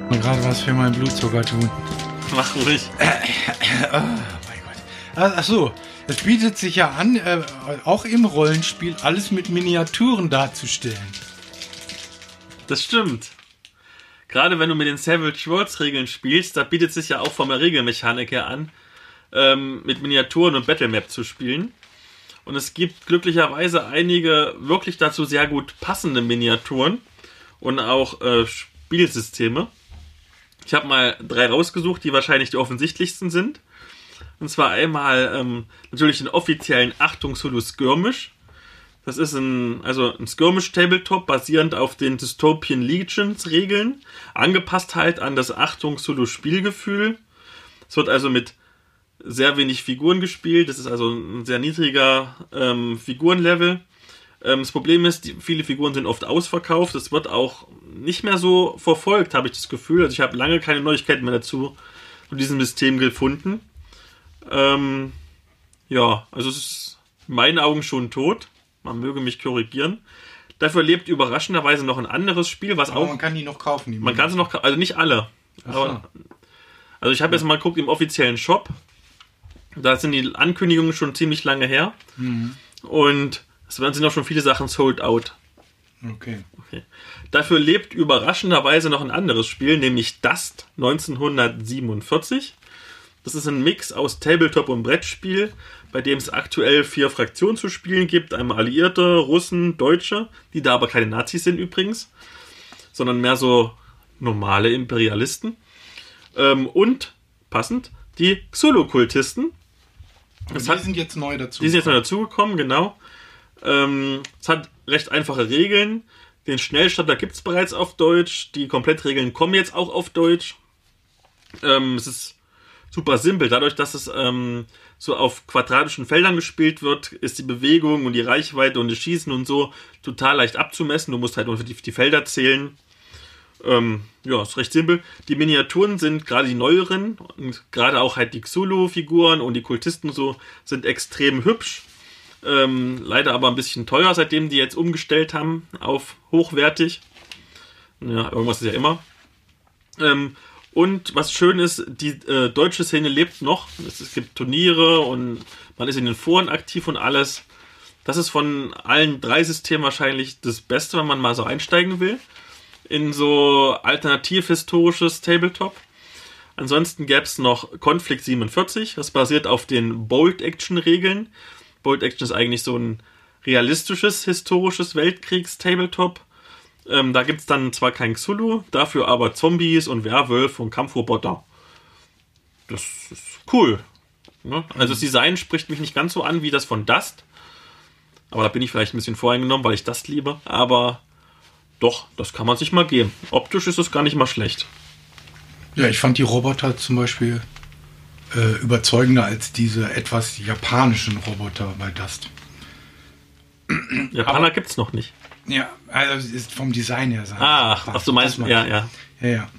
Und gerade was für meinen Blutzucker tun. Mach ruhig. Oh mein Gott. Ach ach so, es bietet sich ja an, äh, auch im Rollenspiel alles mit Miniaturen darzustellen. Das stimmt. Gerade wenn du mit den Savage Worlds Regeln spielst, da bietet sich ja auch von der Regelmechanik her an, ähm, mit Miniaturen und Battlemap zu spielen. Und es gibt glücklicherweise einige wirklich dazu sehr gut passende Miniaturen und auch äh, Spielsysteme. Ich habe mal drei rausgesucht, die wahrscheinlich die offensichtlichsten sind. Und zwar einmal ähm, natürlich den offiziellen Achtung Solo Skirmish. Das ist ein, also ein Skirmish-Tabletop basierend auf den Dystopian Legions-Regeln, angepasst halt an das Achtung Solo-Spielgefühl. Es wird also mit sehr wenig Figuren gespielt. Das ist also ein sehr niedriger ähm, Figurenlevel. Ähm, das Problem ist, viele Figuren sind oft ausverkauft. Es wird auch nicht mehr so verfolgt, habe ich das Gefühl. Also ich habe lange keine Neuigkeiten mehr dazu zu diesem System gefunden. Ähm, ja, also es ist in meinen Augen schon tot. Man möge mich korrigieren. Dafür lebt überraschenderweise noch ein anderes Spiel, was Aber auch man kann die noch kaufen. Die man kann sie noch, also nicht alle. Aber, also ich habe jetzt mal geguckt im offiziellen Shop. Da sind die Ankündigungen schon ziemlich lange her. Mhm. Und es werden- sind auch schon viele Sachen sold out. Okay. Okay. Dafür lebt überraschenderweise noch ein anderes Spiel, nämlich Dust 1947. Das ist ein Mix aus Tabletop und Brettspiel, bei dem es aktuell vier Fraktionen zu spielen gibt. Einmal Alliierte, Russen, Deutsche, die da aber keine Nazis sind übrigens, sondern mehr so normale Imperialisten. Ähm, und, passend, die Xulu-Kultisten. Das hat- die sind jetzt neu dazu. Die sind jetzt noch dazugekommen, genau. Ähm, es hat recht einfache Regeln. Den Schnellstarter gibt es bereits auf Deutsch. Die Komplettregeln kommen jetzt auch auf Deutsch. Ähm, es ist super simpel. Dadurch, dass es ähm, so auf quadratischen Feldern gespielt wird, ist die Bewegung und die Reichweite und das Schießen und so total leicht abzumessen. Du musst halt nur die, die Felder zählen. Ähm, ja, ist recht simpel. Die Miniaturen sind gerade die neueren und gerade auch halt die Xulu-Figuren und die Kultisten so sind extrem hübsch. Ähm, leider aber ein bisschen teuer, seitdem die jetzt umgestellt haben auf hochwertig. Ja, irgendwas ist ja immer. Ähm, und was schön ist, die äh, deutsche Szene lebt noch. Es, es gibt Turniere und man ist in den Foren aktiv und alles. Das ist von allen drei Systemen wahrscheinlich das Beste, wenn man mal so einsteigen will. In so alternativ-historisches Tabletop. Ansonsten gäbe es noch Conflict 47. Das basiert auf den Bold-Action-Regeln. Bold Action ist eigentlich so ein realistisches, historisches Weltkriegs-Tabletop. Ähm, da gibt es dann zwar kein Xulu, dafür aber Zombies und Werwölfe und Kampfroboter. Das ist cool. Ne? Also das Design spricht mich nicht ganz so an wie das von Dust. Aber da bin ich vielleicht ein bisschen voreingenommen, weil ich Dust liebe. Aber doch, das kann man sich mal geben. Optisch ist es gar nicht mal schlecht. Ja, ich fand die Roboter zum Beispiel äh, überzeugender als diese etwas japanischen Roboter bei Dust. Japaner gibt es noch nicht. Ja, also es ist vom Design her. Ah, wir. ach, du meinst, ja, ja. Ja, ja.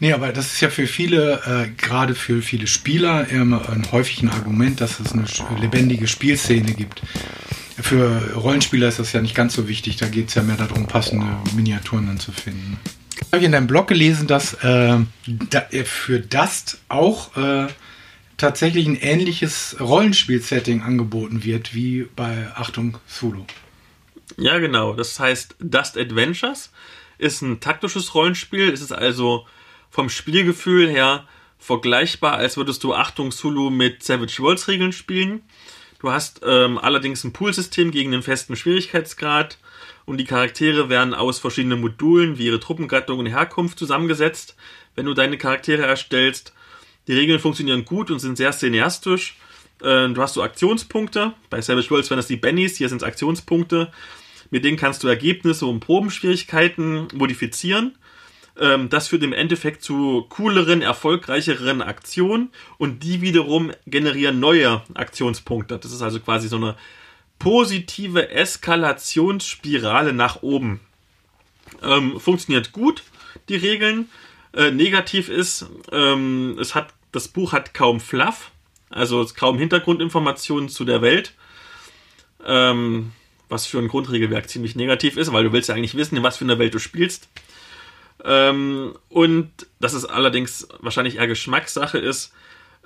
Nee, aber das ist ja für viele, äh, gerade für viele Spieler, immer ein häufig ein Argument, dass es eine lebendige Spielszene gibt. Für Rollenspieler ist das ja nicht ganz so wichtig, da geht es ja mehr darum, passende Miniaturen dann zu finden. Ich habe in deinem Blog gelesen, dass äh, da, äh, für Dust auch äh, tatsächlich ein ähnliches Rollenspiel-Setting angeboten wird wie bei Achtung Zulu. Ja, genau. Das heißt, Dust Adventures ist ein taktisches Rollenspiel. Es ist also vom Spielgefühl her vergleichbar, als würdest du Achtung Zulu mit Savage Worlds Regeln spielen. Du hast ähm, allerdings ein Poolsystem gegen einen festen Schwierigkeitsgrad und die Charaktere werden aus verschiedenen Modulen wie ihre Truppengattung und Herkunft zusammengesetzt. Wenn du deine Charaktere erstellst, die Regeln funktionieren gut und sind sehr cineastisch. Äh, Du hast so Aktionspunkte. Bei Savage Worlds wären das die Bennies, hier sind es Aktionspunkte. Mit denen kannst du Ergebnisse und Probenschwierigkeiten modifizieren. Ähm, Das führt im Endeffekt zu cooleren, erfolgreicheren Aktionen und die wiederum generieren neue Aktionspunkte. Das ist also quasi so eine positive Eskalationsspirale nach oben. Ähm, funktioniert gut, die Regeln. Äh, negativ ist, ähm, es hat, das Buch hat kaum Fluff, also kaum Hintergrundinformationen zu der Welt. Ähm, was für ein Grundregelwerk ziemlich negativ ist, weil du willst ja eigentlich wissen, in was für einer Welt du spielst. Ähm, und dass es allerdings wahrscheinlich eher Geschmackssache ist,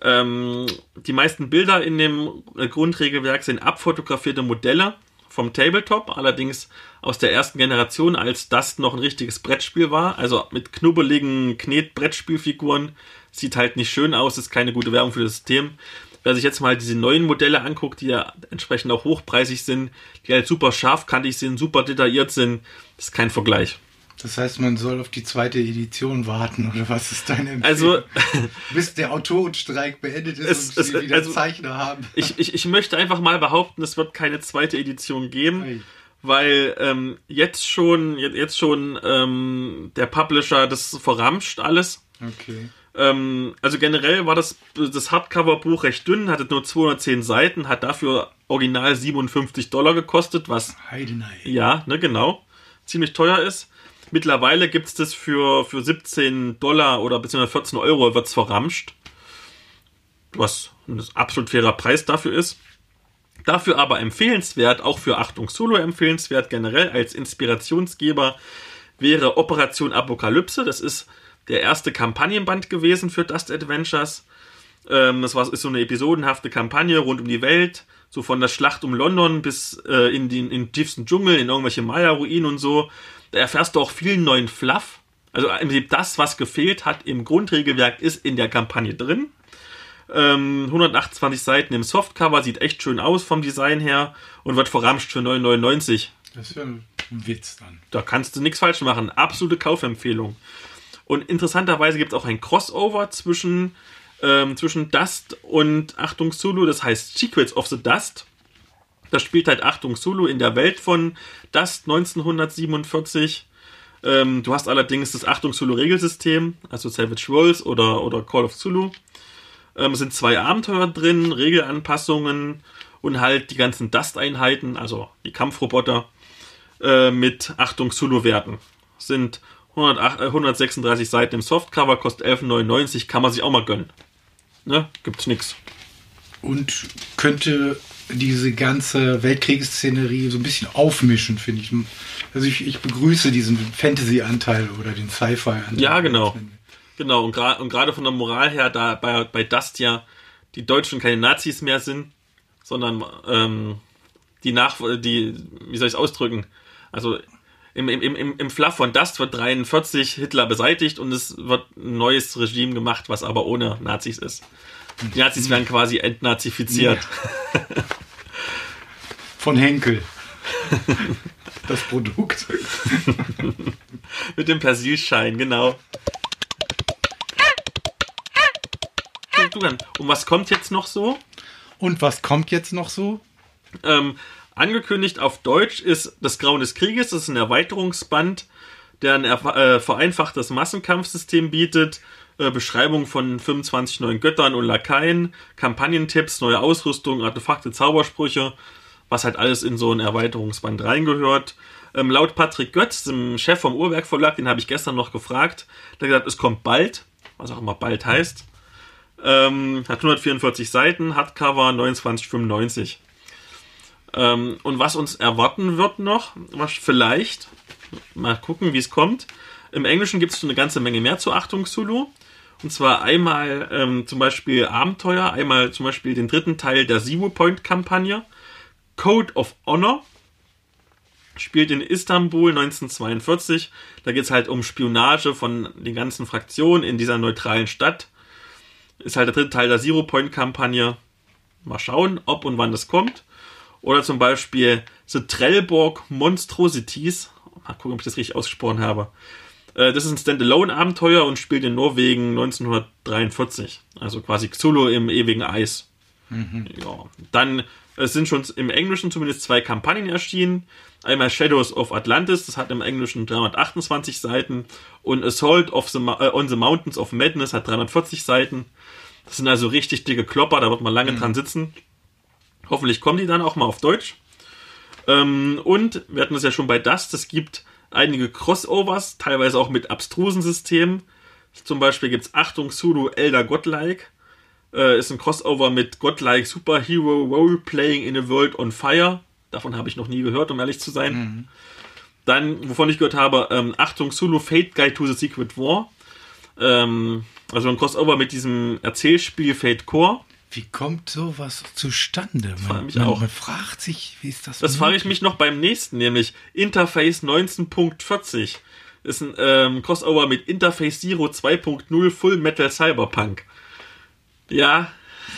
ähm, die meisten Bilder in dem Grundregelwerk sind abfotografierte Modelle vom Tabletop, allerdings aus der ersten Generation, als das noch ein richtiges Brettspiel war. Also mit knubbeligen Knet-Brettspielfiguren. Sieht halt nicht schön aus, ist keine gute Werbung für das System. Wer sich jetzt mal diese neuen Modelle anguckt, die ja entsprechend auch hochpreisig sind, die halt super scharfkantig sind, super detailliert sind, ist kein Vergleich. Das heißt, man soll auf die zweite Edition warten, oder was ist deine Empfehlung? Also, Bis der Autorenstreik beendet ist Es- und es- sie wieder also- Zeichner haben. ich, ich, ich möchte einfach mal behaupten, es wird keine zweite Edition geben, Ei. Weil ähm, jetzt schon, jetzt jetzt schon ähm, der Publisher das verramscht alles. Okay. Ähm, also generell war das, das Hardcover-Buch recht dünn, hatte nur 210 Seiten, hat dafür original 57 Dollar gekostet, was Heidenei. ja, ne, genau, ziemlich teuer ist. Mittlerweile gibt's das für, für 17 Dollar oder beziehungsweise 14 Euro wird's verramscht. Was ein absolut fairer Preis dafür ist. Dafür aber empfehlenswert, auch für Achtung Solo empfehlenswert, generell als Inspirationsgeber wäre Operation Apokalypse. Das ist der erste Kampagnenband gewesen für Dust Adventures. Ähm, das war, ist so eine episodenhafte Kampagne rund um die Welt so von der Schlacht um London bis äh, in, den, in tiefsten Dschungel, in irgendwelche Maya-Ruinen und so. Da erfährst du auch viel neuen Fluff. Also im Prinzip das, was gefehlt hat im Grundregelwerk, ist in der Kampagne drin. Ähm, 128 Seiten im Softcover, sieht echt schön aus vom Design her und wird verramscht für 9,99. Das ist ja ein Witz dann. Da kannst du nichts falsch machen. Absolute Kaufempfehlung. Und interessanterweise gibt es auch ein Crossover zwischen, ähm, zwischen Dust und Achtung Zulu, das heißt Secrets of the Dust. Das spielt halt Achtung Zulu in der Welt von Dust 1947. Ähm, du hast allerdings das Achtung Zulu Regelsystem, also Savage Worlds oder, oder Call of Zulu. Ähm, sind zwei Abenteuer drin, Regelanpassungen und halt die ganzen Dust-Einheiten, also die Kampfroboter äh, mit Achtung Zulu-Werten. Sind 108, äh, 136 Seiten im Softcover, kostet 11,99, kann man sich auch mal gönnen. Ne? Gibt's nix. Und könnte diese ganze Weltkriegsszenerie so ein bisschen aufmischen, finde ich. Also ich, ich begrüße diesen Fantasy-Anteil oder den Sci-Fi-Anteil. Ja, genau. Genau, und gerade und gerade von der Moral her, da bei, bei Dust ja die Deutschen keine Nazis mehr sind, sondern ähm, die nach, die, wie soll ich es ausdrücken? Also im, im, im, im Fluff von Dust wird 43 Hitler beseitigt und es wird ein neues Regime gemacht, was aber ohne Nazis ist. Die Nazis werden quasi entnazifiziert. Von Henkel. Das Produkt. Mit dem Persilschein, genau. Dann. Und was kommt jetzt noch so? Und was kommt jetzt noch so? Ähm, angekündigt auf Deutsch ist Das Grauen des Krieges. Das ist ein Erweiterungsband, der ein äh, vereinfachtes Massenkampfsystem bietet. Äh, Beschreibung von 25 neuen Göttern und Lakaien, Kampagnentipps, neue Ausrüstung, Artefakte, Zaubersprüche, was halt alles in so ein Erweiterungsband reingehört. Ähm, laut Patrick Götz, dem Chef vom Uhrwerk Verlag, den habe ich gestern noch gefragt, der hat gesagt, es kommt bald, was auch immer bald heißt. Ähm, hat 144 Seiten, Hardcover 29,95. Ähm, und was uns erwarten wird noch, was vielleicht, mal gucken, wie es kommt. Im Englischen gibt es eine ganze Menge mehr zur Achtung Zulu. Und zwar einmal ähm, zum Beispiel Abenteuer, einmal zum Beispiel den dritten Teil der Zero Point Kampagne. Code of Honor spielt in Istanbul 1942. Da geht es halt um Spionage von den ganzen Fraktionen in dieser neutralen Stadt. Ist halt der dritte Teil der Zero Point Kampagne. Mal schauen, ob und wann das kommt. Oder zum Beispiel The Trellborg Monstrosities. Mal gucken, ob ich das richtig ausgesprochen habe. Äh, das ist ein Standalone-Abenteuer und spielt in Norwegen 1943. Also quasi Xulu im ewigen Eis. Mhm. Ja. Dann es sind schon im Englischen zumindest zwei Kampagnen erschienen. Einmal Shadows of Atlantis, das hat im Englischen 328 Seiten. Und Assault the, äh, on the Mountains of Madness hat 340 Seiten. Das sind also richtig dicke Klopper, da wird man lange mhm. dran sitzen. Hoffentlich kommen die dann auch mal auf Deutsch. Ähm, und wir hatten es ja schon bei Dust, es gibt einige Crossovers, teilweise auch mit abstrusen Systemen. Zum Beispiel gibt es Achtung Zulu Elder Godlike. Äh, ist ein Crossover mit Godlike Superhero Role-Playing in a World on Fire. Davon habe ich noch nie gehört, um ehrlich zu sein. Mhm. Dann, wovon ich gehört habe, ähm, Achtung Zulu Fate Guide to the Secret War. Ähm, also ein Crossover mit diesem Erzählspiel Fate Core. Wie kommt sowas zustande? Man, mich auch. man fragt sich, wie ist das? Das frage ich mich noch beim nächsten, nämlich Interface 19.40 ist ein ähm, Crossover mit Interface Zero 2.0 Full Metal Cyberpunk. Ja,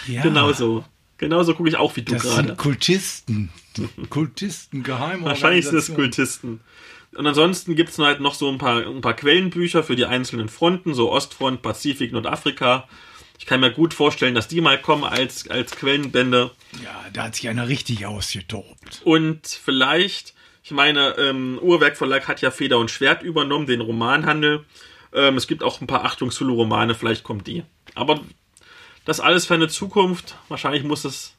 ja. genau so. Genauso gucke ich auch wie du gerade. Das sind Kultisten. Kultisten, geheim. Wahrscheinlich sind es Kultisten. Und ansonsten gibt es halt noch so ein paar, ein paar Quellenbücher für die einzelnen Fronten, so Ostfront, Pazifik, Nordafrika. Ich kann mir gut vorstellen, dass die mal kommen als, als Quellenbände. Ja, da hat sich einer richtig ausgetobt. Und vielleicht, ich meine, ähm, Uhrwerk Verlag hat ja Feder und Schwert übernommen, den Romanhandel. Ähm, es gibt auch ein paar Achtung Romane, vielleicht kommt die. Aber das alles für eine Zukunft. Wahrscheinlich muss es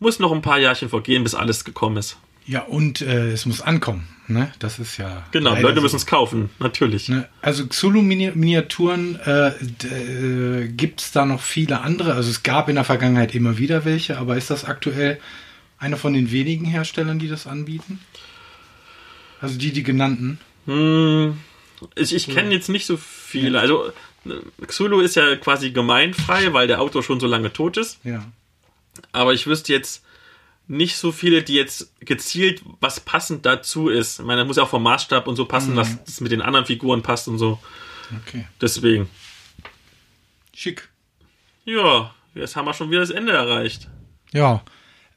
muss noch ein paar Jahrchen vergehen, bis alles gekommen ist. Ja, und äh, es muss ankommen. Ne? Das ist ja. Genau, Leute müssen es kaufen, natürlich. Ne? Also Xulu-Miniaturen äh, äh, gibt es da noch viele andere. Also es gab in der Vergangenheit immer wieder welche, aber ist das aktuell einer von den wenigen Herstellern, die das anbieten? Also die, die genannten? Hm, ich ich kenne jetzt nicht so viele. Also Xulu ist ja quasi gemeinfrei, weil der Autor schon so lange tot ist. Ja. Aber ich wüsste jetzt nicht so viele, die jetzt gezielt was passend dazu ist. Ich meine, das muss ja auch vom Maßstab und so passen, Mhm. dass das mit den anderen Figuren passt und so. Okay. Deswegen. Schick. Ja, jetzt haben wir schon wieder das Ende erreicht. Ja.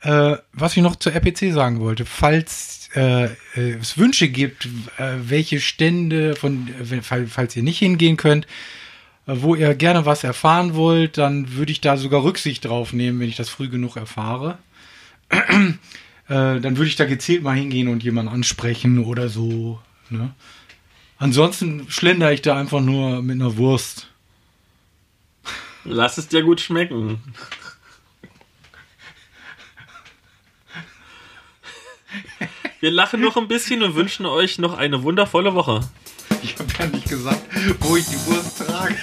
Äh, was ich noch zur RPC sagen wollte, falls äh, äh, es Wünsche gibt, äh, welche Stände, von, äh, falls ihr nicht hingehen könnt, wo ihr gerne was erfahren wollt, dann würde ich da sogar Rücksicht drauf nehmen, wenn ich das früh genug erfahre. äh, dann würde ich da gezielt mal hingehen und jemanden ansprechen oder so. Ne? Ansonsten schlender ich da einfach nur mit einer Wurst. Lass es dir gut schmecken. Wir lachen noch ein bisschen und wünschen euch noch eine wundervolle Woche. Ich habe ja nicht gesagt, wo ich die Wurst trage.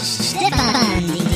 Stefan.